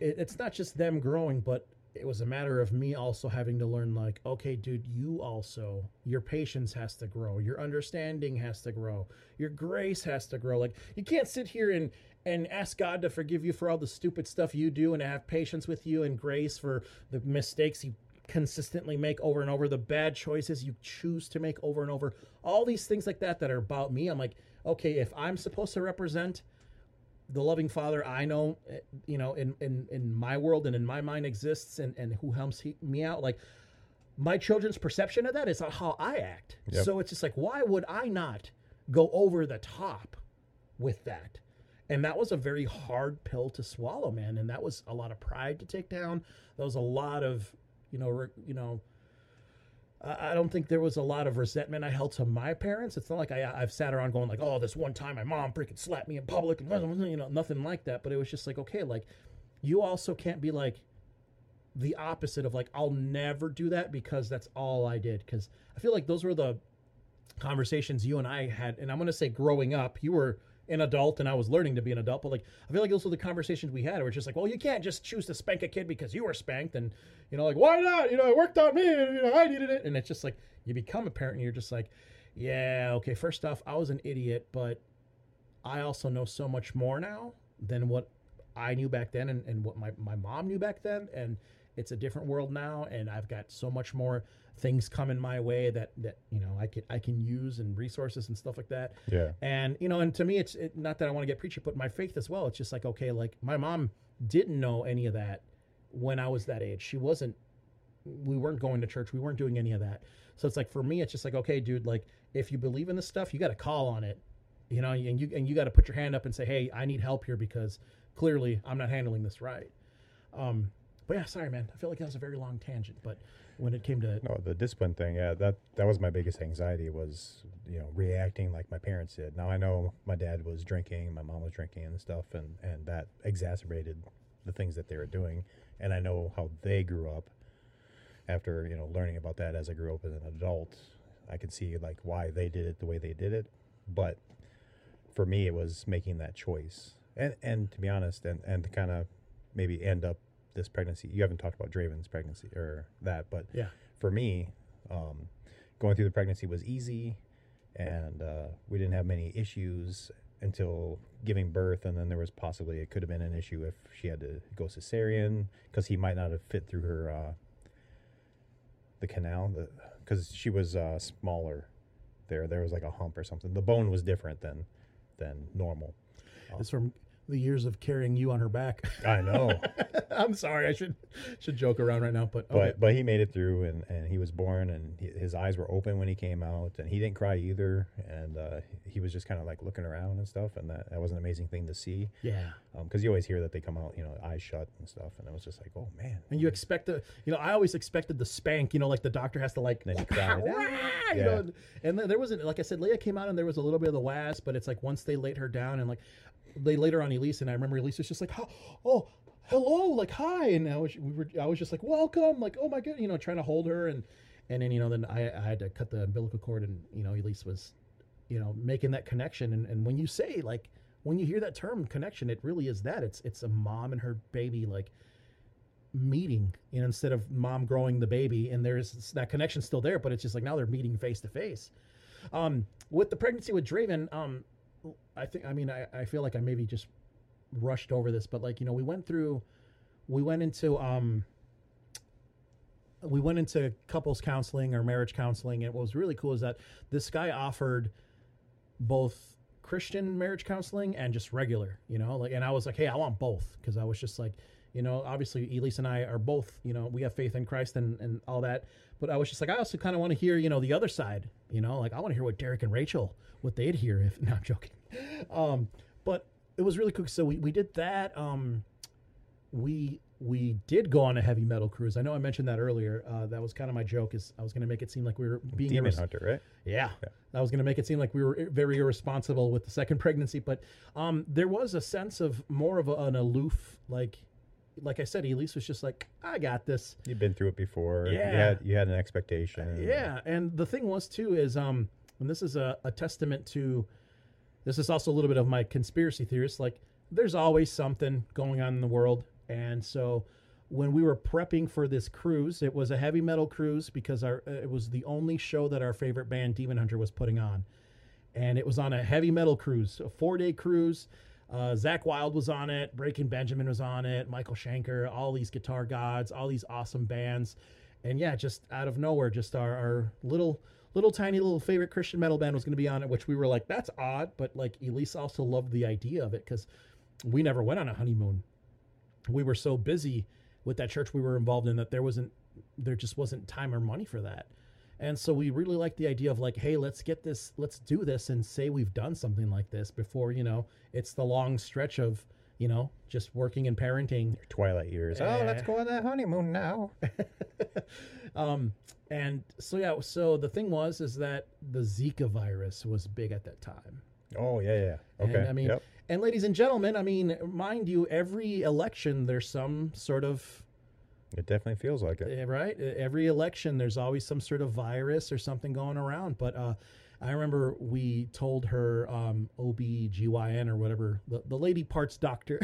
S1: it, it's not just them growing, but it was a matter of me also having to learn, like, okay, dude, you also, your patience has to grow, your understanding has to grow, your grace has to grow. Like, you can't sit here and and ask God to forgive you for all the stupid stuff you do and have patience with you and grace for the mistakes you consistently make over and over, the bad choices you choose to make over and over, all these things like that that are about me. I'm like, okay, if I'm supposed to represent the loving father I know, eh, you know, in, in, in my world and in my mind exists and, and who helps he, me out, like my children's perception of that is how I act.
S2: Yep.
S1: So it's just like, why would I not go over the top with that? And that was a very hard pill to swallow, man. And that was a lot of pride to take down. That was a lot of, you know, re, you know, I don't think there was a lot of resentment I held to my parents. It's not like I, I've sat around going like, oh, this one time my mom freaking slapped me in public and you know nothing like that. But it was just like, okay, like you also can't be like the opposite of like I'll never do that because that's all I did. Because I feel like those were the conversations you and I had, and I'm gonna say growing up, you were an adult and I was learning to be an adult, but like I feel like those were the conversations we had. Where it's just like, well, you can't just choose to spank a kid because you were spanked, and you know, like why not? You know, it worked on me, and you know, I needed it, and it's just like you become a parent, and you're just like, yeah, okay. First off, I was an idiot, but I also know so much more now than what I knew back then, and, and what my my mom knew back then, and it's a different world now, and I've got so much more things coming my way that that you know I can I can use and resources and stuff like that.
S2: Yeah.
S1: And you know, and to me, it's it, not that I want to get preachy, but my faith as well. It's just like okay, like my mom didn't know any of that when I was that age. She wasn't. We weren't going to church. We weren't doing any of that. So it's like for me, it's just like okay, dude. Like if you believe in this stuff, you got to call on it. You know, and you and you got to put your hand up and say, hey, I need help here because clearly I'm not handling this right. Um, but yeah, sorry, man. I feel like that was a very long tangent, but when it came to
S2: No, the discipline thing, yeah, that that was my biggest anxiety was, you know, reacting like my parents did. Now I know my dad was drinking, my mom was drinking and stuff and and that exacerbated the things that they were doing and I know how they grew up after, you know, learning about that as I grew up as an adult. I could see like why they did it the way they did it, but for me it was making that choice. And and to be honest and and to kind of maybe end up this pregnancy. You haven't talked about Draven's pregnancy or that, but
S1: yeah,
S2: for me, um, going through the pregnancy was easy, and uh, we didn't have many issues. until giving birth, and then there was possibly it could have been an issue if she had to go cesarean because he might not have fit through her uh, the canal because she was uh, smaller. There, there was like a hump or something. The bone was different than than normal.
S1: It's from the years of carrying you on her back. (laughs)
S2: I know. (laughs)
S1: I'm sorry. I should should joke around right now, but
S2: but
S1: okay.
S2: but he made it through and, and he was born and he, his eyes were open when he came out and he didn't cry either and uh, he was just kind of like looking around and stuff and that, that was an amazing thing to see
S1: yeah.
S2: because you always hear that they come out you know eyes shut and stuff and it was just like oh man
S1: And you expect the, you know, I always expected the spank, you know, like the doctor has to like,
S2: Then he (laughs) cried.
S1: you
S2: Yeah.
S1: know, and then there wasn't, like I said, Leia came out and there was a little bit of the wasp, but it's like once they laid her down and like they later on Elise, and I remember Elise was just like, oh, oh, hello, like hi, and I was we were I was just like welcome, like oh my god, you know, trying to hold her. And and then you know then I, I had to cut the umbilical cord and you know Elise was, you know, making that connection. And and when you say like when you hear that term connection, it really is that. It's it's a mom and her baby like meeting you know instead of mom growing the baby. And there's that connection still there but it's just like now they're meeting face to face. Um with the pregnancy with draven um i think i mean I, I feel like i maybe just rushed over this but like you know we went through we went into um we went into couples counseling or marriage counseling and what was really cool is that this guy offered both christian marriage counseling and just regular you know like and i was like hey i want both because i was just like you know obviously elise and i are both you know we have faith in christ and and all that but i was just like i also kind of want to hear you know the other side you know like i want to hear what derek and rachel what they'd hear if (laughs) no i'm joking um but it was really cool so we, we did that um we we did go on a heavy metal cruise i know i mentioned that earlier uh, that was kind of my joke is i was going to make it seem like we were being
S2: demon
S1: irres-
S2: hunter right
S1: yeah.
S2: Yeah.
S1: I was going to make it seem like we were very irresponsible with the second (laughs) pregnancy, but um, there was a sense of more of a, an aloof, like, like I said, Elise was just like, I got this.
S2: you've been through it before you
S1: Yeah.
S2: had you had an expectation
S1: Yeah. And the thing was, too, is, um, and this is a, a testament to, this is also a little bit of my conspiracy theorist, like, there's always something going on in the world. And so when we were prepping for this cruise, it was a heavy metal cruise because our it was the only show that our favorite band Demon Hunter was putting on, and it was on a heavy metal cruise, a four day cruise. Uh, Zakk Wylde was on it, Breaking Benjamin was on it, Michael Schenker, all these guitar gods, all these awesome bands, and yeah, just out of nowhere, just our, our little little tiny little favorite Christian metal band was going to be on it, which we were like, that's odd, but like Elise also loved the idea of it because we never went on a honeymoon. We were so busy with that church we were involved in that there wasn't there just wasn't time or money for that. And so we really like the idea of like, hey, let's get this, let's do this and say we've done something like this before, you know, it's the long stretch of, you know, just working and parenting.
S2: Your twilight years oh let's go on that honeymoon now (laughs)
S1: um, and so yeah, so the thing was is that the Zika virus was big at that time.
S2: oh yeah yeah okay
S1: And, I mean,
S2: yep.
S1: and ladies and gentlemen, I mean, mind you, every election there's some sort of
S2: it definitely feels like it.
S1: Eh, right? Every election there's always some sort of virus or something going around but uh i remember we told her um obgyn or whatever the, the lady parts doctor.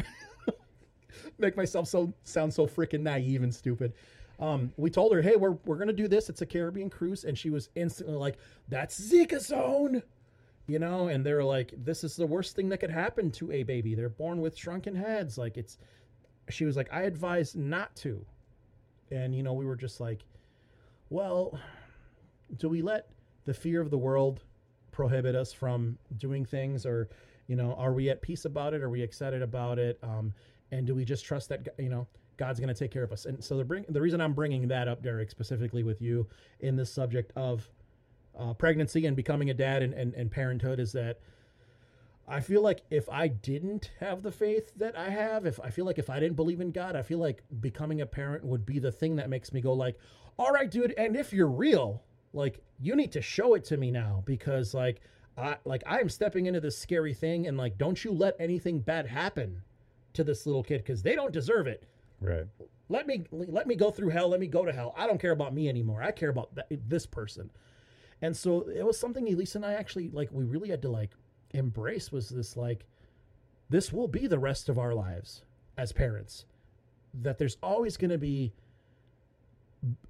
S1: (laughs) Make myself so sound so freaking naive and stupid. Um we told her hey we're, we're gonna do this. It's a caribbean cruise and she was instantly like that's zika zone you know and they're like this is the worst thing that could happen to a baby. They're born with shrunken heads. Like it's she was like i advise not to and you know we were just like well do we let the fear of the world prohibit us from doing things? Or you know are we at peace about it? Are we excited about it? Um, and do we just trust that you know god's going to take care of us? And so the bring the reason i'm bringing that up derek specifically with you in this subject of uh, pregnancy and becoming a dad and, and, and parenthood is that I feel like if I didn't have the faith that I have, if I feel like if I didn't believe in God, I feel like becoming a parent would be the thing that makes me go like, "All right, dude, and if you're real, like you need to show it to me now because like I like I am stepping into this scary thing and like don't you let anything bad happen to this little kid cuz they don't deserve it.
S2: right
S1: Let me let me go through hell, let me go to hell. I don't care about me anymore. I care about that, this person." And so it was something Elise and I actually like we really had to like embrace was this like this will be the rest of our lives as parents that there's always going to be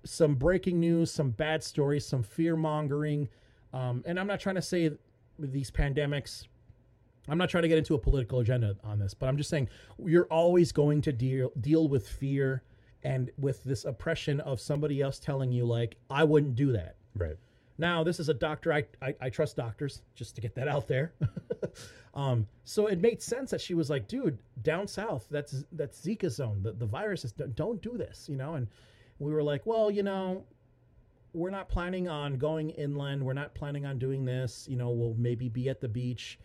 S1: some breaking news some bad stories some fear mongering um, and i'm not trying to say these pandemics I'm not trying to get into a political agenda on this, but I'm just saying you're always going to deal deal with fear and with this oppression of somebody else telling you like I wouldn't do that.
S2: Right.
S1: Now, this is a doctor. I, I, I trust doctors, just to get that out there. (laughs) um, so it made sense that she was like, dude, down south, that's that's Zika zone. The, the virus is, don't do this, you know? And we were like, well, you know, we're not planning on going inland. We're not planning on doing this. You know, we'll maybe be at the beach,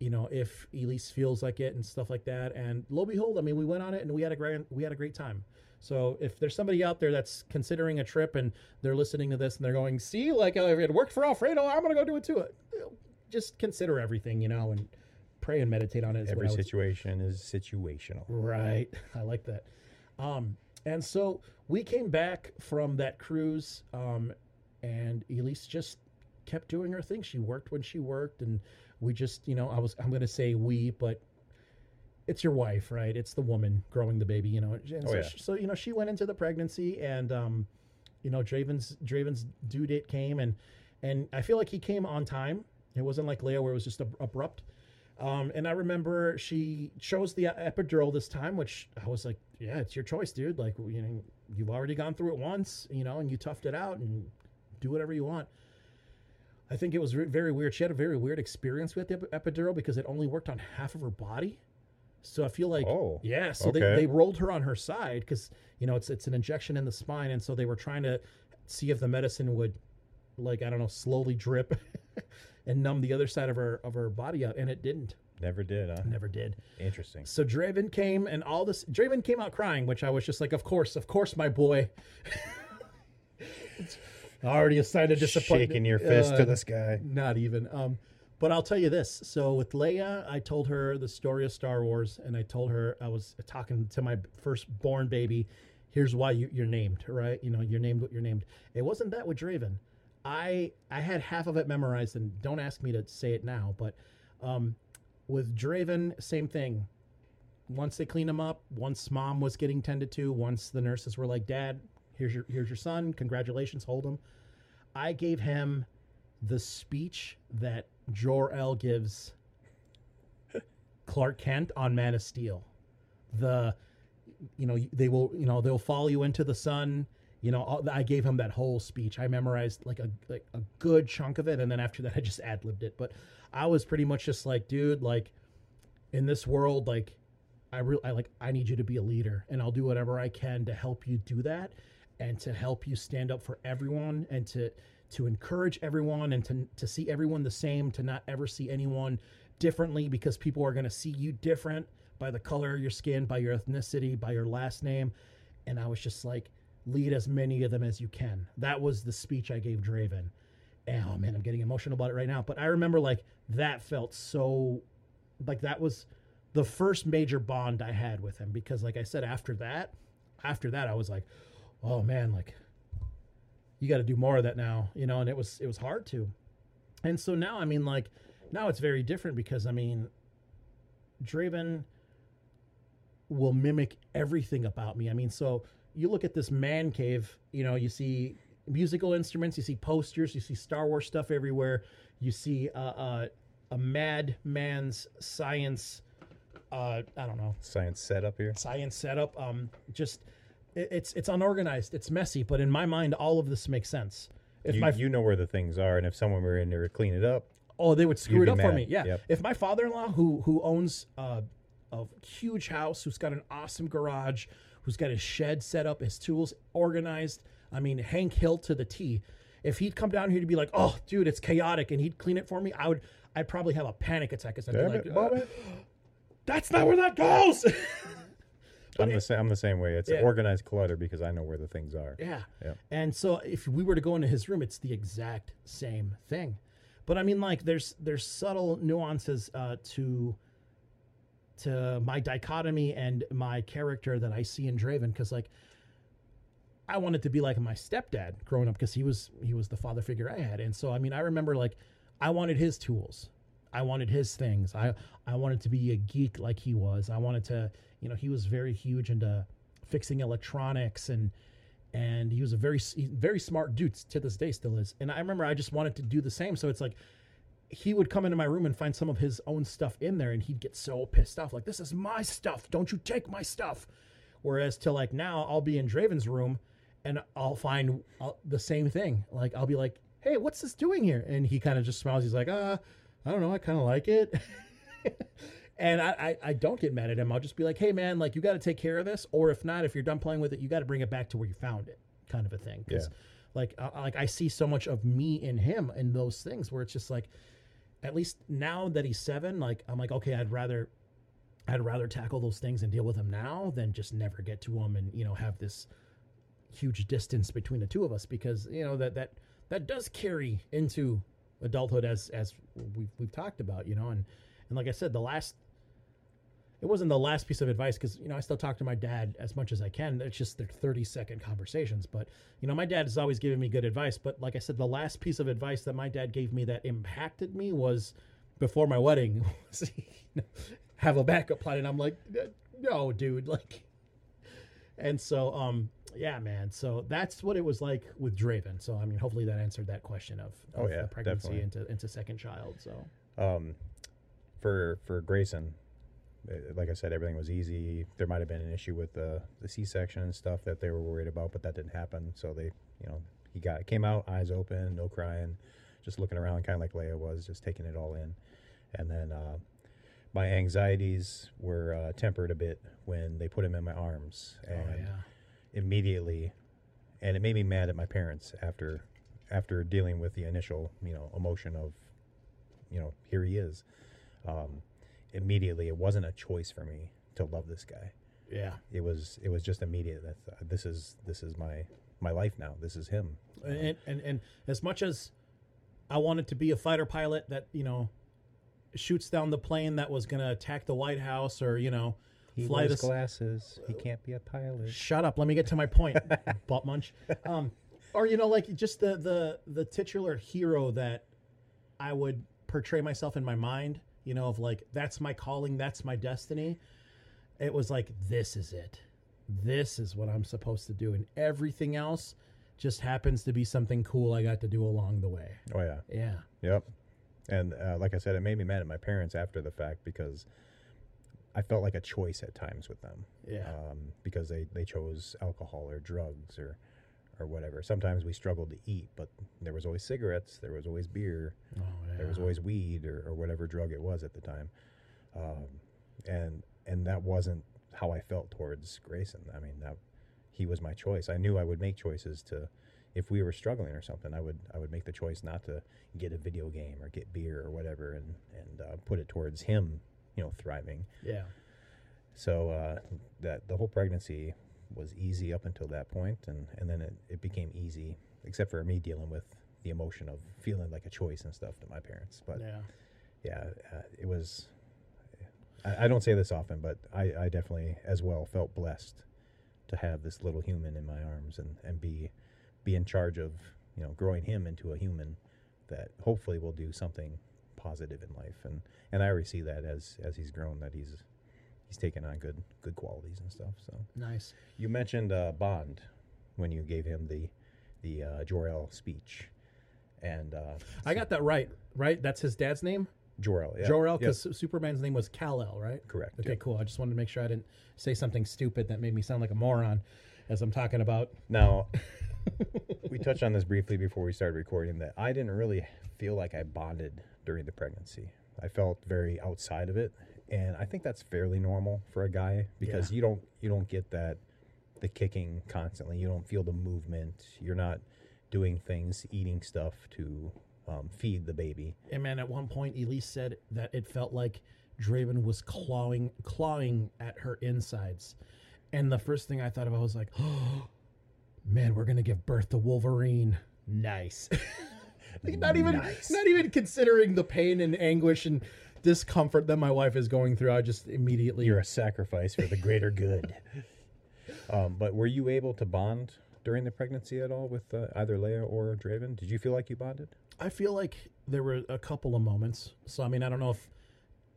S1: you know, if Elise feels like it and stuff like that. And lo behold, I mean, we went on it and we had a great, we had a great time. So if there's somebody out there that's considering a trip and they're listening to this and they're going, see, like uh, it worked for Alfredo, I'm gonna go do it too. Just consider everything, you know, and pray and meditate on it.
S2: Every situation is situational.
S1: Right. (laughs) I like that. Um, and so we came back from that cruise, um, and Elise just kept doing her thing. She worked when she worked, and we just, you know, I was, I'm going to say we, but it's your wife, right? It's the woman growing the baby, you know. And
S2: Oh,
S1: so,
S2: yeah.
S1: she- so, you know, she went into the pregnancy, and, um, you know, Draven's Draven's due date came, and and I feel like he came on time. It wasn't like Leia where it was just ab- abrupt. Um, and I remember she chose the epidural this time, which I was like, "Yeah, it's your choice, dude. Like, you know, you've already gone through it once, you know, and you toughed it out, and do whatever you want." I think it was very weird. She had a very weird experience with the ep- epidural because it only worked on half of her body. So I feel like,
S2: Oh,
S1: yeah. So they,
S2: okay.
S1: they rolled her on her side because you know it's it's an injection in the spine, and so they were trying to see if the medicine would, like I don't know, slowly drip (laughs) and numb the other side of her of her body out, and it didn't.
S2: Never did, huh?
S1: Never did.
S2: Interesting.
S1: So Draven came and all this. Draven came out crying, which I was just like, of course, of course, my boy. (laughs) Already a sign of disappointment.
S2: Shaking your fist to
S1: Uh,
S2: the sky.
S1: Not even. Um, but I'll tell you this. So with Leia, I told her the story of Star Wars, and I told her I was talking to my firstborn baby. Here's why you, you're named, right? You know, you're named what you're named. It wasn't that with Draven. I I had half of it memorized, and don't ask me to say it now. But um, with Draven, same thing. Once they clean him up, once mom was getting tended to, once the nurses were like, "Dad, here's your here's your son. Congratulations, hold him." I gave him the speech that Jor-El gives Clark Kent on Man of Steel. The, you know, they will, you know, they'll follow you into the sun. You know, I gave him that whole speech. I memorized like a like a good chunk of it, and then after that, (laughs) I just ad libbed it. But I was pretty much just like, dude, like in this world, like I really, I like, I need you to be a leader, and I'll do whatever I can to help you do that, and to help you stand up for everyone, and to to encourage everyone, and to to see everyone the same, to not ever see anyone differently, because people are going to see you different by the color of your skin, by your ethnicity, by your last name, and I was just like, lead as many of them as you can. That was the speech I gave Draven. And, oh man, I'm getting emotional about it right now. But I remember like that felt so, like that was the first major bond I had with him because, like I said, after that, after that, I was like, oh man, like you got to do more of that now, you know. And it was it was hard to, and so now I mean, like now it's very different because I mean, Draven will mimic everything about me. I mean, so you look at this man cave, you know, you see musical instruments, you see posters, you see Star Wars stuff everywhere, you see uh, uh, a mad man's science. Uh, I don't know
S2: Science setup here.
S1: science setup. Um, just it, it's it's unorganized, it's messy, but in my mind, all of this makes sense. If
S2: You,
S1: my
S2: you know where the things are, and if someone were in there to clean it up,
S1: Oh, they would screw it up for me. Yeah.
S2: Yep.
S1: If my father-in-law, who who owns uh, a huge house, who's got an awesome garage, who's got his shed set up, his tools organized, I mean Hank Hill to the T. If he'd come down here to be like, "Oh, dude, it's chaotic," and he'd clean it for me, I would, I'd probably have a panic attack. Cause I'd
S2: damn
S1: be like,
S2: Bob
S1: "Uh, "That's not where that goes." (laughs)
S2: I'm the same. I'm the same way. It's
S1: Yeah.
S2: organized clutter because I know where the things are.
S1: Yeah.
S2: Yeah.
S1: And so if we were to go into his room, it's the exact same thing. But I mean, like, there's there's subtle nuances uh, to to my dichotomy and my character that I see in Draven because, like, I wanted to be like my stepdad growing up because he was he was the father figure I had, and so I mean, I remember like I wanted his tools. I wanted his things. I I wanted to be a geek like he was. I wanted to, you know, he was very huge into fixing electronics and and he was a very very smart dude to this day still is. And I remember I just wanted to do the same. So it's like he would come into my room and find some of his own stuff in there, and he'd get so pissed off, like, "This is my stuff! Don't you take my stuff!" Whereas to like now, I'll be in Draven's room, and I'll find uh, the same thing. Like I'll be like, "Hey, what's this doing here?" And he kind of just smiles. He's like, "Uh, I don't know. I kind of like it." (laughs) and I, I, I don't get mad at him. I'll just be like, "Hey, man, like you got to take care of this, or if not, if you're done playing with it, you got to bring it back to where you found it." Kind of a thing. Because
S2: Yeah.
S1: like I, like I see so much of me in him in those things where it's just like, at least now that he's seven, like I'm like, okay, I'd rather I'd rather tackle those things and deal with them now than just never get to them and you know have this huge distance between the two of us because you know that that that does carry into adulthood as as we've we've talked about you know and and like I said the last it wasn't the last piece of advice because you know I still talk to my dad as much as I can. It's just they're 30 second conversations but you know my dad has always given me good advice but like I said the last piece of advice that my dad gave me that impacted me was before my wedding (laughs) have a backup plan. And i'm like uh, no dude (laughs) like and so um yeah man so that's what it was like with draven so i mean hopefully that answered that question of,
S2: Oh, yeah,
S1: the pregnancy
S2: definitely.
S1: into into second child so
S2: um, for for Grayson, uh, like I said, everything was easy. There might have been an issue with the the C section and stuff that they were worried about, but that didn't happen. So they, you know, he got came out, eyes open, no crying, just looking around, kind of like Leia was, just taking it all in. And then uh, my anxieties were uh, tempered a bit when they put him in my arms, and
S1: oh yeah
S2: immediately, and it made me mad at my parents after after dealing with the initial, you know, emotion of, you know, here he is. Um, immediately, it wasn't a choice for me to love this guy.
S1: yeah
S2: It was it was just immediate. That uh, this is this is my my life now. This is him.
S1: and, and and as much as I wanted to be a fighter pilot that you know shoots down the plane that was going to attack the White House or you know
S2: He
S1: fly
S2: wears
S1: this
S2: glasses. He can't be a pilot.
S1: Shut up. Let me get to my point, (laughs) butt munch. Um, or you know, like just the the the titular hero that I would portray myself in my mind. You know, of like that's my calling, that's my destiny. It was like this is it. This is what I'm supposed to do, and everything else just happens to be something cool I got to do along the way.
S2: Oh yeah.
S1: Yeah.
S2: Yep. And uh, like I said, it made me mad at my parents after the fact because I felt like a choice at times with them.
S1: Yeah.
S2: Um, because they, they chose alcohol or drugs or or whatever. Sometimes we struggled to eat, but there was always cigarettes, there was always beer,
S1: Oh, yeah.
S2: there was always weed or, or whatever drug it was at the time. Um, and and that wasn't how I felt towards Grayson. I mean, that he was my choice. I knew I would make choices to if we were struggling or something, I would I would make the choice not to get a video game or get beer or whatever and and uh, put it towards him, you know, thriving.
S1: yeah.
S2: So uh, that the whole pregnancy was easy up until that point, and and then it, it became easy, except for me dealing with the emotion of feeling like a choice and stuff to my parents. But
S1: Yeah.
S2: yeah, uh, it was. I, I don't say this often, but I, I definitely as well felt blessed to have this little human in my arms and, and be be in charge of you know growing him into a human that hopefully will do something positive in life and and I already see that as as he's grown that he's he's taken on good good qualities and stuff. So
S1: Nice.
S2: you mentioned uh, Bond when you gave him the the uh, Jor-El speech, and uh,
S1: I got that right. Right. That's his dad's name.
S2: Jor-El, yeah,
S1: Jor-El,
S2: Yep.
S1: because Superman's name was Kal-El, right?
S2: correct.
S1: Okay,
S2: yep.
S1: cool. I just wanted to make sure I didn't say something stupid that made me sound like a moron as I'm talking about.
S2: Now, (laughs) we touched on this briefly before we started recording that I didn't really feel like I bonded during the pregnancy. I felt very outside of it, and I think that's fairly normal for a guy because
S1: Yeah.
S2: you don't you don't get that the kicking constantly. You don't feel the movement. You're not doing things, eating stuff to um, feed the baby.
S1: And man, at one point, Elise said that it felt like Draven was clawing, clawing at her insides. And the first thing I thought about was like, (gasps) oh, man, we're gonna give birth to Wolverine. Nice. (laughs) Like, not even,
S2: Nice.
S1: not even considering the pain and anguish and discomfort that my wife is going through. I just immediately.
S2: You're a sacrifice for the greater good. (laughs) Um, but were you able to bond during the pregnancy at all with uh, either Leia or Draven? Did you feel like you bonded?
S1: I feel like there were a couple of moments. So I mean, I don't know if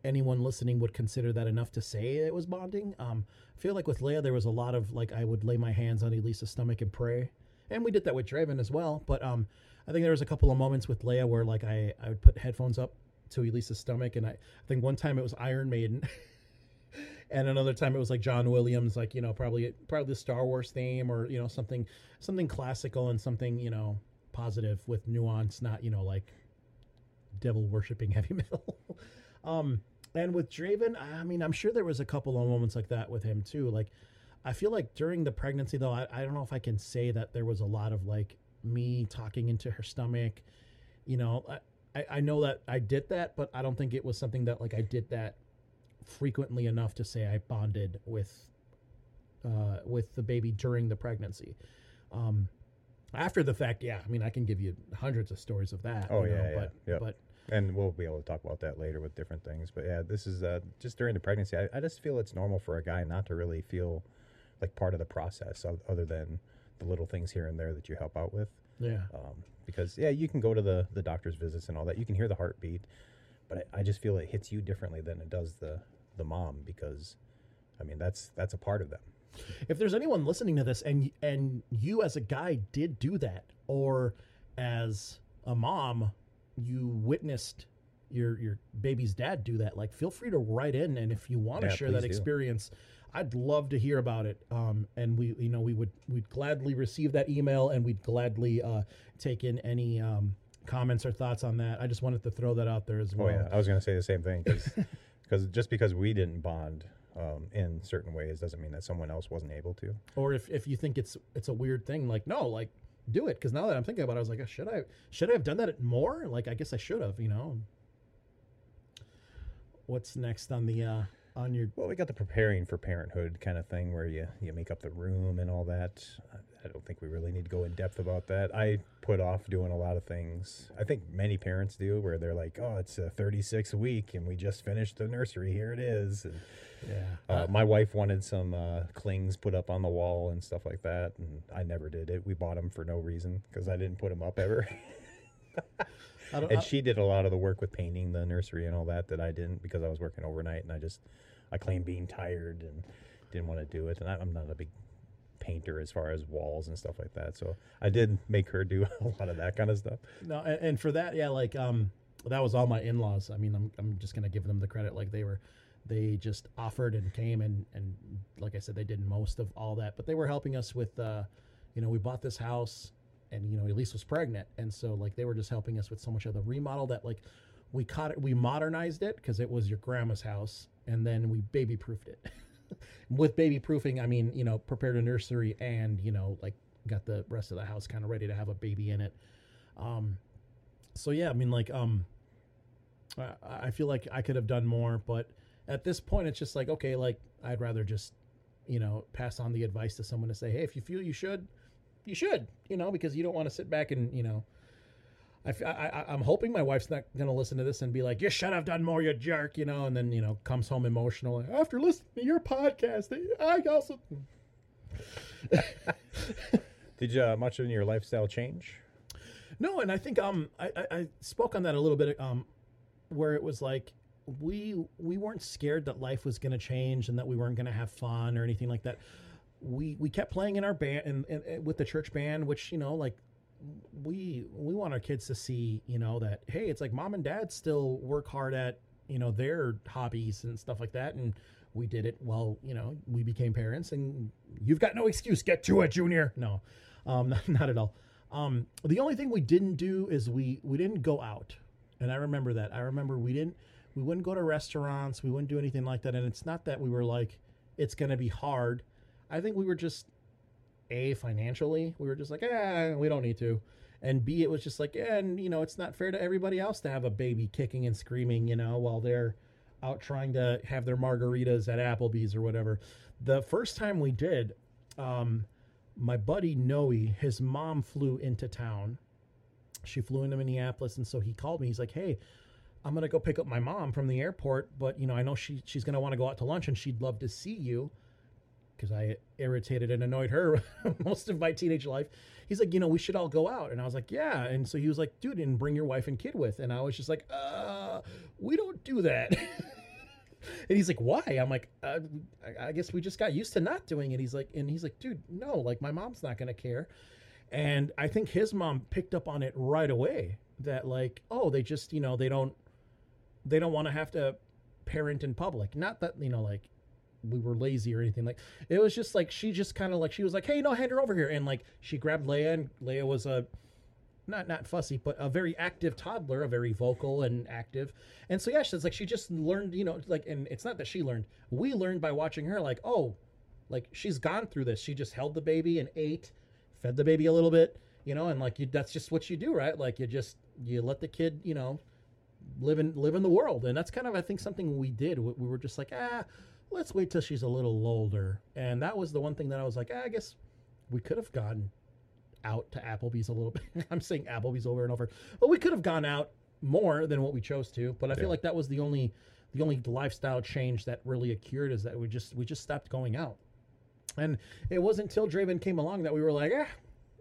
S1: anyone listening would consider that enough to say it was bonding. Um, I feel like with Leia, there was a lot of like I would lay my hands on Elise's stomach and pray, and we did that with Draven as well. But um, I think there was a couple of moments with Leia where like I I would put headphones up to Elise's stomach, and I, I think one time it was Iron Maiden. (laughs) and another time it was like John Williams, like you know probably probably the Star Wars theme or you know something something classical and something you know positive with nuance, not you know like devil worshipping (laughs) heavy metal. (laughs) um, and with Draven, I mean, I'm sure there was a couple of moments like that with him too. Like, I feel like during the pregnancy though, I, I don't know if I can say that there was a lot of like me talking into her stomach. You know, I, I know that I did that, but I don't think it was something that like I did that frequently enough to say I bonded with uh, with the baby during the pregnancy. Um, after the fact, yeah, I mean, I can give you hundreds of stories of that.
S2: Oh
S1: you know,
S2: yeah, yeah,
S1: but
S2: yep.
S1: but
S2: and we'll be able to talk about that later with different things. But yeah, this is uh, just during the pregnancy. I, I just feel it's normal for a guy not to really feel like part of the process, other than the little things here and there that you help out with.
S1: yeah,
S2: Um, because yeah, you can go to the the doctor's visits and all that. You can hear the heartbeat, but I, I just feel it hits you differently than it does the the mom because, I mean, that's that's a part of them.
S1: if there's anyone listening to this and and you as a guy did do that or as a mom you witnessed your your baby's dad do that like feel free to write in and if you want to
S2: Yeah,
S1: share that
S2: do.
S1: experience i'd love to hear about it um and we you know we would we'd gladly receive that email and we'd gladly uh take in any um comments or thoughts on that i just wanted to throw that out there as well Oh
S2: yeah, I was gonna say the same thing because (laughs) just because we didn't bond um, in certain ways doesn't mean that someone else wasn't able to.
S1: or if, if you think it's it's a weird thing like no like do it because now that i'm thinking about it i was like should i should i have done that more like i guess i should have you know what's next on the uh on your
S2: Well, we got the preparing for parenthood kind of thing where you, you make up the room and all that. I, don't think we really need to go in depth about that. I put off doing a lot of things. I think many parents do where they're like, oh, it's a 36 week and we just finished the nursery. Here it is. And,
S1: yeah
S2: uh, my wife wanted some uh, clings put up on the wall and stuff like that. And I never did it. We bought them for no reason because I didn't put them up ever. (laughs) And she did a lot of the work with painting the nursery and all that that I didn't because I was working overnight and I just I claimed being tired and didn't want to do it and I, I'm not a big painter as far as walls and stuff like that. So I did make her do (laughs) a lot of that kind of stuff.
S1: No and, and for that yeah like um that was all my in-laws. I mean i'm, I'm just gonna give them the credit like they were they just offered and came and and like i said they did most of all that but they were helping us with uh you know we bought this house and you know elise was pregnant. And so like they were just helping us with so much of the remodel that like we caught it we modernized it because it was your grandma's house and then we baby proofed it (laughs) with baby proofing i mean you know prepared a nursery and you know like got the rest of the house kind of ready to have a baby in it. Um so yeah i mean like um I, I feel like i could have done more but at this point it's just like okay like i'd rather just you know pass on the advice to someone to say hey if you feel you should you should you know because you don't want to sit back and you know I, I, I'm hoping my wife's not going to listen to this and be like, "You should have done more, you jerk," you know, and then you know comes home emotional after listening to your podcast. I also (laughs)
S2: did you, uh, much in your lifestyle change
S1: No, and I think um I, I, I spoke on that a little bit um where it was like we we weren't scared that life was going to change and that we weren't going to have fun or anything like that. We we kept playing in our band and, and, and with the church band, which you know like we we want our kids to see you know that hey it's like mom and dad still work hard at you know their hobbies and stuff like that. And we did it well you know we became parents. And you've got no excuse. Get to it junior. No um (laughs) not at all. Um the only thing we didn't do is we we didn't go out. And i remember that. I remember we didn't we wouldn't go to restaurants. We wouldn't do anything like that. And it's not that we were like it's going to be hard. I think we were just a financially we were just like eh, we don't need to. And b it was just like and you know it's not fair to everybody else to have a baby kicking and screaming you know while they're out trying to have their margaritas at applebee's or whatever. The first time we did um my buddy noe his mom flew into town. She flew into minneapolis and so he called me. He's like hey i'm gonna go pick up my mom from the airport but you know i know she she's gonna want to go out to lunch and she'd love to see you because I irritated and annoyed her (laughs) most of my teenage life. He's like, you know, we should all go out. And I was like, yeah. And so he was like, dude, and bring your wife and kid with. And I was just like, uh, we don't do that. (laughs) and he's like, why? I'm like, uh, I- guess we just got used to not doing it. He's like, and he's like, dude, no, like my mom's not going to care. and I think his mom picked up on it right away that like, oh, they just you know they don't they don't want to have to parent in public. Not that you know like we were lazy or anything like it was just like she just kind of like she was like hey no hand her over here and like she grabbed leia and leia was a not not fussy but a very active toddler a very vocal and active. And so yeah she's like she just learned you know like and it's not that she learned. We learned by watching her like oh like she's gone through this. She just held the baby and ate fed the baby a little bit you know and like you that's just what you do right? Like you just you let the kid you know live in live in the world. And that's kind of i think something we did. We, we were just like ah let's wait till she's a little older. And that was the one thing that I was like, ah, I guess we could have gone out to Applebee's a little bit. (laughs) I'm saying Applebee's over and over, but we could have gone out more than what we chose to. But I
S2: Yeah.
S1: feel like that was the only the only lifestyle change that really occurred is that we just we just stopped going out. And it wasn't until Draven came along that we were like, ah,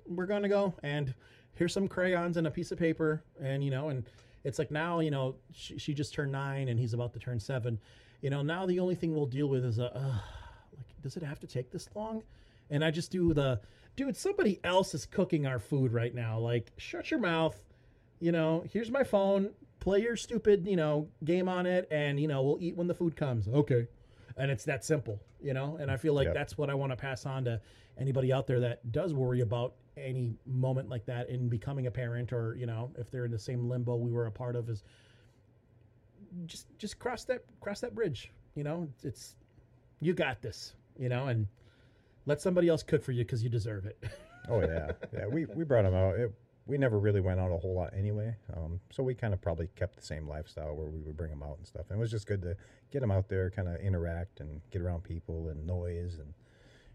S1: we're gonna go and here's some crayons and a piece of paper and you know and it's like now you know she, she just turned nine and he's about to turn seven you know now the only thing we'll deal with is a uh, like does it have to take this long? And i just do the dude somebody else is cooking our food right now. Like shut your mouth. You know here's my phone. Play your stupid you know game on it and you know we'll eat when the food comes. Okay. And it's that simple you know? And i feel like
S2: Yep.
S1: that's what i want to pass on to anybody out there that does worry about any moment like that in becoming a parent or you know if they're in the same limbo we were a part of is just just cross that cross that bridge you know it's you got this you know and let somebody else cook for you because you deserve it (laughs)
S2: Oh yeah, yeah. We we brought him out. It, we never really went out a whole lot anyway, um, so we kind of probably kept the same lifestyle where we would bring him out and stuff. And it was just good to get him out there, kind of interact and get around people and noise and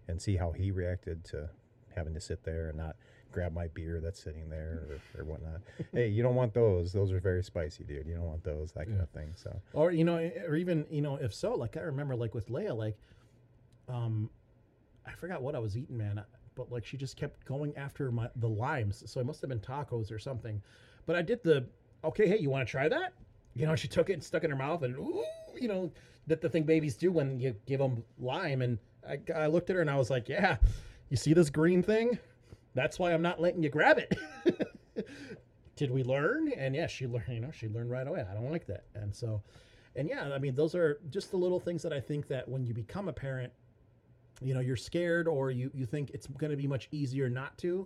S2: and see how he reacted to having to sit there and not grab my beer that's sitting there or, or whatnot. hey, you don't want those. Those are very spicy, dude. You don't want those. That kind
S1: Yeah.
S2: of thing. So
S1: or you know or even you know if so like i remember like with leia like um i forgot what i was eating man but like she just kept going after my the limes so it must have been tacos or something but i did the okay hey you want to try that you know she took it and stuck it in her mouth and ooh, you know that the thing babies do when you give them lime and I, I looked at her and i was like yeah you see this green thing that's why i'm not letting you grab it. (laughs) Did we learn? And yeah she learned you know she learned right away. I don't like that. And so and yeah i mean those are just the little things that i think that when you become a parent you know you're scared or you you think it's going to be much easier not to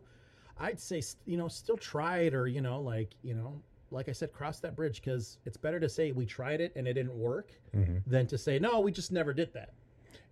S1: i'd say you know still try it or you know like you know like i said cross that bridge because it's better to say we tried it and it didn't work
S2: Mhm.
S1: than to say no we just never did that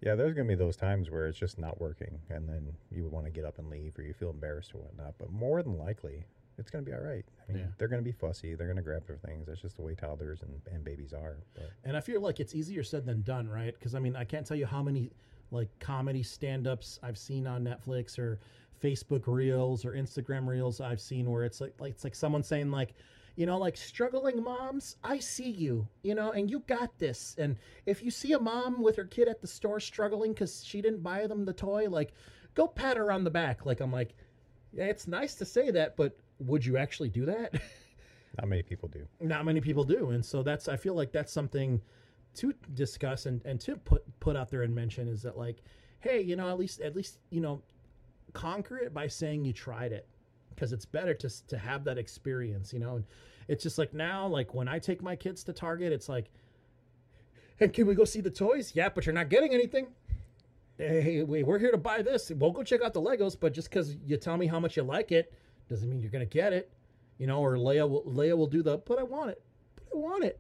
S2: yeah, there's gonna be those times where it's just not working, and then you would want to get up and leave, or you feel embarrassed or whatnot. But more than likely, it's gonna be all right. I mean,
S1: Yeah.
S2: they're gonna be fussy. They're gonna grab their things. That's just the way toddlers and, and babies are. But
S1: and i feel like it's easier said than done right because i mean i can't tell you how many like comedy stand-ups i've seen on netflix or facebook reels or instagram reels i've seen where it's like, like it's like someone saying like you know like struggling moms i see you you know and you got this. And if you see a mom with her kid at the store struggling because she didn't buy them the toy like go pat her on the back. Like i'm like yeah it's nice to say that but would you actually do that? (laughs)
S2: Not many people do.
S1: not many people do and so that's i feel like that's something to discuss and, and to put put out there and mention is that like hey you know at least at least you know conquer it by saying you tried it because it's better to to have that experience you know? And it's just like now like when i take my kids to target it's like hey can we go see the toys? Yeah but you're not getting anything. Hey wait, we're here to buy this. We'll go check out the legos but just because you tell me how much you like it doesn't mean you're gonna get it you know? Or leia will leia will do the but i want it. But i want it.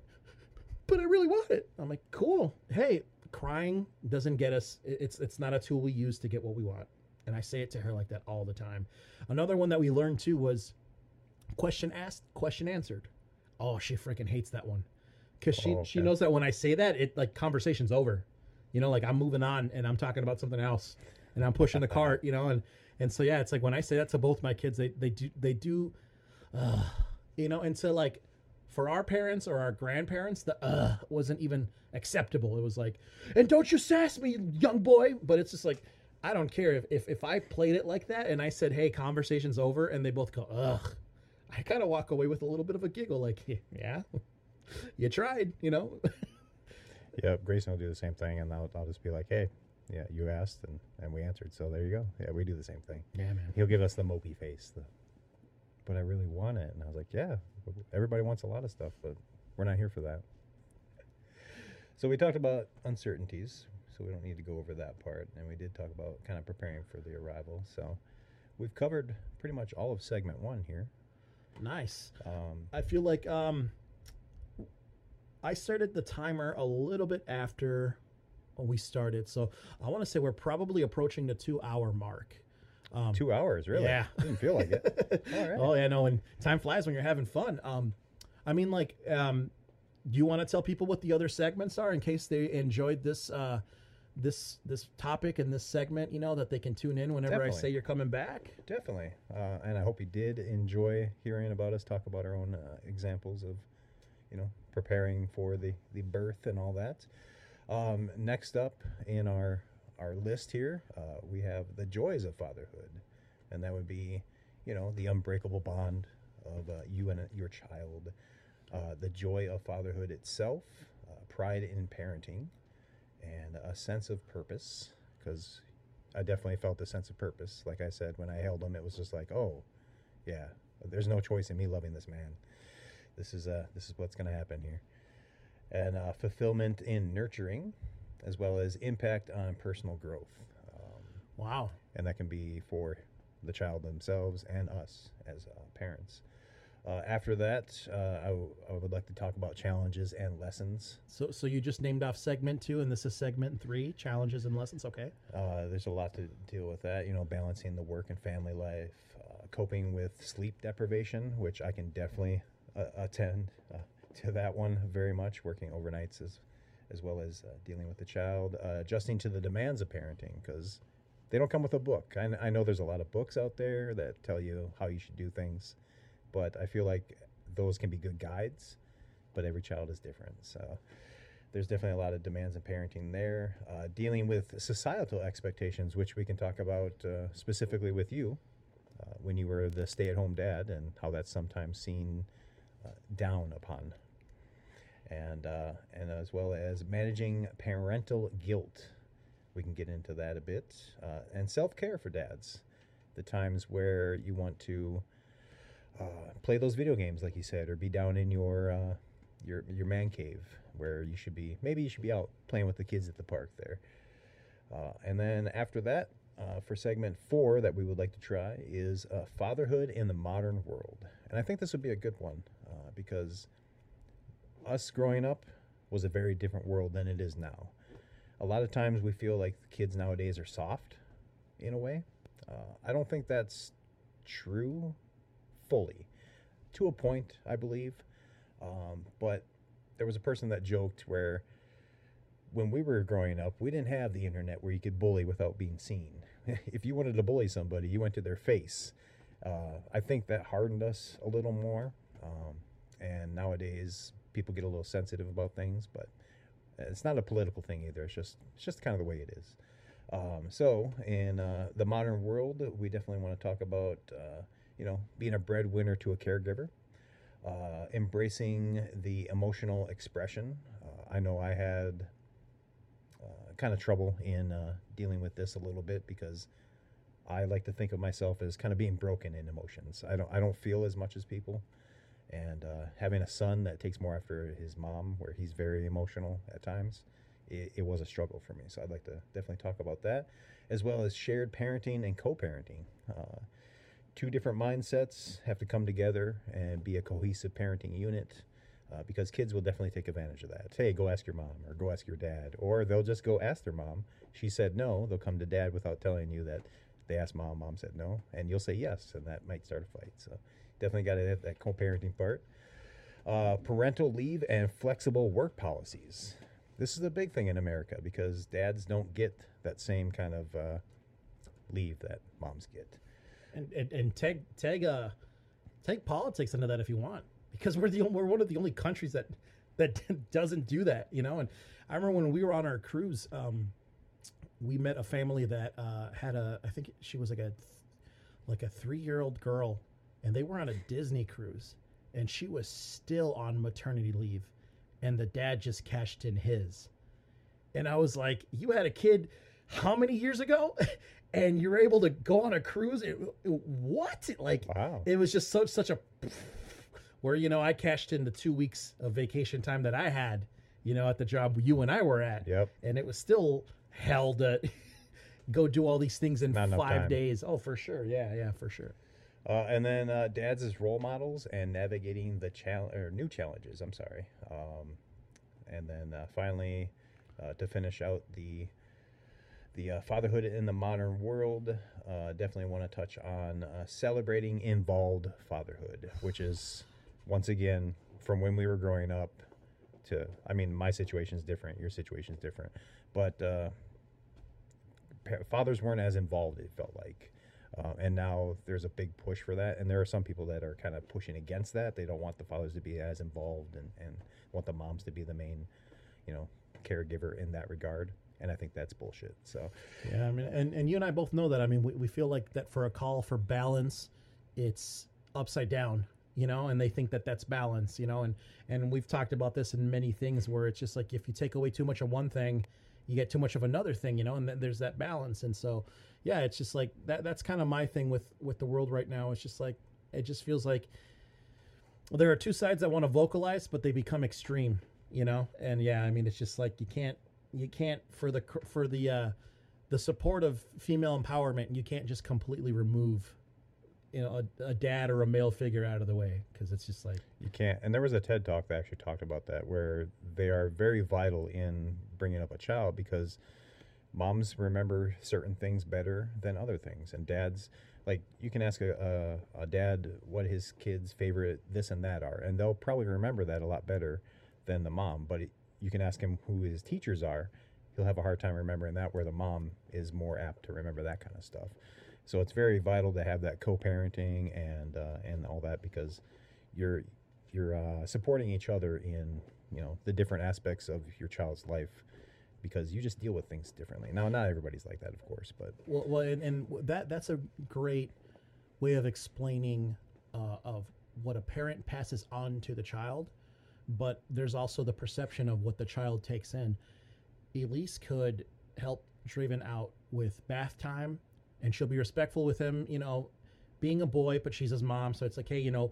S1: But i really want it. I'm like cool. Hey crying doesn't get us it's it's not a tool we use to get what we want and i say it to her like that all the time. Another one that we learned too was question asked question answered. Oh she freaking hates that one. Because she
S2: Oh,
S1: she knows that when i say that it like conversation's over. You know like i'm moving on and i'm talking about something else and i'm pushing the (laughs) cart you know and and so yeah it's like when i say that to both my kids they they do they do uh, you know and so like for our parents or our grandparents the uh wasn't even acceptable. It was like and don't you sass me young boy. But it's just like i don't care if if, if i played it like that and i said hey conversation's over and they both go ugh i kind of walk away with a little bit of a giggle like (laughs) yeah you tried you know (laughs)
S2: Yep, Grayson will do the same thing, and I'll, I'll just be like, "Hey, yeah, you asked and, and we answered. So there you go. Yeah, we do the same thing.
S1: Yeah, man.
S2: He'll give us the mopey face. The, but I really want it, and I was like, yeah, everybody wants a lot of stuff, but we're not here for that. So we talked about uncertainties, so we don't need to go over that part, and we did talk about kind of preparing for the arrival. So we've covered pretty much all of segment one here.
S1: Nice.
S2: Um,
S1: I feel like um, I started the timer a little bit after we started, so I want to say we're probably approaching the two-hour mark. Um,
S2: two hours, really?
S1: Yeah.
S2: Didn't feel like it. (laughs) All right.
S1: Oh yeah, no, and time flies when you're having fun. Um, I mean, like, um, do you want to tell people what the other segments are in case they enjoyed this uh, this this topic and this segment? You know that they can tune in whenever I say you're coming back.
S2: Definitely. Uh, and I hope you did enjoy hearing about us talk about our own uh, examples of, you know, preparing for the, the birth and all that. Um, next up in our our list here, uh, we have the joys of fatherhood, and that would be, you know, the unbreakable bond of uh, you and your child, uh, the joy of fatherhood itself, uh, pride in parenting, and a sense of purpose. Because I definitely felt a sense of purpose. Like I said, when I held him, it was just like, oh, yeah, there's no choice in me loving this man. This is uh, this is what's going to happen here, and uh, fulfillment in nurturing, as well as impact on personal growth, um,
S1: Wow.
S2: and that can be for the child themselves and us as uh, parents. Uh, after that, uh, I, w- I would like to talk about challenges and lessons.
S1: So so you just named off segment two, and this is segment three: challenges and lessons. Okay.
S2: Uh, there's a lot to deal with that, you know, balancing the work and family life, uh, coping with sleep deprivation, which I can definitely uh, attend uh, (laughs) to that one very much, working overnights as, as well as uh, dealing with the child, uh, adjusting to the demands of parenting, because they don't come with a book. I, I know there's a lot of books out there that tell you how you should do things, but I feel like those can be good guides, but every child is different. So there's definitely a lot of demands in parenting there. Uh, dealing with societal expectations, which we can talk about uh, specifically with you uh, when you were the stay at home dad and how that's sometimes seen uh, down upon. And, uh, and as well as managing parental guilt. We can get into that a bit. Uh, and self care for dads. The times where you want to uh, play those video games, like you said, or be down in your uh, your your man cave where you should be. Maybe you should be out playing with the kids at the park there. Uh, and then after that, uh, for segment four that we would like to try is uh, fatherhood in the modern world. And I think this would be a good one uh, because us growing up was a very different world than it is now. A lot of times we feel like the kids nowadays are soft in a way. Uh, I don't think that's true fully. To a point, I believe. Um, but there was a person that joked where when we were growing up, we didn't have the internet where you could bully without being seen. (laughs) if you wanted to bully somebody, you went to their face. Uh, I think that hardened us a little more. Um, and nowadays, people get a little sensitive about things, but it's not a political thing either. It's just it's just kind of the way it is. Um, so in uh, the modern world, we definitely want to talk about uh, you know being a breadwinner to a caregiver, uh, embracing the emotional expression. Uh, I know I had uh, kind of trouble in uh, dealing with this a little bit because I like to think of myself as kind of being broken in emotions. I don't I don't feel as much as people, and uh, having a son that takes more after his mom, where he's very emotional at times, it, it was a struggle for me. So I'd like to definitely talk about that, as well as shared parenting and co-parenting. Two different mindsets have to come together and be a cohesive parenting unit. Uh, because kids will definitely take advantage of that. Hey, go ask your mom, or go ask your dad, or they'll just go ask their mom. She said no. They'll come to dad without telling you that they asked mom, mom said no, and you'll say yes, and that might start a fight. So definitely got to have that co-parenting part. Uh, parental leave and flexible work policies. This is a big thing in America because dads don't get that same kind of uh, leave that moms get.
S1: And and, and take take uh take politics into that if you want, because we're the we're one of the only countries that that (laughs) doesn't do that. You know, and I remember when we were on our cruise. Um, we met a family that uh, had a I think she was like a like a three year old girl, and they were on a Disney cruise, and she was still on maternity leave, and the dad just cashed in his, and I was like, you had a kid. how many years ago? (laughs) And you're able to go on a cruise. It, what? Like,
S2: Wow.
S1: it was just such such a where you know I cashed in the two weeks of vacation time that I had, you know, at the job you and I were at,
S2: Yep.
S1: and it was still hell to (laughs) go do all these things in
S2: Not
S1: five days. Oh, for sure, yeah, yeah, for sure.
S2: Uh, and then uh, dads as role models and navigating the challenge or new challenges. I'm sorry. Um, and then uh, finally, uh, to finish out the the uh, fatherhood in the modern world, uh, definitely want to touch on uh, celebrating involved fatherhood, which is once again from when we were growing up to. I mean, my situation is different. Your situation is different, but uh, fathers weren't as involved. It felt like. Uh, and now there's a big push for that, and there are some people that are kind of pushing against that. They don't want the fathers to be as involved, and, and want the moms to be the main, you know, caregiver in that regard. And I think that's bullshit. So
S1: Yeah, I mean, and, and you and I both know that. I mean, we, we feel like that for a call for balance, it's upside down, you know, and they think that that's balance, you know, and and we've talked about this in many things where it's just like if you take away too much of one thing, you get too much of another thing, you know, and then there's that balance. And so, yeah, it's just like that. That's kind of my thing with with the world right now. It's just like it just feels like well, there are two sides that want to vocalize, but they become extreme, you know. And yeah, I mean, it's just like you can't you can't for the for the uh, the support of female empowerment, you can't just completely remove you know a, a dad or a male figure out of the way because it's just like
S2: you can't. And there was a TED talk that actually talked about that, where they are very vital in bringing up a child because moms remember certain things better than other things, and dads. Like you can ask a, a, a dad what his kid's favorite this and that are, and they'll probably remember that a lot better than the mom. But you can ask him who his teachers are, he'll have a hard time remembering that. Where the mom is more apt to remember that kind of stuff. So it's very vital to have that co-parenting and uh, and all that because you're you're uh, supporting each other in you know the different aspects of your child's life because you just deal with things differently. Now, not everybody's like that, of course, but
S1: well, well and, and that that's a great way of explaining uh, of what a parent passes on to the child but there's also the perception of what the child takes in. Elise could help draven out with bath time and she'll be respectful with him you know being a boy but she's his mom so it's like hey you know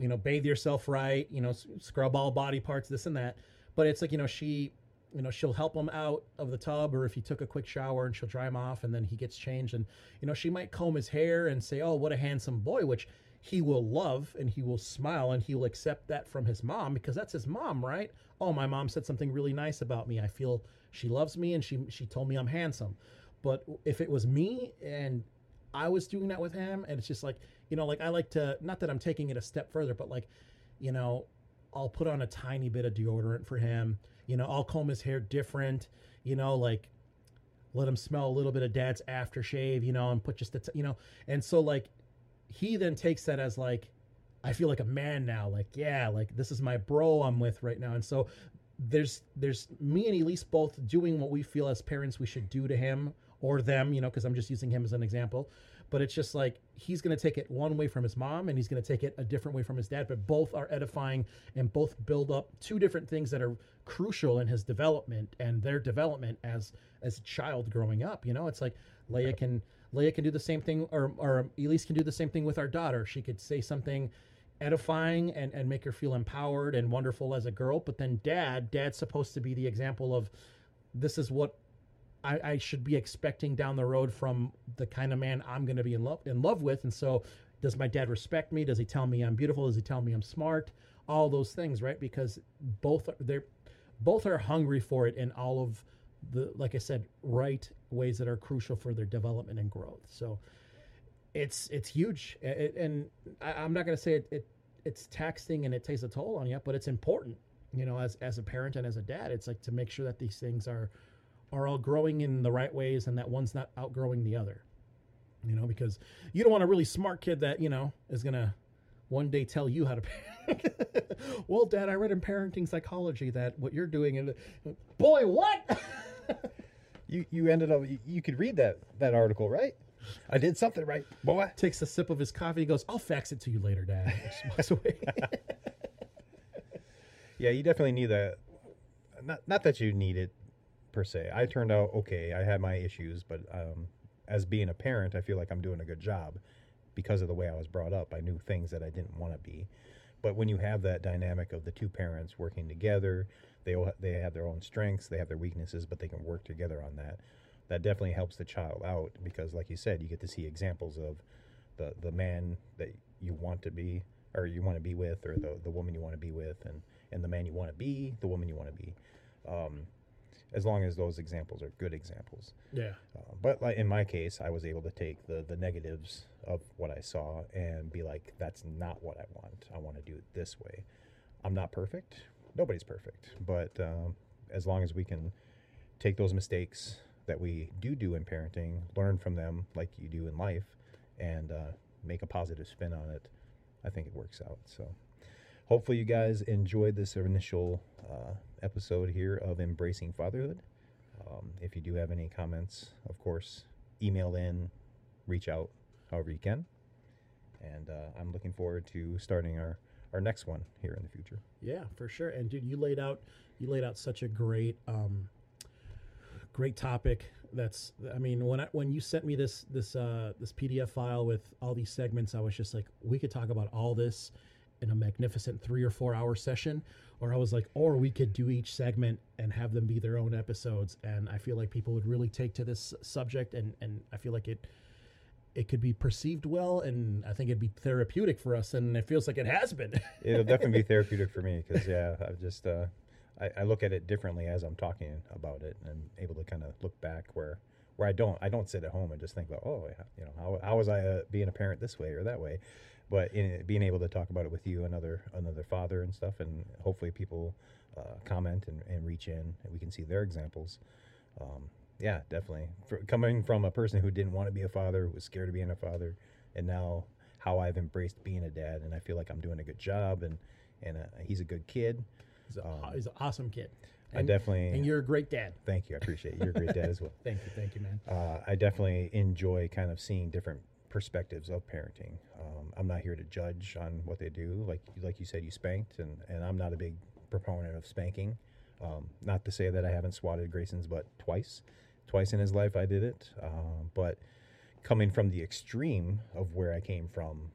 S1: you know bathe yourself right you know scrub all body parts this and that. But it's like you know she you know she'll help him out of the tub or if he took a quick shower and she'll dry him off and then he gets changed and you know she might comb his hair and say oh what a handsome boy which he will love and he will smile and he will accept that from his mom because that's his mom right oh my mom said something really nice about me i feel she loves me and she she told me i'm handsome but if it was me and i was doing that with him and it's just like you know like i like to not that i'm taking it a step further but like you know I'll put on a tiny bit of deodorant for him. You know, I'll comb his hair different. You know, like let him smell a little bit of dad's aftershave. You know, and put just a t- you know, and so like he then takes that as like I feel like a man now. Like yeah, like this is my bro I'm with right now, and so there's there's me and Elise both doing what we feel as parents we should do to him or them. You know, because I'm just using him as an example. But it's just like he's going to take it one way from his mom and he's going to take it a different way from his dad. But both are edifying and both build up two different things that are crucial in his development and their development as as a child growing up. You know, it's like Leia can Leia can do the same thing, or or Elise can do the same thing with our daughter. She could say something edifying and and make her feel empowered and wonderful as a girl. But then dad, dad's supposed to be the example of this is what I, I should be expecting down the road from the kind of man I'm going to be in love in love with. And so, does my dad respect me? Does he tell me I'm beautiful? Does he tell me I'm smart? All those things, right? Because both are they're both are hungry for it in all of the like I said, right ways that are crucial for their development and growth. So it's it's huge, it, and I, I'm not going to say it, it it's taxing and it takes a toll on you, but it's important. You know, as as a parent and as a dad, it's like to make sure that these things are are all growing in the right ways and that one's not outgrowing the other. You know, because you don't want a really smart kid that, you know, is going to one day tell you how to parent. (laughs) well, dad, I read in parenting psychology that what you're doing and boy, what? (laughs) (laughs)
S2: you you ended up you, you could read that that article, right? I did something right, boy.
S1: Takes a sip of his coffee, He goes, "I'll fax it to you later, dad." (laughs) Just walks away. (laughs)
S2: Yeah, you definitely need that. Not not that you need it per se. I turned out okay. I had my issues, but um, as being a parent, I feel like I'm doing a good job because of the way I was brought up. I knew things that I didn't want to be. But when you have that dynamic of the two parents working together, they all, they have their own strengths, they have their weaknesses, but they can work together on that. That definitely helps the child out because, like you said, you get to see examples of the the man that you want to be or you want to be with, or the the woman you want to be with, and and the man you want to be, the woman you want to be. Um, as long as those examples are good examples.
S1: Yeah.
S2: Uh, but like in my case, I was able to take the the negatives of what I saw and be like, that's not what I want. I want to do it this way. I'm not perfect. Nobody's perfect, but um, as long as we can take those mistakes that we do do in parenting, learn from them like you do in life, and uh, make a positive spin on it, I think it works out. So hopefully you guys enjoyed this initial uh, episode here of embracing fatherhood um, if you do have any comments of course email in reach out however you can and uh, i'm looking forward to starting our our next one here in the future
S1: Yeah, for sure. And dude, you laid out you laid out such a great um great topic. That's I mean, when I when you sent me this this uh this PDF file with all these segments, I was just like, we could talk about all this in a magnificent 3 or 4 hour session or I was like, or we could do each segment and have them be their own episodes and I feel like people would really take to this subject and and I feel like it it could be perceived well and I think it'd be therapeutic for us and it feels like it has been. (laughs)
S2: it'll definitely be therapeutic for me because yeah i've just uh, I, I look at it differently as i'm talking about it and I'm able to kind of look back where where i don't i don't sit at home and just think about oh you know how, how was i uh, being a parent this way or that way but in being able to talk about it with you another another father and stuff and hopefully people uh, comment and, and reach in and we can see their examples um, yeah definitely For, coming from a person who didn't want to be a father was scared of being a father and now how i've embraced being a dad and i feel like i'm doing a good job and and uh, he's a good kid
S1: He's, a,
S2: Um,
S1: he's an awesome kid.
S2: I definitely-
S1: And you're a great dad.
S2: thank you i appreciate it. you're a great dad as well (laughs)
S1: Thank you, thank you, man.
S2: uh, I definitely enjoy kind of seeing different perspectives of parenting. Um, I'm not here to judge on what they do. Like like you said, you spanked, and, and I'm not a big proponent of spanking. Um, not to say that I haven't swatted Grayson's butt twice. Twice in his life I did it. Um, but coming from the extreme of where I came from,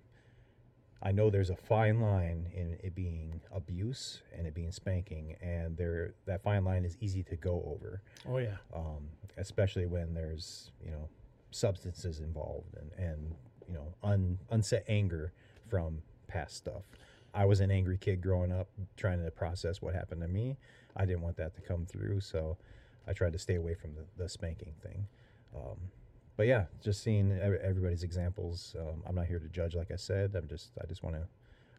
S2: I know there's a fine line in it being abuse and it being spanking, and there that fine line is easy to go over
S1: Oh yeah,
S2: um, especially when there's you know substances involved and and you know un, unset anger from past stuff. I was an angry kid growing up, trying to process what happened to me. I didn't want that to come through, so I tried to stay away from the, the spanking thing. Um, but yeah, just seeing everybody's examples. Um, I'm not here to judge, like I said. I'm just I just want to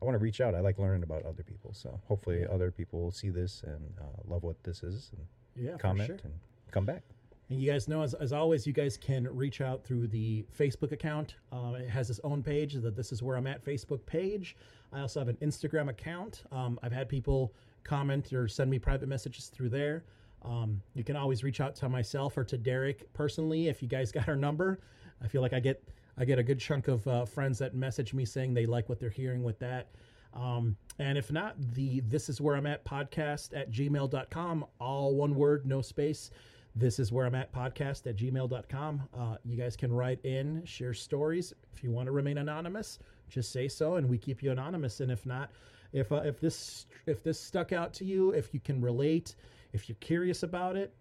S2: I want to reach out. I like learning about other people. So hopefully other people will see this and uh, love what this is and
S1: yeah,
S2: comment
S1: sure.
S2: and come back.
S1: And you guys know, as, as always, you guys can reach out through the Facebook account. Um, it has its own page, the This Is Where I'm At Facebook page. I also have an Instagram account. Um, I've had people comment or send me private messages through there. Um, you can always reach out to myself or to Derek personally if you guys (laughs) got our number. I feel like I get I get a good chunk of uh, friends that message me saying they like what they're hearing with that. Um, and if not, the This Is Where I'm At podcast at gmail.com, all one word, no space this is where I'm at podcast at gmail.com. Uh, you guys can write in, share stories. If you want to remain anonymous, just say so and we keep you anonymous. And if not, if, uh, if this, if this stuck out to you, if you can relate, if you're curious about it,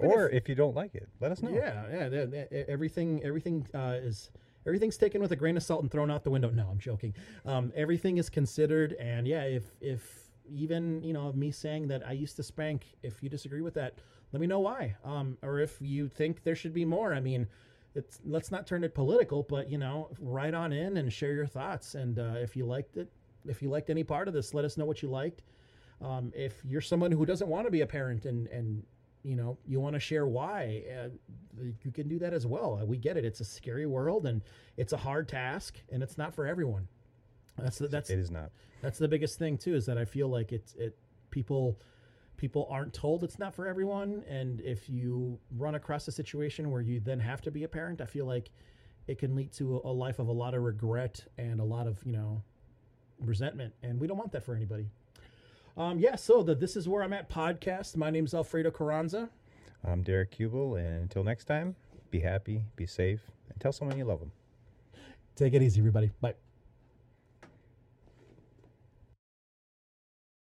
S2: or
S1: if-
S2: if, you don't like it, let us know.
S1: yeah, yeah, the- the- everything, everything uh, is everything's taken with a grain of salt and thrown out the window. No, I'm joking. Um, everything is considered, and yeah, if if even you know me saying that I used to spank, if you disagree with that, let me know why. Um, or if you think there should be more. I mean, it's let's not turn it political, but you know, write on in and share your thoughts. And uh, if you liked it, if you liked any part of this, let us know what you liked. Um, if you're someone who doesn't want to be a parent and and you know you want to share why uh, you can do that as well. We get it. It's a scary world and it's a hard task and it's not for everyone. That's the, that's
S2: It is not.
S1: that's the biggest thing too is that i feel like it's it people people aren't told it's not for everyone. And if you run across a situation where you then have to be a parent i feel like it can lead to a life of a lot of regret and a lot of you know resentment. And we don't want that for anybody um, yeah so the this is where i'm at podcast my name is alfredo carranza
S2: I'm Derek Cubel, and until next time, be happy, be safe, and tell someone you love them.
S1: Take it easy, everybody. Bye.